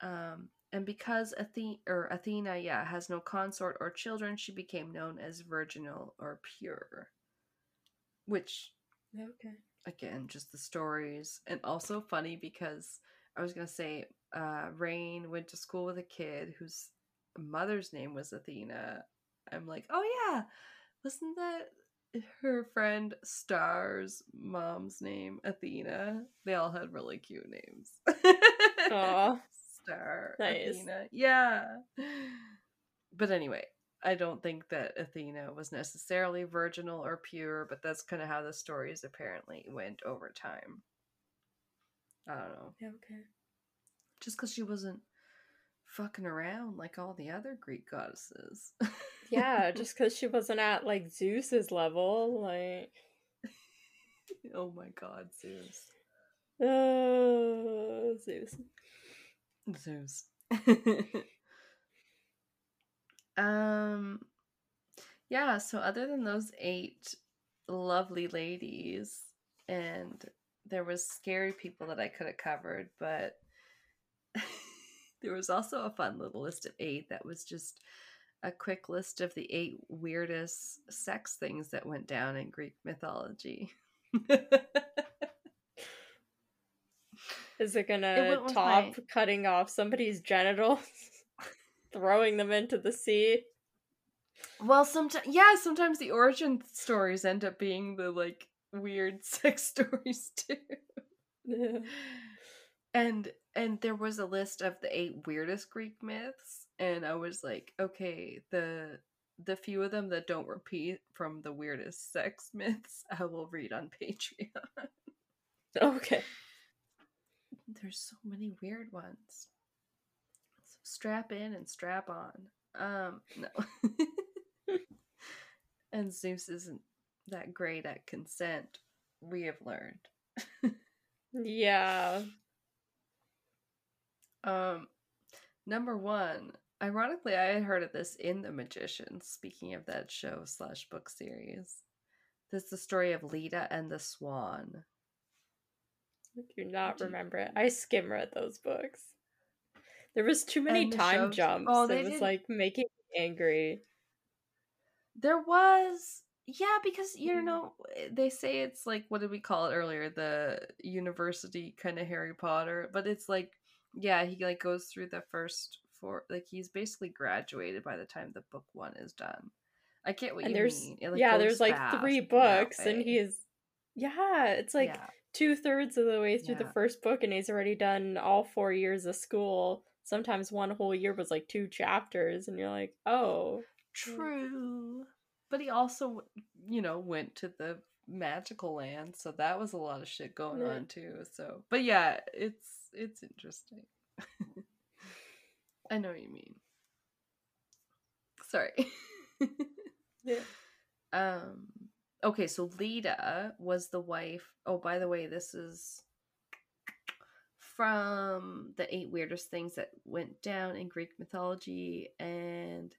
um and because Athe- or Athena, yeah, has no consort or children, she became known as virginal or pure. Which, Okay. again, just the stories, and also funny because I was gonna say, uh, Rain went to school with a kid whose mother's name was Athena. I'm like, oh yeah, wasn't that her friend Star's mom's name, Athena? They all had really cute names. Aw. Star Nice. Athena. Yeah. But anyway, I don't think that Athena was necessarily virginal or pure, but that's kind of how the stories apparently went over time. I don't know. Yeah, okay. Just because she wasn't fucking around like all the other Greek goddesses. Yeah, just because she wasn't at like Zeus's level, like. oh my god, Zeus. Oh, Zeus. Zeus. um yeah, so other than those eight lovely ladies and there was scary people that I could have covered, but there was also a fun little list of eight that was just a quick list of the eight weirdest sex things that went down in Greek mythology. Is it It gonna with top my- cutting off somebody's genitals, throwing them into the sea? Well, sometimes yeah, sometimes the origin stories end up being the like weird sex stories too. Yeah. And and there was a list of the eight weirdest Greek myths, and I was like, okay, the the few of them that don't repeat from the weirdest sex myths, I will read on Patreon. Okay. There's so many weird ones. So strap in and strap on. Um, no. and Zeus isn't that great at consent, we have learned. Yeah. Um, number one, ironically, I had heard of this in The Magician, speaking of that show slash book series. This is the story of Leda and the Swan. I do not remember it. I skim read those books. There was too many time shows- jumps. oh, it was did- like making me angry. There was yeah, because you Mhm. know they say it's like what did we call it earlier? The university kind of Harry Potter, but it's like yeah, he like goes through the first four like he's basically graduated by the time the book one is done. I get what and you there's mean. It, like, yeah, there's like three books, and way. he is yeah, it's like Yeah. Two thirds of the way through the first book, and he's already done all four years of school. Sometimes one whole year was like two chapters, and you're like, oh, True. But he also, you know, went to the magical land, so that was a lot of shit going Yeah. on too. So, but yeah, it's it's interesting. I know what you mean. Sorry. Yeah. Um okay, so Leda was the wife. Oh, by the way, this is from the eight weirdest things that went down in Greek mythology and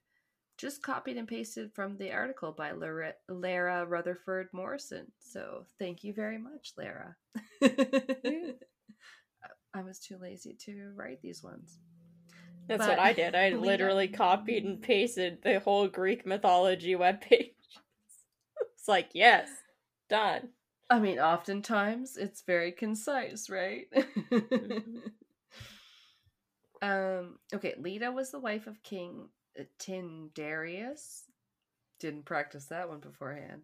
just copied and pasted from the article by Lara, Lara Rutherford Morrison. So thank you very much, Lara. I- was too lazy to write these ones. that's But what I did. I literally copied and pasted the whole Greek mythology webpage. It's like, yes, done. I mean, oftentimes it's very concise, right? mm-hmm. um, okay, Leda was the wife of King uh, Tyndareus. Didn't practice that one beforehand.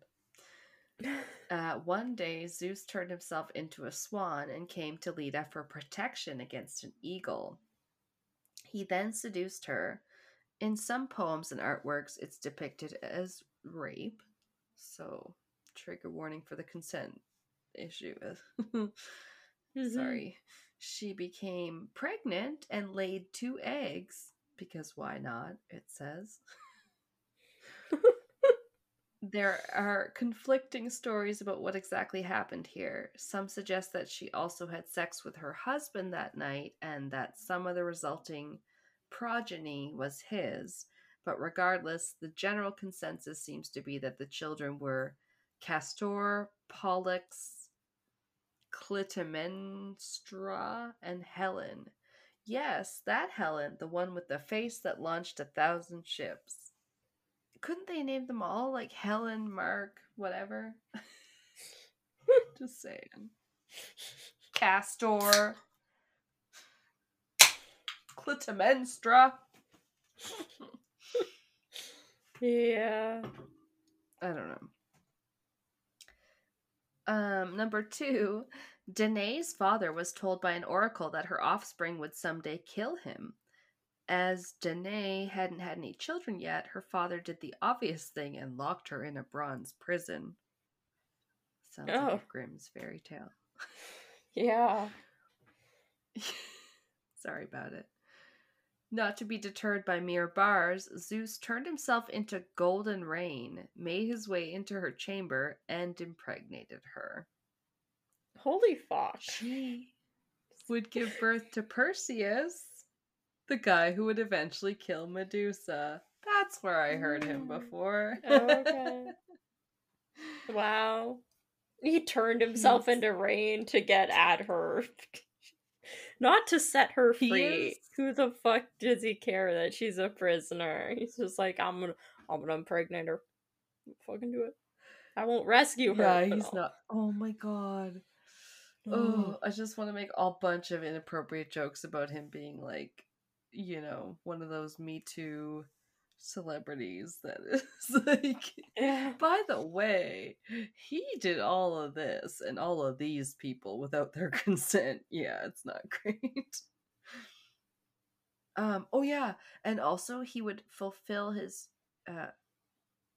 Uh, one day, Zeus turned himself into a swan and came to Leda for protection against an eagle. He then seduced her. In some poems and artworks, it's depicted as rape. So, trigger warning for the consent issue. mm-hmm. Sorry. She became pregnant and laid two eggs because why not? It says. there are conflicting stories about what exactly happened here. Some suggest that she also had sex with her husband that night and that some of the resulting progeny was his. But regardless, the general consensus seems to be that the children were Castor, Pollux, Clytemnestra, and Helen. Yes, that Helen, the one with the face that launched a thousand ships couldn't they name them all like Helen, Mark, whatever? Just saying. Castor, Clytemnestra. yeah. I don't know. Um, number two, Danae's father was told by an oracle that her offspring would someday kill him. As Danae hadn't had any children yet, her father did the obvious thing and locked her in a bronze prison. Sounds oh. like Grimm's fairy tale. yeah. Sorry about it. Not to be deterred by mere bars, Zeus turned himself into golden rain, made his way into her chamber, and impregnated her. Holy fuck. She would give birth to Perseus, the guy who would eventually kill Medusa. That's where I heard him mm. before. oh, okay. wow. He turned himself into rain to get at her. Not to set her free. Who the fuck does he care that she's a prisoner? He's just like, I'm gonna I'm gonna impregnate her. Fucking do it. I won't rescue her. Yeah, he's not. Oh my god. Oh, I just want to make a bunch of inappropriate jokes about him being like you know, one of those Me Too celebrities that is like yeah. by the way he did all of this and all of these people without their consent yeah it's not great um oh yeah and also he would fulfill his uh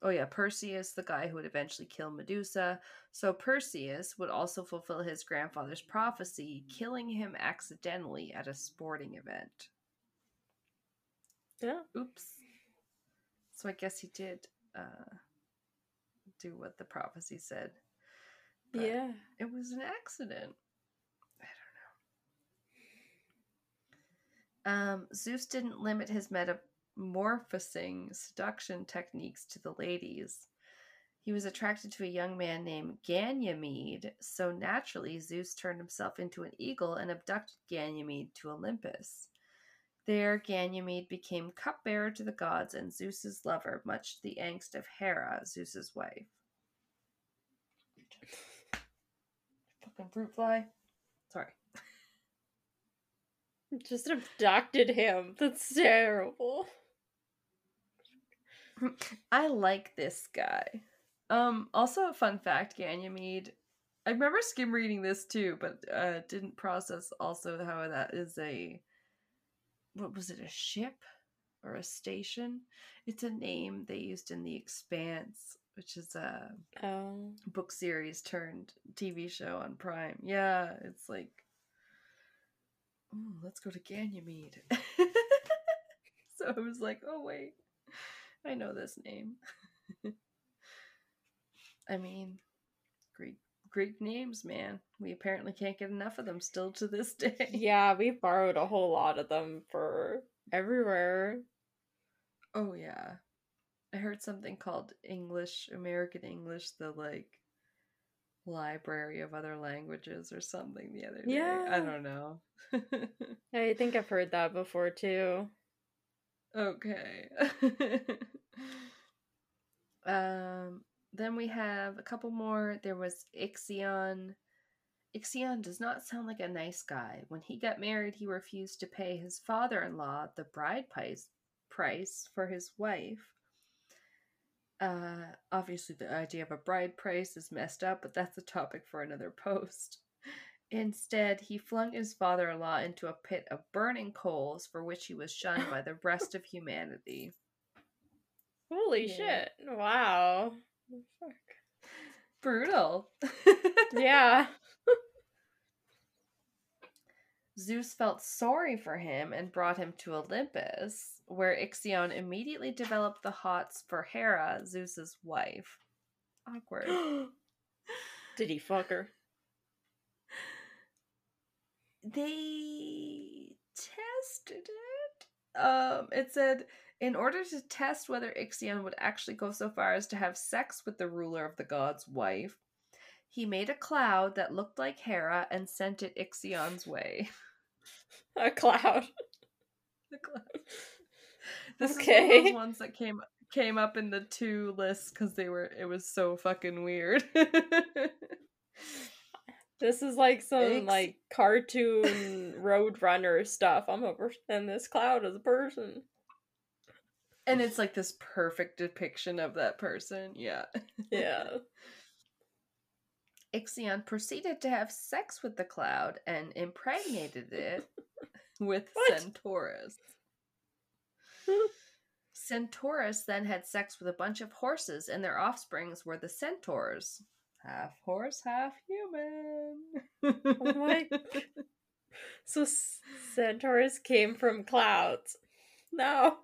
oh yeah perseus the guy who would eventually kill medusa so perseus would also fulfill his grandfather's prophecy killing him accidentally at a sporting event yeah. Oops. So I guess he did uh, do what the prophecy said. yeah. It was an accident. I don't know. Um, Zeus didn't limit his metamorphosing seduction techniques to the ladies. He was attracted to a young man named Ganymede, so naturally Zeus turned himself into an eagle and abducted Ganymede to Olympus. There, Ganymede became cupbearer to the gods and Zeus's lover, much to the angst of Hera, Zeus's wife. Fucking fruit fly. Sorry. Just abducted him. That's terrible. I like this guy. Um, also a fun fact, Ganymede. I remember skim reading this too, but uh didn't process also how that is a what was it, a ship or a station? It's a name they used in The Expanse, which is a oh. book series turned TV show on Prime. Yeah, it's like, oh, let's go to Ganymede. so I was like, oh, wait, I know this name. I mean, Greek Greek names, man. We apparently can't get enough of them still to this day. Yeah, we've borrowed a whole lot of them for everywhere. Oh yeah. I heard something called English, American English, the like library of other languages or something the other day. Yeah. I don't know. I think I've heard that before too. Okay. um then we have a couple more. There was Ixion. Ixion does not sound like a nice guy. When he got married, he refused to pay his father in law the bride price, price for his wife. Uh, obviously, the idea of a bride price is messed up, but that's a topic for another post. Instead, he flung his father in law into a pit of burning coals for which he was shunned by the rest of humanity. Holy yeah. shit. Wow. Fuck. Brutal. yeah. Zeus felt sorry for him and brought him to Olympus, where Ixion immediately developed the hots for Hera, Zeus's wife. Awkward. Did he fuck her? They tested it. Um, it said in order to test whether Ixion would actually go so far as to have sex with the ruler of the gods' wife, he made a cloud that looked like Hera and sent it Ixion's way. A cloud. a cloud. This okay. is one of those ones that came came up in the two lists because they were it was so fucking weird. this is like some Ix- like cartoon roadrunner stuff. I'm a person and this cloud is a person. And it's like this perfect depiction of that person. Yeah. Yeah. Ixion proceeded to have sex with the cloud and impregnated it with what? Centaurus. Centaurus then had sex with a bunch of horses, and their offsprings were the centaurs. Half horse, half human. oh my. So centaurs came from clouds. No.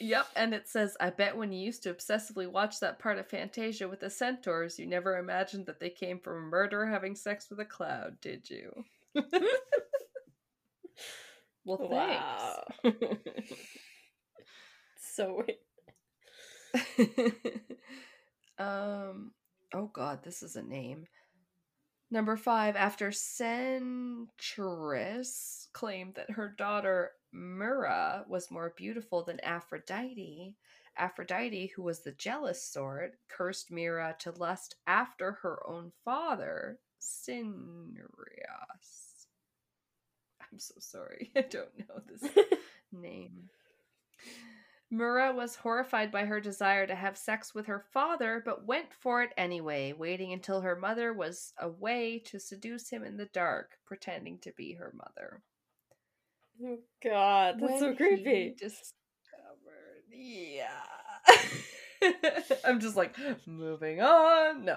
Yep, and it says, I bet when you used to obsessively watch that part of Fantasia with the centaurs, you never imagined that they came from a murderer having sex with a cloud, did you? well, wow. so um oh god, this is a name. Number five, after Cenchreis claimed that her daughter Myrrha was more beautiful than Aphrodite, Aphrodite, who was the jealous sort, cursed Myrrha to lust after her own father, Cinyras. I'm so sorry, I don't know this name. Myrrha was horrified by her desire to have sex with her father, but went for it anyway, waiting until her mother was away to seduce him in the dark, pretending to be her mother. Oh God, that's when so creepy. discovered, yeah. I'm just like moving on. No,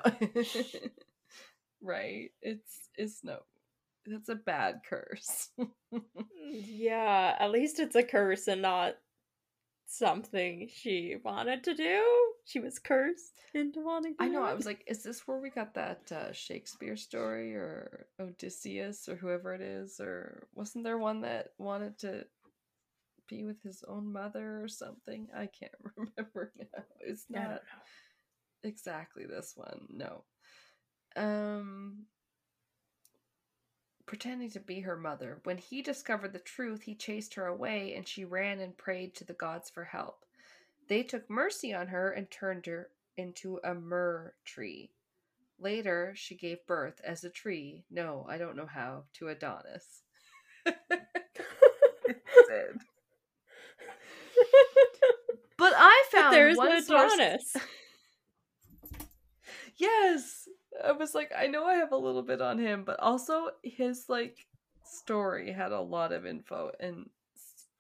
right? It's it's no. That's a bad curse. Mm, yeah, at least it's a curse and not something she wanted to do. She was cursed into wanting to. I know. I was like, is this where we got that uh, Shakespeare story or Odysseus or whoever it is? Or wasn't there one that wanted to be with his own mother or something? I can't remember now. It's not exactly this one. No. Um pretending to be her mother. When he discovered the truth, he chased her away, and she ran and prayed to the gods for help. They took mercy on her and turned her into a myrrh tree. Later, she gave birth as a tree. No, I don't know how, to Adonis. but I found but there's one Adonis. Source... yes, I was like, I know I have a little bit on him, but also his like story had a lot of info and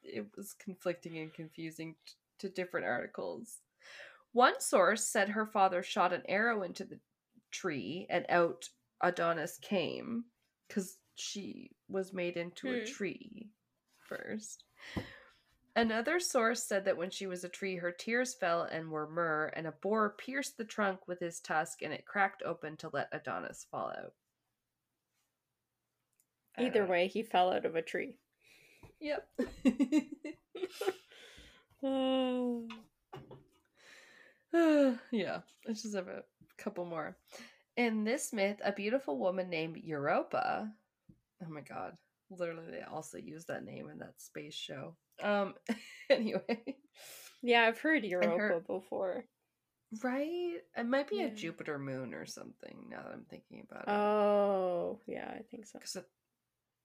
it was conflicting and confusing t- to different articles. One source said her father shot an arrow into the tree and out Adonis came because she was made into hmm. a tree first. Another source said that when she was a tree, her tears fell and were myrrh, and a boar pierced the trunk with his tusk, and it cracked open to let Adonis fall out. Either uh, way, he fell out of a tree. Yep. yeah, let's just have a couple more. In this myth, a beautiful woman named Europa. Oh my god. Literally, they also use that name in that space show um, anyway. Yeah, I've heard Europa her, before. Right? It might be Yeah. a Jupiter moon or something now that I'm thinking about it. Oh, yeah, I think so. it-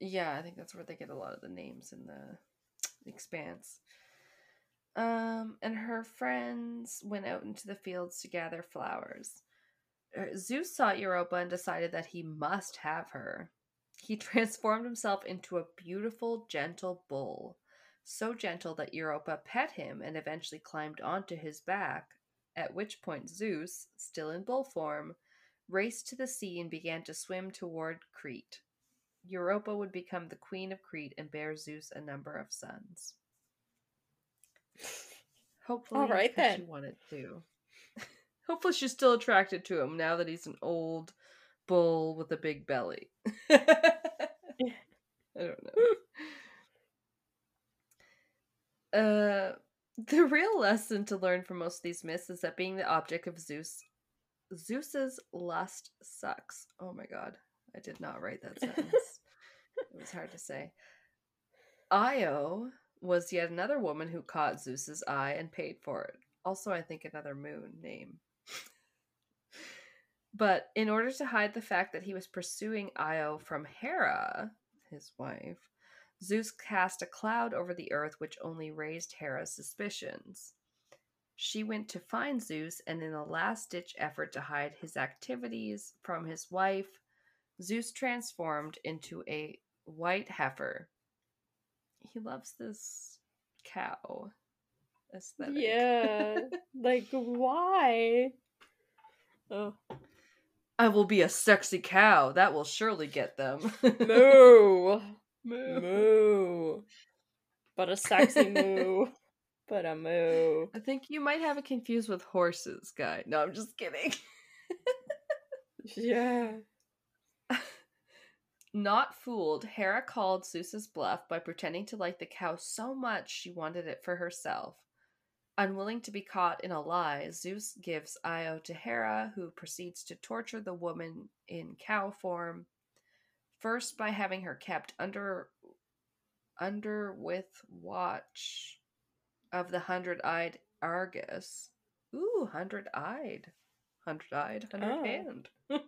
yeah, I think that's where they get a lot of the names in the expanse. Um, and her friends went out into the fields to gather flowers. Uh, Zeus saw Europa and decided that he must have her. He transformed himself into a beautiful, gentle bull, so gentle that Europa pet him and eventually climbed onto his back, at which point Zeus, still in bull form, raced to the sea and began to swim toward Crete. Europa would become the queen of Crete and bear Zeus a number of sons. Hopefully, All right, because she wanted to. Hopefully, she's still attracted to him now that he's an old bull with a big belly. I don't know. Uh, the real lesson to learn from most of these myths is that being the object of Zeus, Zeus's lust sucks. Oh my god, I did not write that sentence. it was hard to say. Io was yet another woman who caught Zeus's eye and paid for it. Also, I think another moon name. But in order to hide the fact that he was pursuing Io from Hera, his wife, Zeus cast a cloud over the earth which only raised Hera's suspicions. She went to find Zeus, and in a last ditch effort to hide his activities from his wife, Zeus transformed into a white heifer. He loves this cow aesthetic. Yeah. like, why? Oh. I will be a sexy cow. That will surely get them. Moo. Moo. Moo. But a sexy moo. But a moo. I think you might have it confused with horses, guy. No, I'm just kidding. Yeah. Not fooled, Hera called Zeus's bluff by pretending to like the cow so much she wanted it for herself. Unwilling to be caught in a lie, Zeus gives Io to Hera, who proceeds to torture the woman in cow form, first by having her kept under under with watch of the hundred-eyed Argus. Ooh, hundred-eyed. Hundred-eyed, Oh. hundred-hand.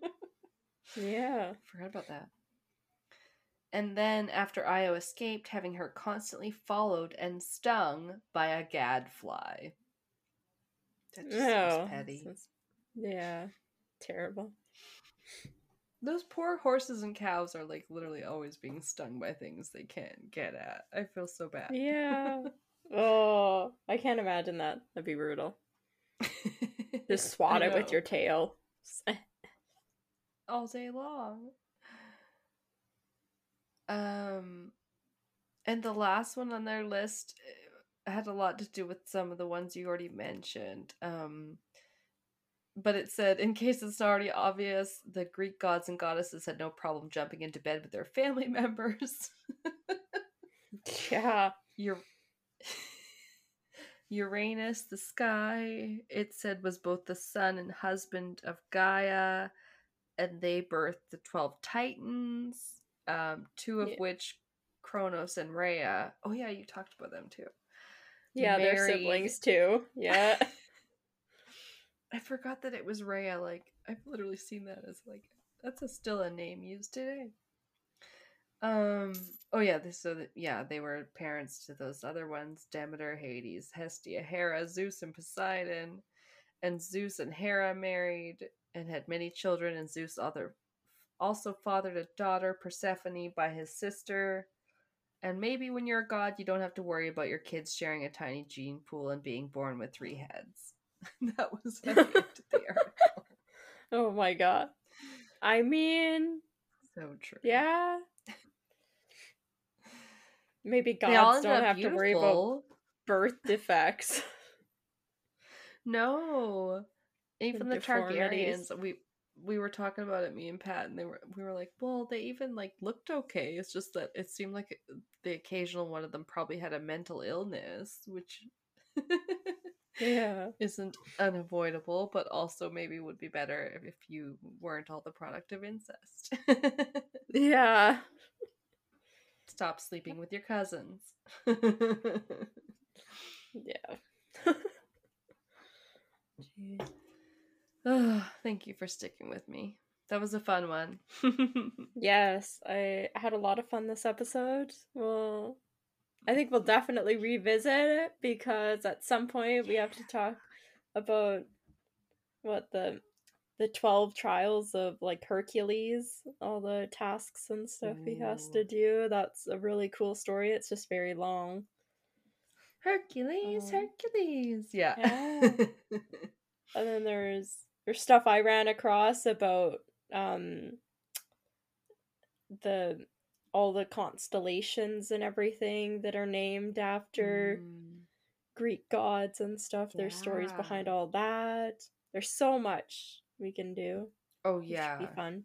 Yeah. Forgot about that. And then, after Io escaped, having her constantly followed and stung by a gadfly. That just Oh, seems petty. sounds- Yeah. Terrible. Those poor horses and cows are like literally always being stung by things they can't get at. I feel so bad. Yeah. Oh, I can't imagine that. That'd be brutal. Just swat it with your tail. all day long. Um, and the last one on their list eh, had a lot to do with some of the ones you already mentioned. Um, but it said, in case it's not already obvious, the Greek gods and goddesses had no problem jumping into bed with their family members. Yeah. Ur- Uranus, the sky, it said was both the son and husband of Gaia, and they birthed the 12 Titans, um, two of Yeah. which Kronos and Rhea. Oh, yeah, you talked about them too. Yeah, they're siblings too. Yeah. I forgot that it was Rhea. Like, I've literally seen that as like, that's a, still a name used today. Um. Oh yeah. This. So that yeah, they were parents to those other ones: Demeter, Hades, Hestia, Hera, Zeus, and Poseidon. And Zeus and Hera married and had many children. And Zeus other also fathered a daughter, Persephone, by his sister. And maybe when you're a god, you don't have to worry about your kids sharing a tiny gene pool and being born with three heads. that was the end article. oh my god. I mean, So true. yeah. Maybe gods don't have to worry about birth defects. No, even the. Targaryens. We we were talking about it, me and Pat, and they were we were like, well, they even like looked okay. It's just that it seemed like the occasional one of them probably had a mental illness, which yeah. isn't unavoidable, but also maybe would be better if you weren't all the product of incest. Yeah. Stop sleeping with your cousins. Yeah. Jeez. Oh, thank you for sticking with me. That was a fun one. yes, I had a lot of fun this episode. Well, I think we'll definitely revisit it because at some point we have to talk about what the the 12 trials of like Hercules, all the tasks and stuff Ooh. he has to do. That's a really cool story. It's just very long. Hercules, um, Hercules. Yeah. yeah. and then there's there's stuff I ran across about um the all the constellations and everything that are named after mm. Greek gods and stuff. Yeah. There's stories behind all that. There's so much we can do. Oh yeah, be fun.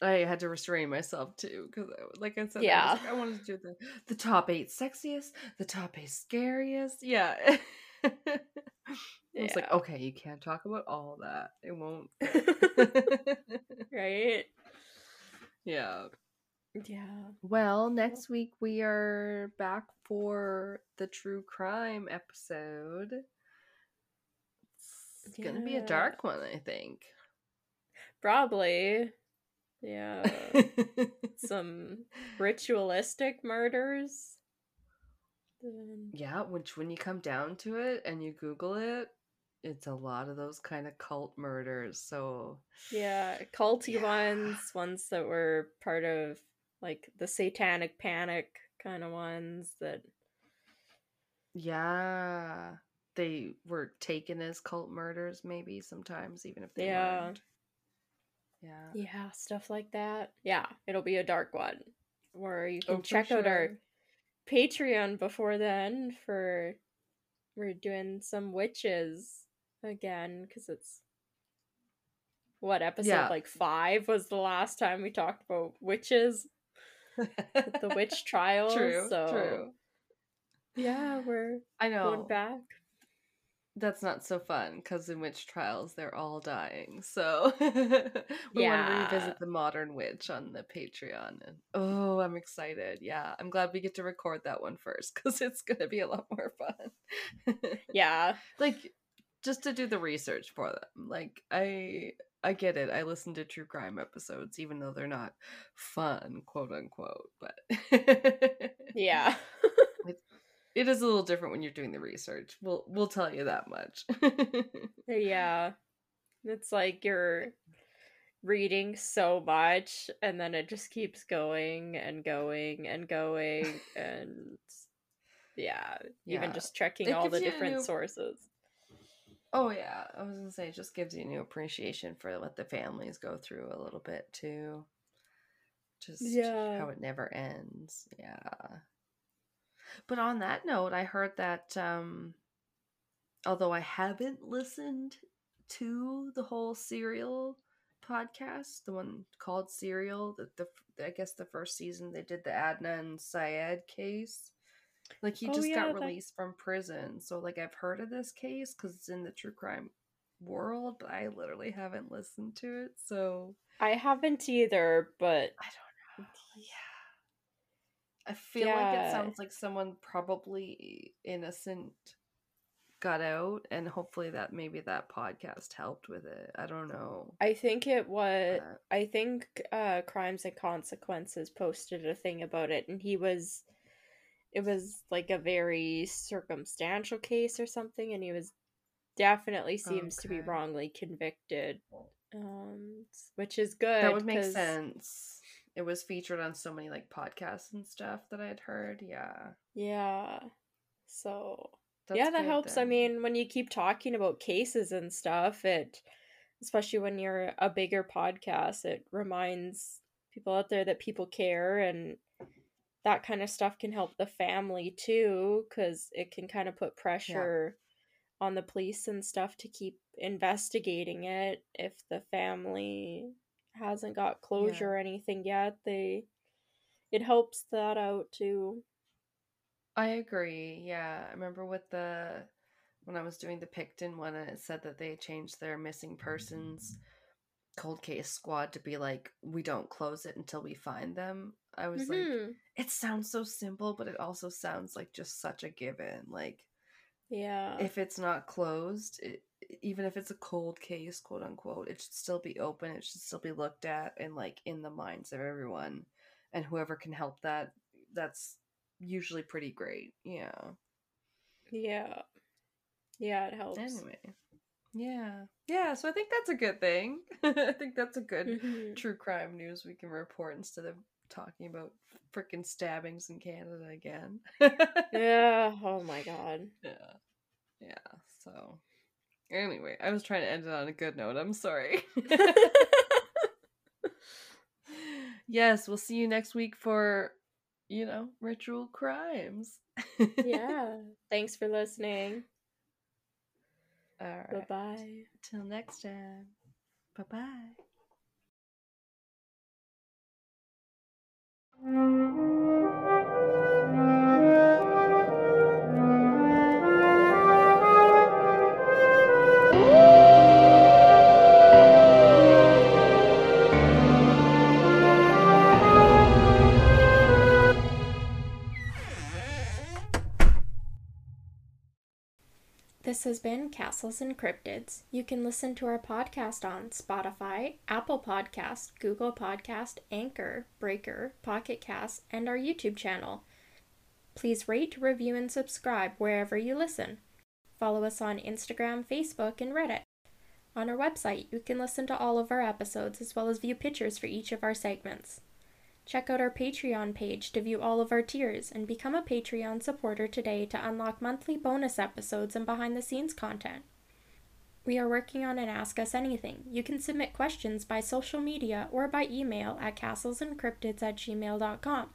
I had to restrain myself too because, like I said, yeah, I, like, I, wanted to do the the top eight sexiest, the top eight scariest. Yeah, yeah. was like, okay, you can't talk about all that. It won't. right. Yeah. Yeah. Well, next week we are back for the true crime episode. It's yeah. gonna be a dark one, I think. Probably. Yeah. Some ritualistic murders. Yeah, which when you come down to it and you Google it, it's a lot of those kind of cult murders. So yeah, culty yeah. ones, ones that were part of like the satanic panic kind of ones that yeah they were taken as cult murders maybe sometimes even if they yeah weren't. yeah yeah stuff like that yeah it'll be a dark one where you can oh, check sure. out our patreon before then for we're doing some witches again because it's what episode yeah. like five was the last time we talked about witches? The witch trials true so true. yeah we're i know. going back that's not so fun because in witch trials they're all dying. So we yeah. want to revisit the modern witch on the Patreon. And oh, I'm excited. Yeah, I'm glad we get to record that one first because it's gonna be a lot more fun. yeah, like just to do the research for them. Like I I get it. I listen to true crime episodes even though they're not fun, quote unquote. But yeah it is a little different when you're doing the research. We'll we'll tell you that much. Uh, yeah. It's like you're reading so much and then it just keeps going and going and going and yeah, yeah. even just checking it all the different new... sources. Oh yeah, I was gonna say it just gives you a new appreciation for what the families go through a little bit too. Just yeah. how it never ends. Yeah. But on that note, I heard that um, although I haven't listened to the whole serial podcast, the one called Serial, that the I guess the first season they did the Adnan Syed case. Like he oh, just yeah, got released that... from prison, so like I've heard of this case because it's in the true crime world, but I literally haven't listened to it. So I haven't either, but I don't know. Yeah. I feel yeah. like it sounds like someone probably innocent got out and hopefully that maybe that podcast helped with it. I don't know. I think it was but... I think uh Crimes and Consequences posted a thing about it and he was it was like a very circumstantial case or something and he was definitely seems okay. to be wrongly convicted. Um which is good. That would make sense it was featured on so many like podcasts and stuff that I had heard. Yeah. Yeah. So That's yeah, that helps. Then. I mean, when you keep talking about cases and stuff, it especially when you're a bigger podcast, it reminds people out there that people care and that kind of stuff can help the family too because it can kind of put pressure yeah. on the police and stuff to keep investigating it if the family hasn't got closure yeah. or anything yet, they it helps that out too. I agree. Yeah, I remember with the when I was doing the Pickton one, and it said that they changed their missing persons cold case squad to be like, we don't close it until we find them. I was mm-hmm. like, it sounds so simple, but it also sounds like just such a given. Like, yeah, if it's not closed, it, even if it's a cold case, quote unquote, it should still be open. It should still be looked at and like in the minds of everyone. And whoever can help that, that's usually pretty great. Yeah. Yeah. Yeah, it helps. Anyway. Yeah. Yeah, so I think that's a good thing. I think that's a good mm-hmm. true crime news we can report instead of talking about freaking stabbings in Canada again. yeah. Oh my god. Yeah. Yeah. So anyway, I was trying to end it on a good note. I'm sorry. yes, we'll see you next week for, you know, ritual crimes. yeah. Thanks for listening. All right. Bye bye. Till next time. Bye bye. This has been Castles and Cryptids. You can listen to our podcast on Spotify, Apple Podcast, Google Podcast, Anchor, Breaker, Pocket Cast, and our YouTube channel. Please rate, review, and subscribe wherever you listen. Follow us on Instagram, Facebook, and Reddit. On our website, you can listen to all of our episodes as well as view pictures for each of our segments. Check out our Patreon page to view all of our tiers and become a Patreon supporter today to unlock monthly bonus episodes and behind the scenes content. We are working on an Ask Us Anything. You can submit questions by social media or by email at castlesandcryptids at gmail.com.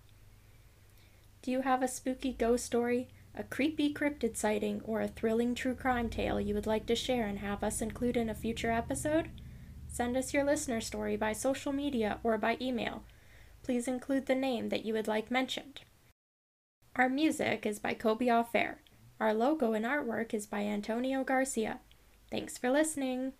Do you have a spooky ghost story, a creepy cryptid sighting, or a thrilling true crime tale you would like to share and have us include in a future episode? Send us your listener story by social media or by email please include the name that you would like mentioned. Our music is by Kobe Fair. Our logo and artwork is by Antonio Garcia. Thanks for listening.